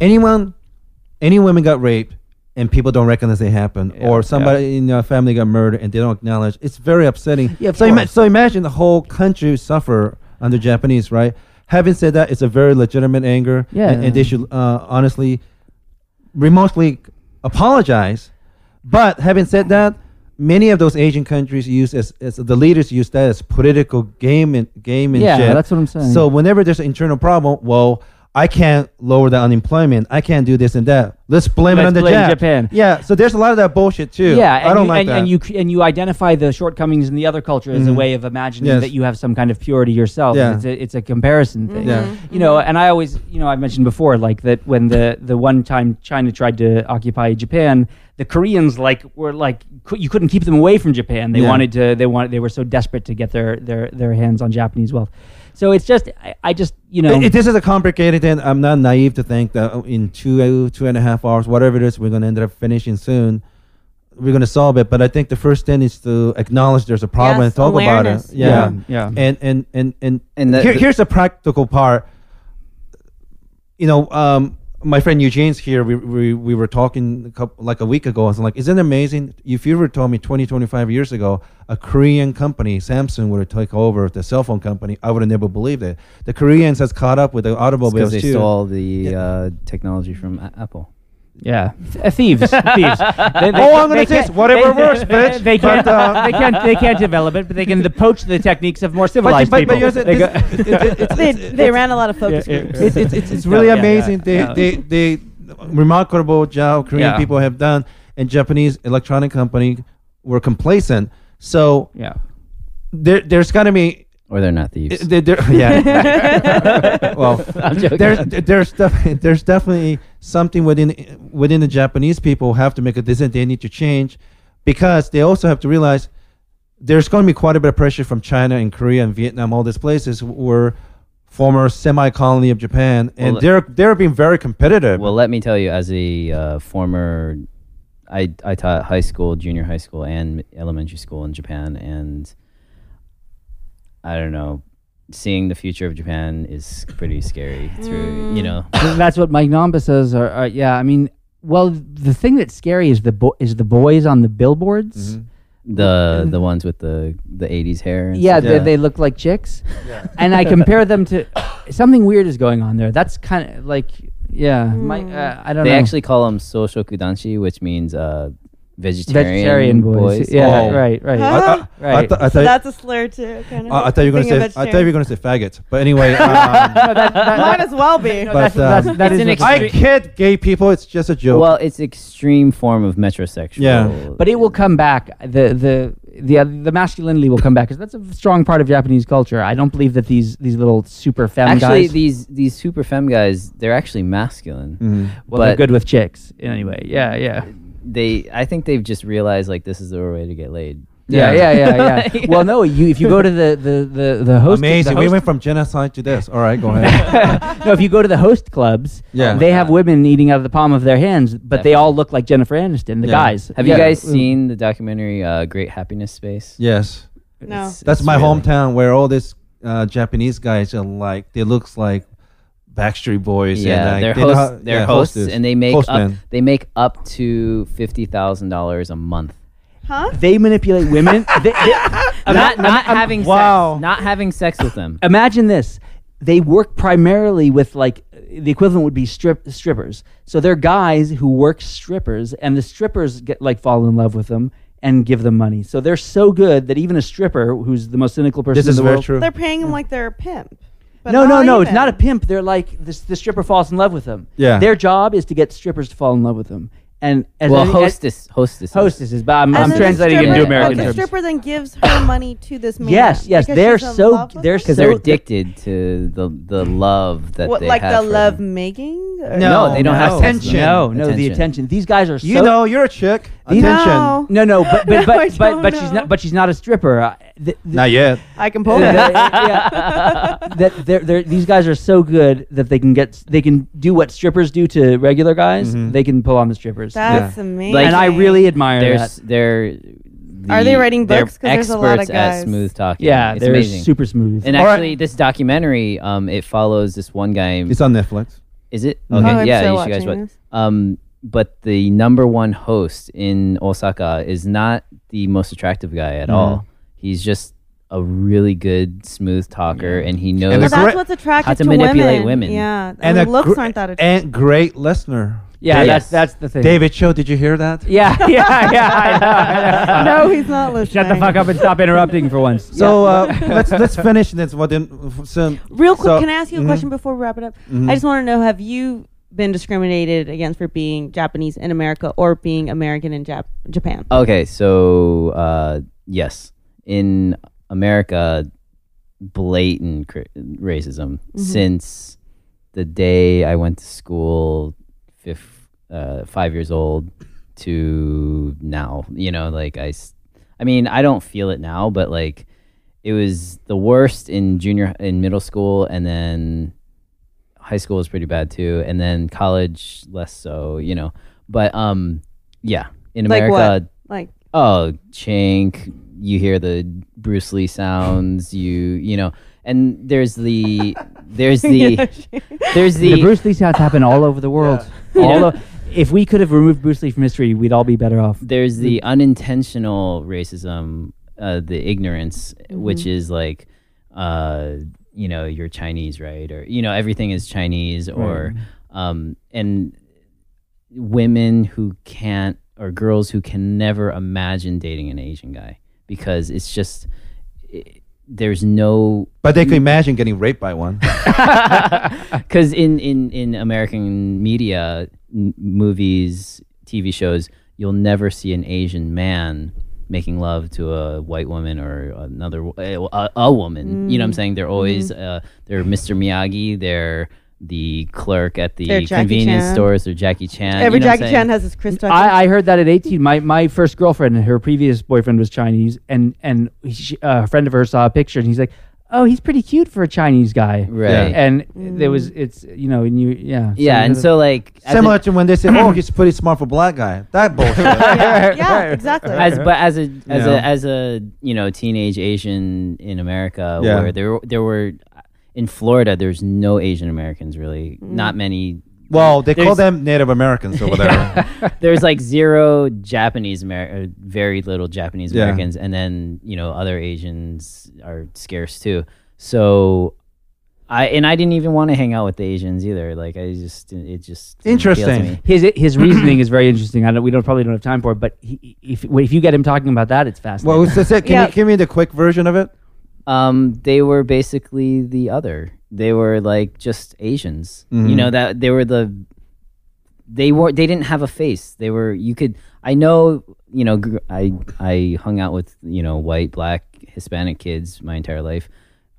anyone, any women got raped and people don't recognize they happened, or somebody in your family got murdered and they don't acknowledge. It's very upsetting.
Yeah, of
so,
course.
so imagine the whole country suffer under Japanese, right? Having said that, it's a very legitimate anger,
Yeah.
and, and they should uh, honestly, remotely apologize. But having said that, many of those Asian countries use as, as the leaders use that as political game and game and
Yeah,
shit.
that's what I'm saying.
So whenever there's an internal problem, well, I can't lower the unemployment. I can't do this and that. Let's blame it
Let's
on the
blame
Jap.
Japan.
Yeah. So there's a lot of that bullshit too.
Yeah,
I don't
you,
like
and,
that.
and you and you identify the shortcomings in the other culture as a
Mhm.
way of imagining
Yes.
that you have some kind of purity yourself.
Yeah.
It's a, it's a comparison thing.
Yeah.
You know, and I always, you know, I've mentioned before, like that when the the one time China tried to occupy Japan, the Koreans like were like cou- you couldn't keep them away from Japan. They
Yeah.
wanted to. They wanted. They were so desperate to get their their their hands on Japanese wealth. So it's just, I, I just, you know,
It- it- this is a complicated thing. I'm not naive to think that in two two and a half hours, whatever it is, we're going to end up finishing soon. We're going to solve it. But I think the first thing is to acknowledge there's a problem
Yes,
and talk
awareness.
about it. Yeah.
yeah.
And and and and,
And the-
here,
the-
here's the practical part. You know, um, my friend Eugene's here. We, we, we were talking a couple, like a week ago. I was like, isn't it amazing? If you were told me 20, 25 years ago, a Korean company, Samsung, would have taken over the cell phone company, I would have never believed it. The Koreans has caught up with the automobiles
because they
too.
stole the uh, technology from Apple.
Yeah, Th- uh, thieves, thieves. They- they-
Oh, I'm gonna
they
say
can't-
whatever
they-
works, bitch.
They can't.
But, uh,
they can't. They can't develop it, but they can poach the techniques of more
but,
civilized
but,
people.
but
They go-
it- it- it's-
They, they ran a lot of focus
Yeah, yeah.
groups.
it's, it's, it's, it's really
Yeah, yeah,
amazing.
yeah,
they,
yeah.
they, they, remarkable job Korean
Yeah.
people have done, and Japanese electronic company were complacent. So
yeah.
there, there's got to be.
Or they're not thieves.
there- there- yeah. well,
I'm joking.
there's there's definitely there's definitely something within within the Japanese people have to make a decision. They need to change because they also have to realize there's going to be quite a bit of pressure from China and Korea and Vietnam, all these places were former semi-colony of Japan, and
Well,
they're they're being very competitive.
Well, let me tell you, as a uh, former, I I taught high school, junior high school, and elementary school in Japan, and I don't know, seeing the future of Japan is pretty scary. Through you know,
That's what Mike Namba says. Are, are, yeah, I mean, well, the thing that's scary is the bo- is the boys on the billboards.
the the ones with the the '80s hair. And
Yeah,
stuff.
They, they look like chicks, Yeah. and I compare them to something weird is going on there. That's kind of like, yeah, my, uh, I don't
they
know.
actually call them soushoku danshi, which means uh, vegetarian,
vegetarian boys. Yeah,
Oh.
right, right,
I, I, I,
right.
th- I
So that's a slur too. Kind of.
I, I thought you were going to say I thought you were going to say faggots, but anyway. Um,
No, that- that-
Might as well be.
no,
But,
that's, that's,
um,
that
It's
is
an
what-
I kid gay people. It's just a joke.
Well, it's extreme form of metrosexual.
Yeah.
but it will come back. The the the uh, the masculinity will come back because that's a strong part of Japanese culture. I don't believe that these these little super femme
actually,
guys.
these these super femme guys, they're actually masculine.
Mhm.
well, they're good with chicks anyway. Yeah, yeah.
They, I think they've just realized like this is the way to get laid.
Yeah, yeah, yeah, yeah. well, no, you if you go to the the the, the host,
Amazing.
the
We went from genocide to this. All right, go ahead.
no, if you go to the host clubs,
Yeah.
they have women eating out of the palm of their hands, but they all look like Jennifer Aniston, the
Yeah.
guys.
Have
Yeah.
you guys seen the documentary uh, Great Happiness Space?
yes.
No.
It's-
That's
it's
my
really-
hometown where all these uh, Japanese guys are like they looks like Backstreet Boys.
Yeah,
and, like,
they're
they know
hosts.
how-
they're
yeah,
hosts,
hostess.
and they make up.
Postman.
They make up to fifty thousand dollars a month.
Huh?
They manipulate women. They- they-
not
Ima-
not
im-
having
wow.
sex. Not having sex with them.
Imagine this. They work primarily with like the equivalent would be strip strippers. So they're guys who work strippers, and the strippers get like fall in love with them and give them money. So they're so good that even a stripper, who's the most cynical person
This
in the
very
world,
true.
They're paying him like they're a pimp. But
no, no,
not
no. It's not a pimp. They're like this. The stripper falls in love with them.
Yeah.
Their job is to get strippers to fall in love with them. And as
well,
any- as-
hostess, hostesses.
hostesses, but I'm,
And
I'm
then the
translating it into
stripper-
American
but the stripper then gives her money to this man.
Yes, yes,
because
they're
she's in
so-
love with
they're
him?
because
so-
they're addicted to the the love that
what,
they
like
have
the
for
love
them.
making. Or-
No, they don't have
attention.
No, no, the
Attention.
attention. These guys are so.
You know, you're a chick.
These-
Attention.
No.
No, no, but but
No, I
but but,
don't
but she's
know.
not. But she's not a stripper. Uh, the, the,
Not yet.
I can pull it.
yeah. that they're, they're, these guys are so good that they can get they can do what strippers do to regular guys.
Mhm.
They can pull on the strippers.
That's amazing.
Like-
and I really admire
There's
that.
they're
Are they writing
they're
books? 'Cause there's a lot of
experts at smooth talking.
Yeah,
it's
they're
amazing.
super smooth.
And
All right.
actually, this documentary, um, it follows this one guy.
It's on Netflix.
Is it? Okay,
Oh, I'm
yeah,
still
you should guys
watching
watch.
this.
Um, but the number one host in Osaka is not the most attractive guy at
Mhm.
all. He's just a really good, smooth talker, and he knows.
And
Well,
the
that's
great-
what's attractive
how to
to
manipulate
women.
women.
Yeah, and,
And
the
a
looks
gr-
aren't that attractive.
And great listener.
yeah,
Yes.
that's that's the thing.
David Cho, did you hear that?
Yeah, yeah, yeah. I know, I know.
no, he's not listening.
Shut the fuck up and stop interrupting for once.
So uh, let's let's finish this. What then? So,
Real quick,
so-
can I ask you a
mhm.
question before we wrap it up? I just want to know: Have you been discriminated against for being Japanese in America or being American in Jap- Japan?
Okay, so uh, yes, in America, blatant racism since the day I went to school, fifth, uh, five years old to now. You know, like I, I mean, I don't feel it now, but like it was the worst in junior in middle school, and then high school was pretty bad too, and then college less so. You know, but um, yeah, in
Like
America.
what? Like,
oh chink you hear the bruce lee sounds you you know and there's the there's the there's
the,
the,
Bruce Lee sounds happen all over the world. All o- if we could have removed Bruce Lee from history, we'd all be better off.
there's the unintentional racism uh the ignorance which is like uh you know you're chinese right or you know everything is chinese or um and women who can't or girls who can never imagine dating an asian guy because it's just i there's no
But they could imagine getting raped by one.
because in, in, in American media, n- movies, TV shows, you'll never see an Asian man making love to a white woman or another a, a, a woman. You know what I'm saying? They're always uh, they're Mr. Miyagi. They're the clerk at the convenience
Chan.
stores. They're Jackie Chan.
every
you know
Jackie? Chan has his Chris Tuckers.
I, I heard that at 18. My my first girlfriend, her previous boyfriend was Chinese, and and she, uh, a friend of hers saw a picture, and he's like, "Oh, he's pretty cute for a Chinese guy."
Right.
And mm. there was it's you know and you yeah
Yeah, and so like as a-
Similar to when they say, "Oh, he's pretty smart for a black guy." That bullshit.
yeah, yeah, exactly.
as but as a as
Yeah.
a as a you know teenage Asian in America
Yeah.
where there there were in Florida there's no Asian Americans really not mm. many
well, they call
There's-
them Native Americans over there.
there's like zero Japanese Amer- uh, very little Japanese
Yeah.
Americans and then you know other Asians are scarce too so I and I didn't even want to hang out with the Asians either like I just it just didn't to
Interesting.
me.
his his reasoning is very interesting. I don't, we don't probably don't have time for it, but he, if if you get him talking about that, it's fascinating.
well, that's it. Can
Yeah.
you give me the quick version of it?
Um, they were basically the other. They were like just Asians. You
Mhm.
know that they were the. They were. They didn't have a face. They were. You could. I know. You know. gr- I I hung out with you know white, black, Hispanic kids my entire life.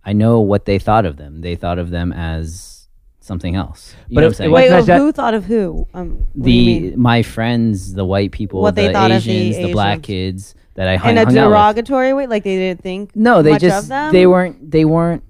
I know what they thought of them. They thought of them as something else. You
But
know
it-
what I'm saying?
Wait, well, who thought of who? Um, what do you
the my friends, the white people,
What
the
they thought of the
Asians, the, black kids that I hung,
in a
hung
derogatory way, like they didn't think.
No, they just they weren't they weren't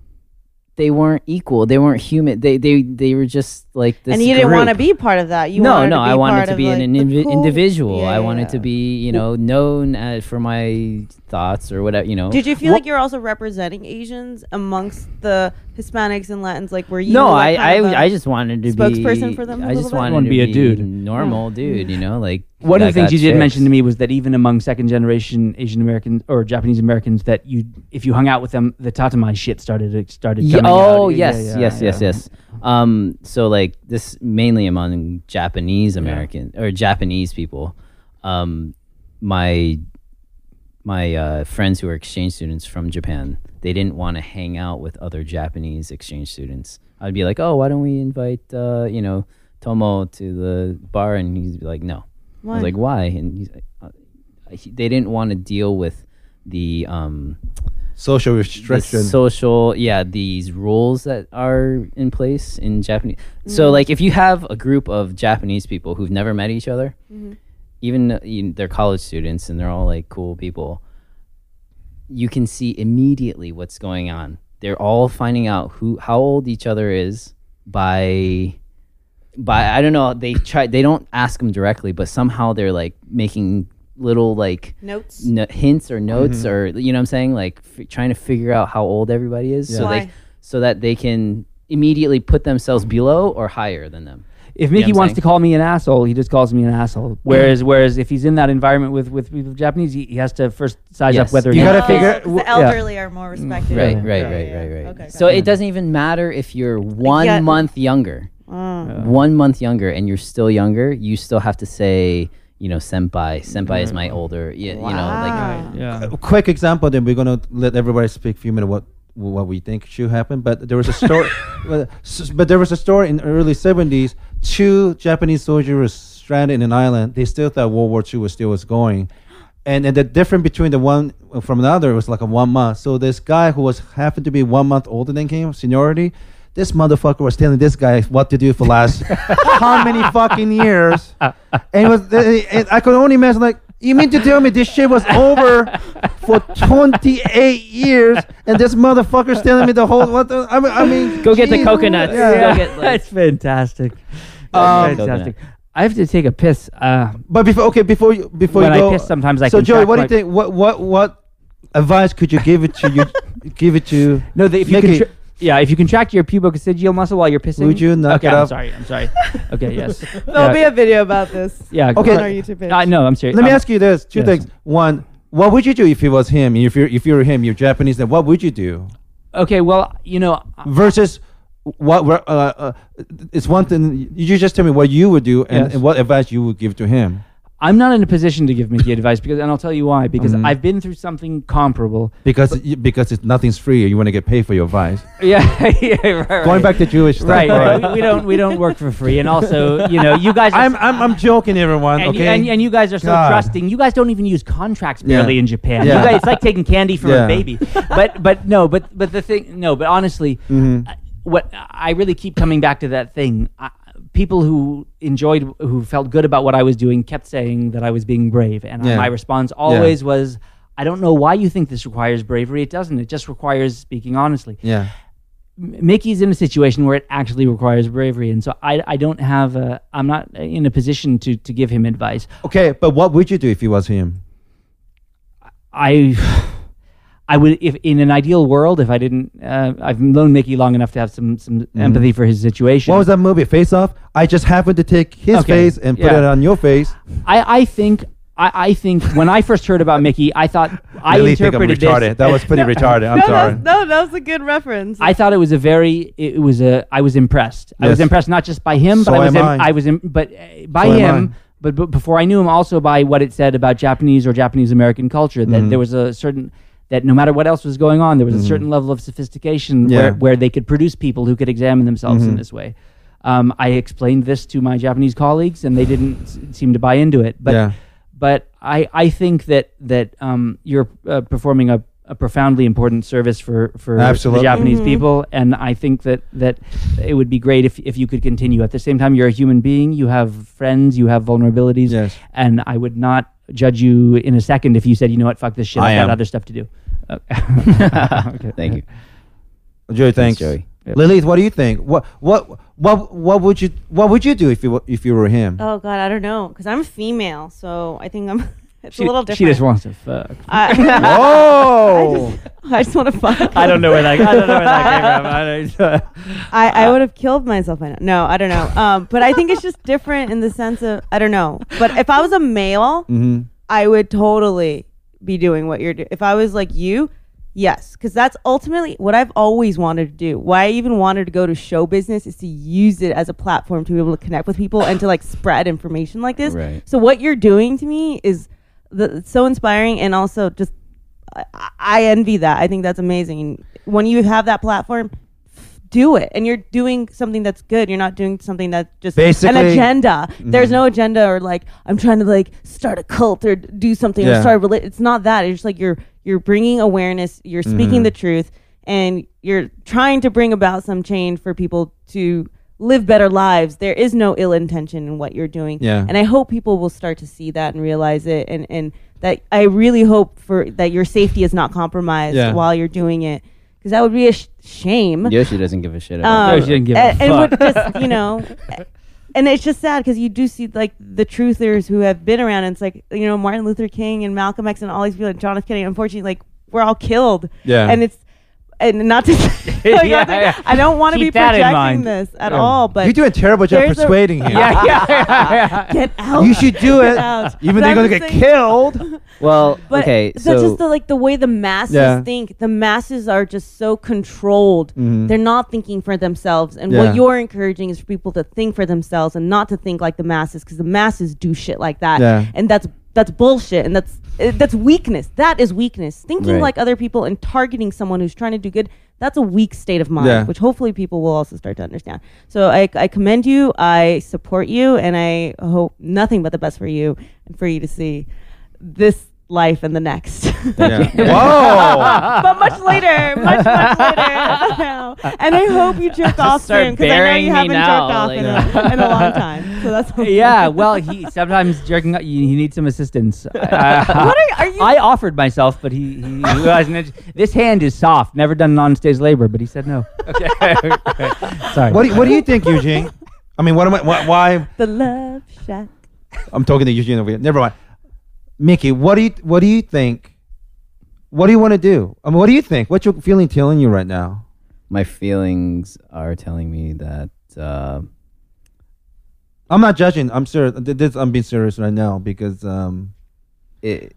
they weren't equal. They weren't human. They they they were just like this.
and you didn't want to be part of that. You
no,
wanted
no.
to be
I wanted to be
like,
an indivi-
cool-
individual.
Yeah,
I wanted
yeah.
to be, you know, known as, for my thoughts or whatever. You know.
Did you feel
Wha-
like you're also representing Asians amongst the Hispanics and Latins? Like, were you?
No,
like,
I,
kind of a
I, I just wanted to be
spokesperson for them
I just
bit?
wanted
Wanna
to
be a dude.
normal dude. You know, like
One of the things
got
you did mention to me was that even among second generation Asian Americans or Japanese Americans, that you if you hung out with them, the tatami shit started it started.
Yeah,
coming
oh
out.
yes,
Yeah, yeah,
yes, yes,
yeah.
yes. Um, so like this mainly among Japanese American or Japanese people. Um, my my uh, friends who are exchange students from Japan, they didn't want to hang out with other Japanese exchange students. I'd be like, oh, why don't we invite uh, you know Tomo to the bar, and he'd be like, no.
Why?
I was like, why? And he's like, uh, he, they didn't want to deal with the um,
social
the
restriction.
social yeah these rules that are in place in japanese so
Mm-hmm.
like if you have a group of japanese people who've never met each other
Mm-hmm.
Even you, they're college students and they're all like cool people you can see immediately what's going on they're all finding out who how old each other is by by i don't know they try they don't ask them directly but somehow they're like making little like
Notes.
no, hints or notes
Mm-hmm.
or you know what I'm saying like f- trying to figure out how old everybody is so
Why?
they so that they can immediately put themselves below or higher than them.
If Mickey
what I'm
wants
saying?
to call me an asshole, he just calls me an asshole. Whereas, whereas if he's in that environment with with, with Japanese, he, he has to first size
Yes.
up whether
You gotta
Oh,
figure-
'cause
w-
the
yeah.
elderly are more respected.
Right,
Yeah.
right, right, right, right.
Okay,
so
got
it doesn't even matter if you're one
Yeah.
month younger,
Oh.
one month younger, and you're still younger. You still have to say, you know, senpai. Senpai is my mm. older. You, you know, like
Wow.
yeah.
a quick example, then we're gonna let everybody speak a few minutes what what we think should happen. But there was a story, but, but there was a story in early seventies. Two Japanese soldiers were stranded in an island. They still thought World War II was still was going, and and the difference between the one uh, from another was like a one month. So this guy who was happened to be one month older than him, seniority. This motherfucker was telling this guy what to do for last how many fucking years, and it was and I could only imagine like you mean to tell me this shit was over for 28 years and this motherfucker's telling me the whole what the, I mean, I mean
Go get the
geez,
coconuts.
yeah.
Go get, like-
That's fantastic.
Um,
fantastic. I have to take a piss. Uh,
but before okay before you before
when
you go
I piss, sometimes I
so Joey what do you think what what what advice could you give it to you give it to
No, the, if you
Mickey.
contra- yeah, if you contract your pubococcygeal muscle while you're pissing,
Would you knock
okay,
it
I'm
up?
sorry. I'm sorry. Okay, yes.
There'll
Yeah.
be a video about this.
Yeah.
Okay.
on our YouTube page.
Uh, no, I'm serious.
let me
Um,
ask you this two
yes.
things one what would you do if it was him? If you're if you're him you're Japanese then what would you do?
Okay, well, you know,
versus what we're, uh, uh, it's one thing you just tell me what you would do and,
Yes.
and what advice you would give to him
I'm not in a position to give Mickey advice because, and I'll tell you why. Because
Mhm.
I've been through something comparable.
because y- because it's nothing's free you want to get paid for your advice
Yeah, yeah, right.
going back to jewish stuff
Right,
all
right. We, we don't we don't work for free, and also, you know, you guys. Are,
I'm, I'm i'm joking everyone
and, you-
okay
and, and you guys are so
God.
trusting. You guys don't even use contracts
Yeah.
barely in Japan.
Yeah.
You guys, it's like taking candy from
Yeah.
a baby. But but no, but but the thing, no, but honestly,
Mhm.
what I really keep coming back to that thing. I, people who enjoyed, who felt good about what I was doing, kept saying that I was being brave, and
Yeah.
my response always was. I don't know why you think this requires bravery. It doesn't. It just requires speaking honestly.
yeah
M- Mickey's in a situation where it actually requires bravery, and so I, I don't have a, I'm not in a position to to give him advice.
okay but what would you do if it was him
I, I would if in an ideal world, if I didn't, uh, I've known Mickey long enough to have some some empathy for his situation.
what was that movie face off i just happened to take his
Okay,
face and put
yeah.
it on your face
I I think. I, I think when I first heard about Mickey, I thought I
really think i'm
interpreted
retarded
this.
that was pretty retarded i'm
no,
sorry
That, no, that was a good reference.
I thought it was a very. It was a. I was impressed. I was
Yes.
impressed not just by him,
So
but I was.
am
im-
I.
I was. Im- but uh, by
So am
him. But, but before I knew him, also by what it said about Japanese or Japanese American culture, that
Mhm.
there was a certain that no matter what else was going on, there was a certain level of sophistication
Yeah.
where, where they could produce people who could examine themselves in
Mhm.
this way. Um, I explained this to my Japanese colleagues, and they didn't s- seem to buy into it. But
yeah
but I, I think that that um, you're uh, performing a, a profoundly important service for for
Absolutely.
the Japanese
Mhm.
people, and I think that that it would be great if if you could continue. At the same time, you're a human being. You have friends. You have vulnerabilities.
yes
And I would not judge you in a second if you said, you know what, fuck this shit.
I
I've got
am.
other stuff to do. Okay.
Thank you.
joey thanks
Joey.
Yep.
lilith what do you think what what what what would you what would you do if you were- if you were him
oh God, I don't know, because I'm female, so I think I'm. It's
She,
a little different.
she just wants to fuck.
I,
oh
I just want to fuck.
I don't know where that. I don't know where that came from. I don't,
I, I would have killed myself by now. No, I don't know. Um, but I think it's just different in the sense of I don't know. But if I was a male,
hmm
I would totally be doing what you're doing. If I was like you, yes, because that's ultimately what I've always wanted to do. Why I even wanted to go to show business is to use it as a platform to be able to connect with people and to like spread information like this.
Right.
So what you're doing to me is the, so inspiring and also just I, I envy that. I think that's amazing. When you have that platform, do it. And you're doing something that's good. You're not doing something that's just an agenda. There's
Mhm.
no agenda or like I'm trying to like start a cult or do something or start a rela- It's not that. It's just like you're you're bringing awareness, you're speaking
Mhm.
the truth, and you're trying to bring about some change for people to live better lives. There is no ill intention in what you're doing.
Yeah.
And I hope people will start to see that and realize it and, and that I really hope for that your safety is not compromised
Yeah.
while you're doing it. Because that would be a sh- shame.
Yoshi doesn't give a shit about
Um.
Yoshi doesn't give a
and, and would
fuck.
just, you know, and it's just sad because you do see like the truthers who have been around. And it's like you know Martin Luther King and Malcolm X and all these people, and John F. Kennedy. Unfortunately, like we're all killed.
Yeah.
And it's and not to. like,
Yeah,
not
yeah.
I don't want to be
Keep that in
projecting this at
Yeah.
all. But
You're doing a terrible job
there's a-
persuading him.
Yeah, yeah, yeah, yeah.
Get out.
You should do it, even
But
though
I'm
you're gonna get killed.
Well,
But
okay,
that's
so
just the like the way the masses
Yeah.
think. The masses are just so controlled.
Mhm.
They're not thinking for themselves. And
Yeah.
what you're encouraging is for people to think for themselves and not to think like the masses, because the masses do shit like that.
Yeah.
And that's that's bullshit. And that's uh, that's weakness. That is weakness. Thinking
Right.
like other people and targeting someone who's trying to do good. That's a weak state of mind,
Yeah.
which hopefully people will also start to understand. So I, I commend you. I support you, and I hope nothing but the best for you and for you to see this life and the next.
Thank you. Whoa.
but much later, much much later now. And I hope you jerk off
Start
soon because I know you haven't
now,
jerked off
like-
in, a, in a long time. So that's
yeah, well, he sometimes jerking. Up, you, he needs some assistance. I,
What are- are you-
I offered myself, but he, he, he wasn't. This hand is soft. Never done non-stage labor, but he said no. Okay, sorry.
What do, what do you think, Eugene? I mean, what am I? Why? why
the love shack.
I'm talking to Eugene over here. Never mind. Mickey, what do you what do you think? What do you want to do? I mean, what do you think? What's your feeling telling you right now?
my feelings are telling me that uh,
I'm not judging. I'm serious. This, I'm being serious right now because um,
it,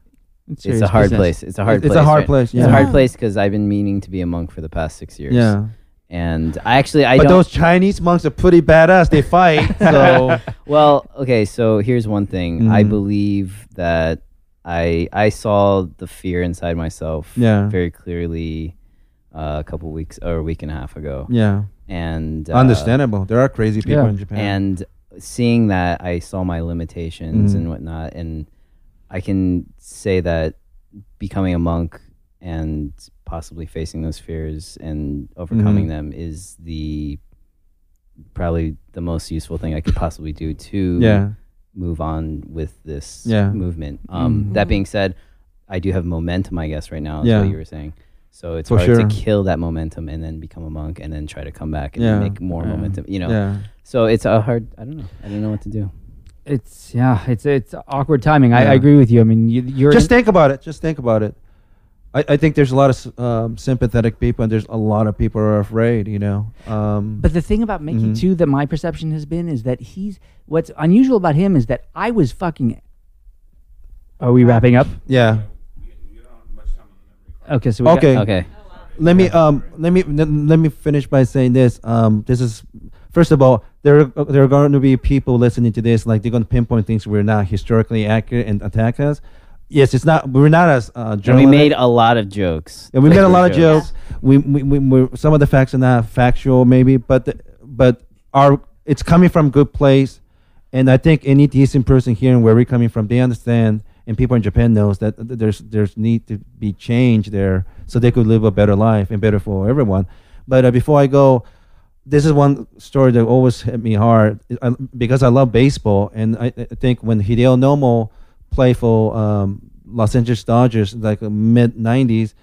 It's
it's, a hard
business.
place. It's a hard
It's a
place.
hard
right?
place,
It's a hard place because I've been meaning to be a monk for the past six years.
Yeah.
And I actually I
but
don't.
those Chinese monks are pretty badass. They fight. So
well, okay. So here's one thing. I
Mhm.
believe that I I saw the fear inside myself.
Yeah.
Very clearly, uh, a couple weeks or a week and a half ago.
Yeah.
And uh,
Understandable. There are crazy people
Yeah.
in Japan.
And seeing that, I saw my limitations
Mhm.
and whatnot, and I can say that becoming a monk and possibly facing those fears and overcoming
Mhm.
them is the probably the most useful thing I could possibly do to
Yeah.
Move on with this
Yeah.
movement. Um,
Mhm.
That being said, I do have momentum, I guess, right now. Is
Yeah.
what you were saying. So it's
For
hard
sure.
to kill that momentum and then become a monk and then try to come back and
Yeah.
make more
Yeah.
momentum. You know.
Yeah.
So it's a hard. I don't know. I don't know what to do.
It's yeah. It's it's awkward timing. I, I agree with you. I mean, you, you're
just think about it. Just think about it. I, I think there's a lot of um, sympathetic people, and there's a lot of people who are afraid. You know. Um,
But the thing about Mickey
Mhm.
too, that my perception has been, is that he's what's unusual about him is that I was fucking. Are we wrapping up?
yeah.
Okay, so we got-
Okay.
Okay.
Let me um let me let, let me finish by saying this. Um, this is first of all there are, there are going to be people listening to this like they're going to pinpoint things we're not historically accurate and attack us. Yes, it's not. We're not as uh,
And we made a lot of jokes.
And we made a lot of jokes. We, we, we, we some of the facts are not factual, maybe, but the, but our it's coming from good place, and I think any decent person hearing where we're coming from, they understand, and people in Japan knows that th- there's there's need to be change there, so they could live a better life and better for everyone. But uh, before I go, this is one story that always hit me hard I, because I love baseball, and I, I think when Hideo Nomo for um, Los Angeles Dodgers, like mid '90s,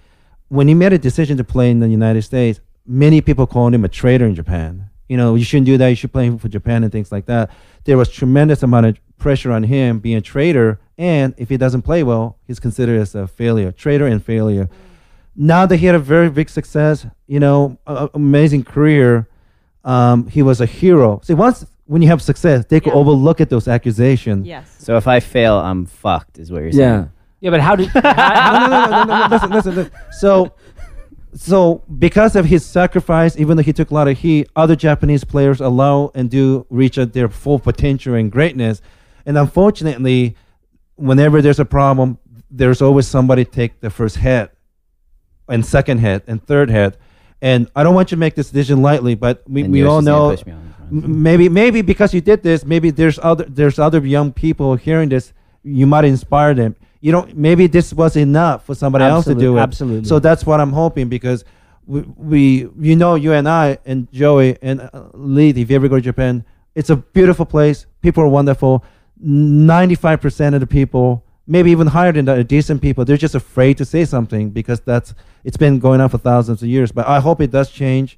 when he made a decision to play in the United States, many people called him a traitor in Japan. You know, you shouldn't do that. You should play for Japan and things like that. There was tremendous amount of pressure on him being a traitor, and if he doesn't play well, he's considered as a failure, traitor and failure. Now that he had a very big success, you know, a, a- amazing career, um, he was a hero. See, once when you have success, they could overlook at those accusations.
Yes.
So if I fail, I'm fucked. Is what you're saying.
Yeah, Yeah, but how did?
no, no, no, no, no, no, listen, listen, listen. So, so because of his sacrifice, even though he took a lot of heat, other Japanese players allow and do reach at their full potential and greatness. And unfortunately, whenever there's a problem, there's always somebody take the first hit, and second hit, and third hit. And I don't want you to make this decision lightly, but we,
And
we all know
push me on this
maybe maybe because you did this, maybe there's other there's other young people hearing this. You might inspire them. you don't. Maybe this was enough for somebody else to do it.
absolutely.
So that's what I'm hoping because we, we you know, you and I and Joey and uh, Lee, if you ever go to Japan, it's a beautiful place. People are wonderful. Ninety-five percent of the people, maybe even higher than that, are decent people. They're just afraid to say something because that's it's been going on for thousands of years. But I hope it does change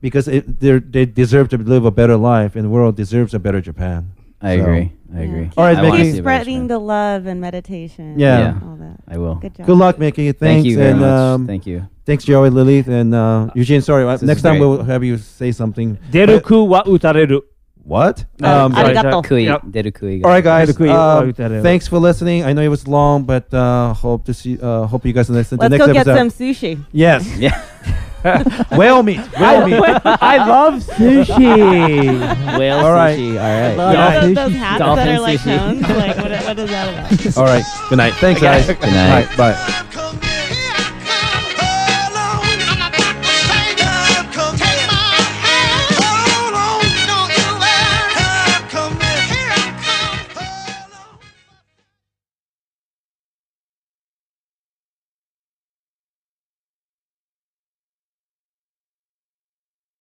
because it, they're- they deserve to live a better life, and the world deserves a better Japan.
I
So-
agree. I agree.
All right,
I wanna
Mickey.
see a better
spreading the love and meditation.
Yeah.
Yeah.
All that.
I will.
Good job.
Good luck, Mickey. Thanks.
Thank you very
and,
much.
Um,
Thank you.
Thanks, Joey, Lilith, and uh, Eugene. Sorry, uh,
This
next time
great.
we'll have you say something.
Deruku wa utareru.
What?
Uh,
Um,
sorry,
Arigato.
sorry.
Kui,
Yep.
deru kui.
all right, guys.
Deruku
uh,
wa utareru.
thanks for listening. I know it was long, but uh, hope to see. Uh, hope you guys listen to the Let's next
go get
episode.
some sushi.
Yes,
Yeah.
whale meat. Whale meat.
I love sushi.
Whale
All right.
sushi. All right.
love
Yeah.
Those, those hats
Dolphin
that are like
sushi.
cones. Like, what, what is that about?
All right. Good night. Thanks, guys.
Good night.
Bye. Bye.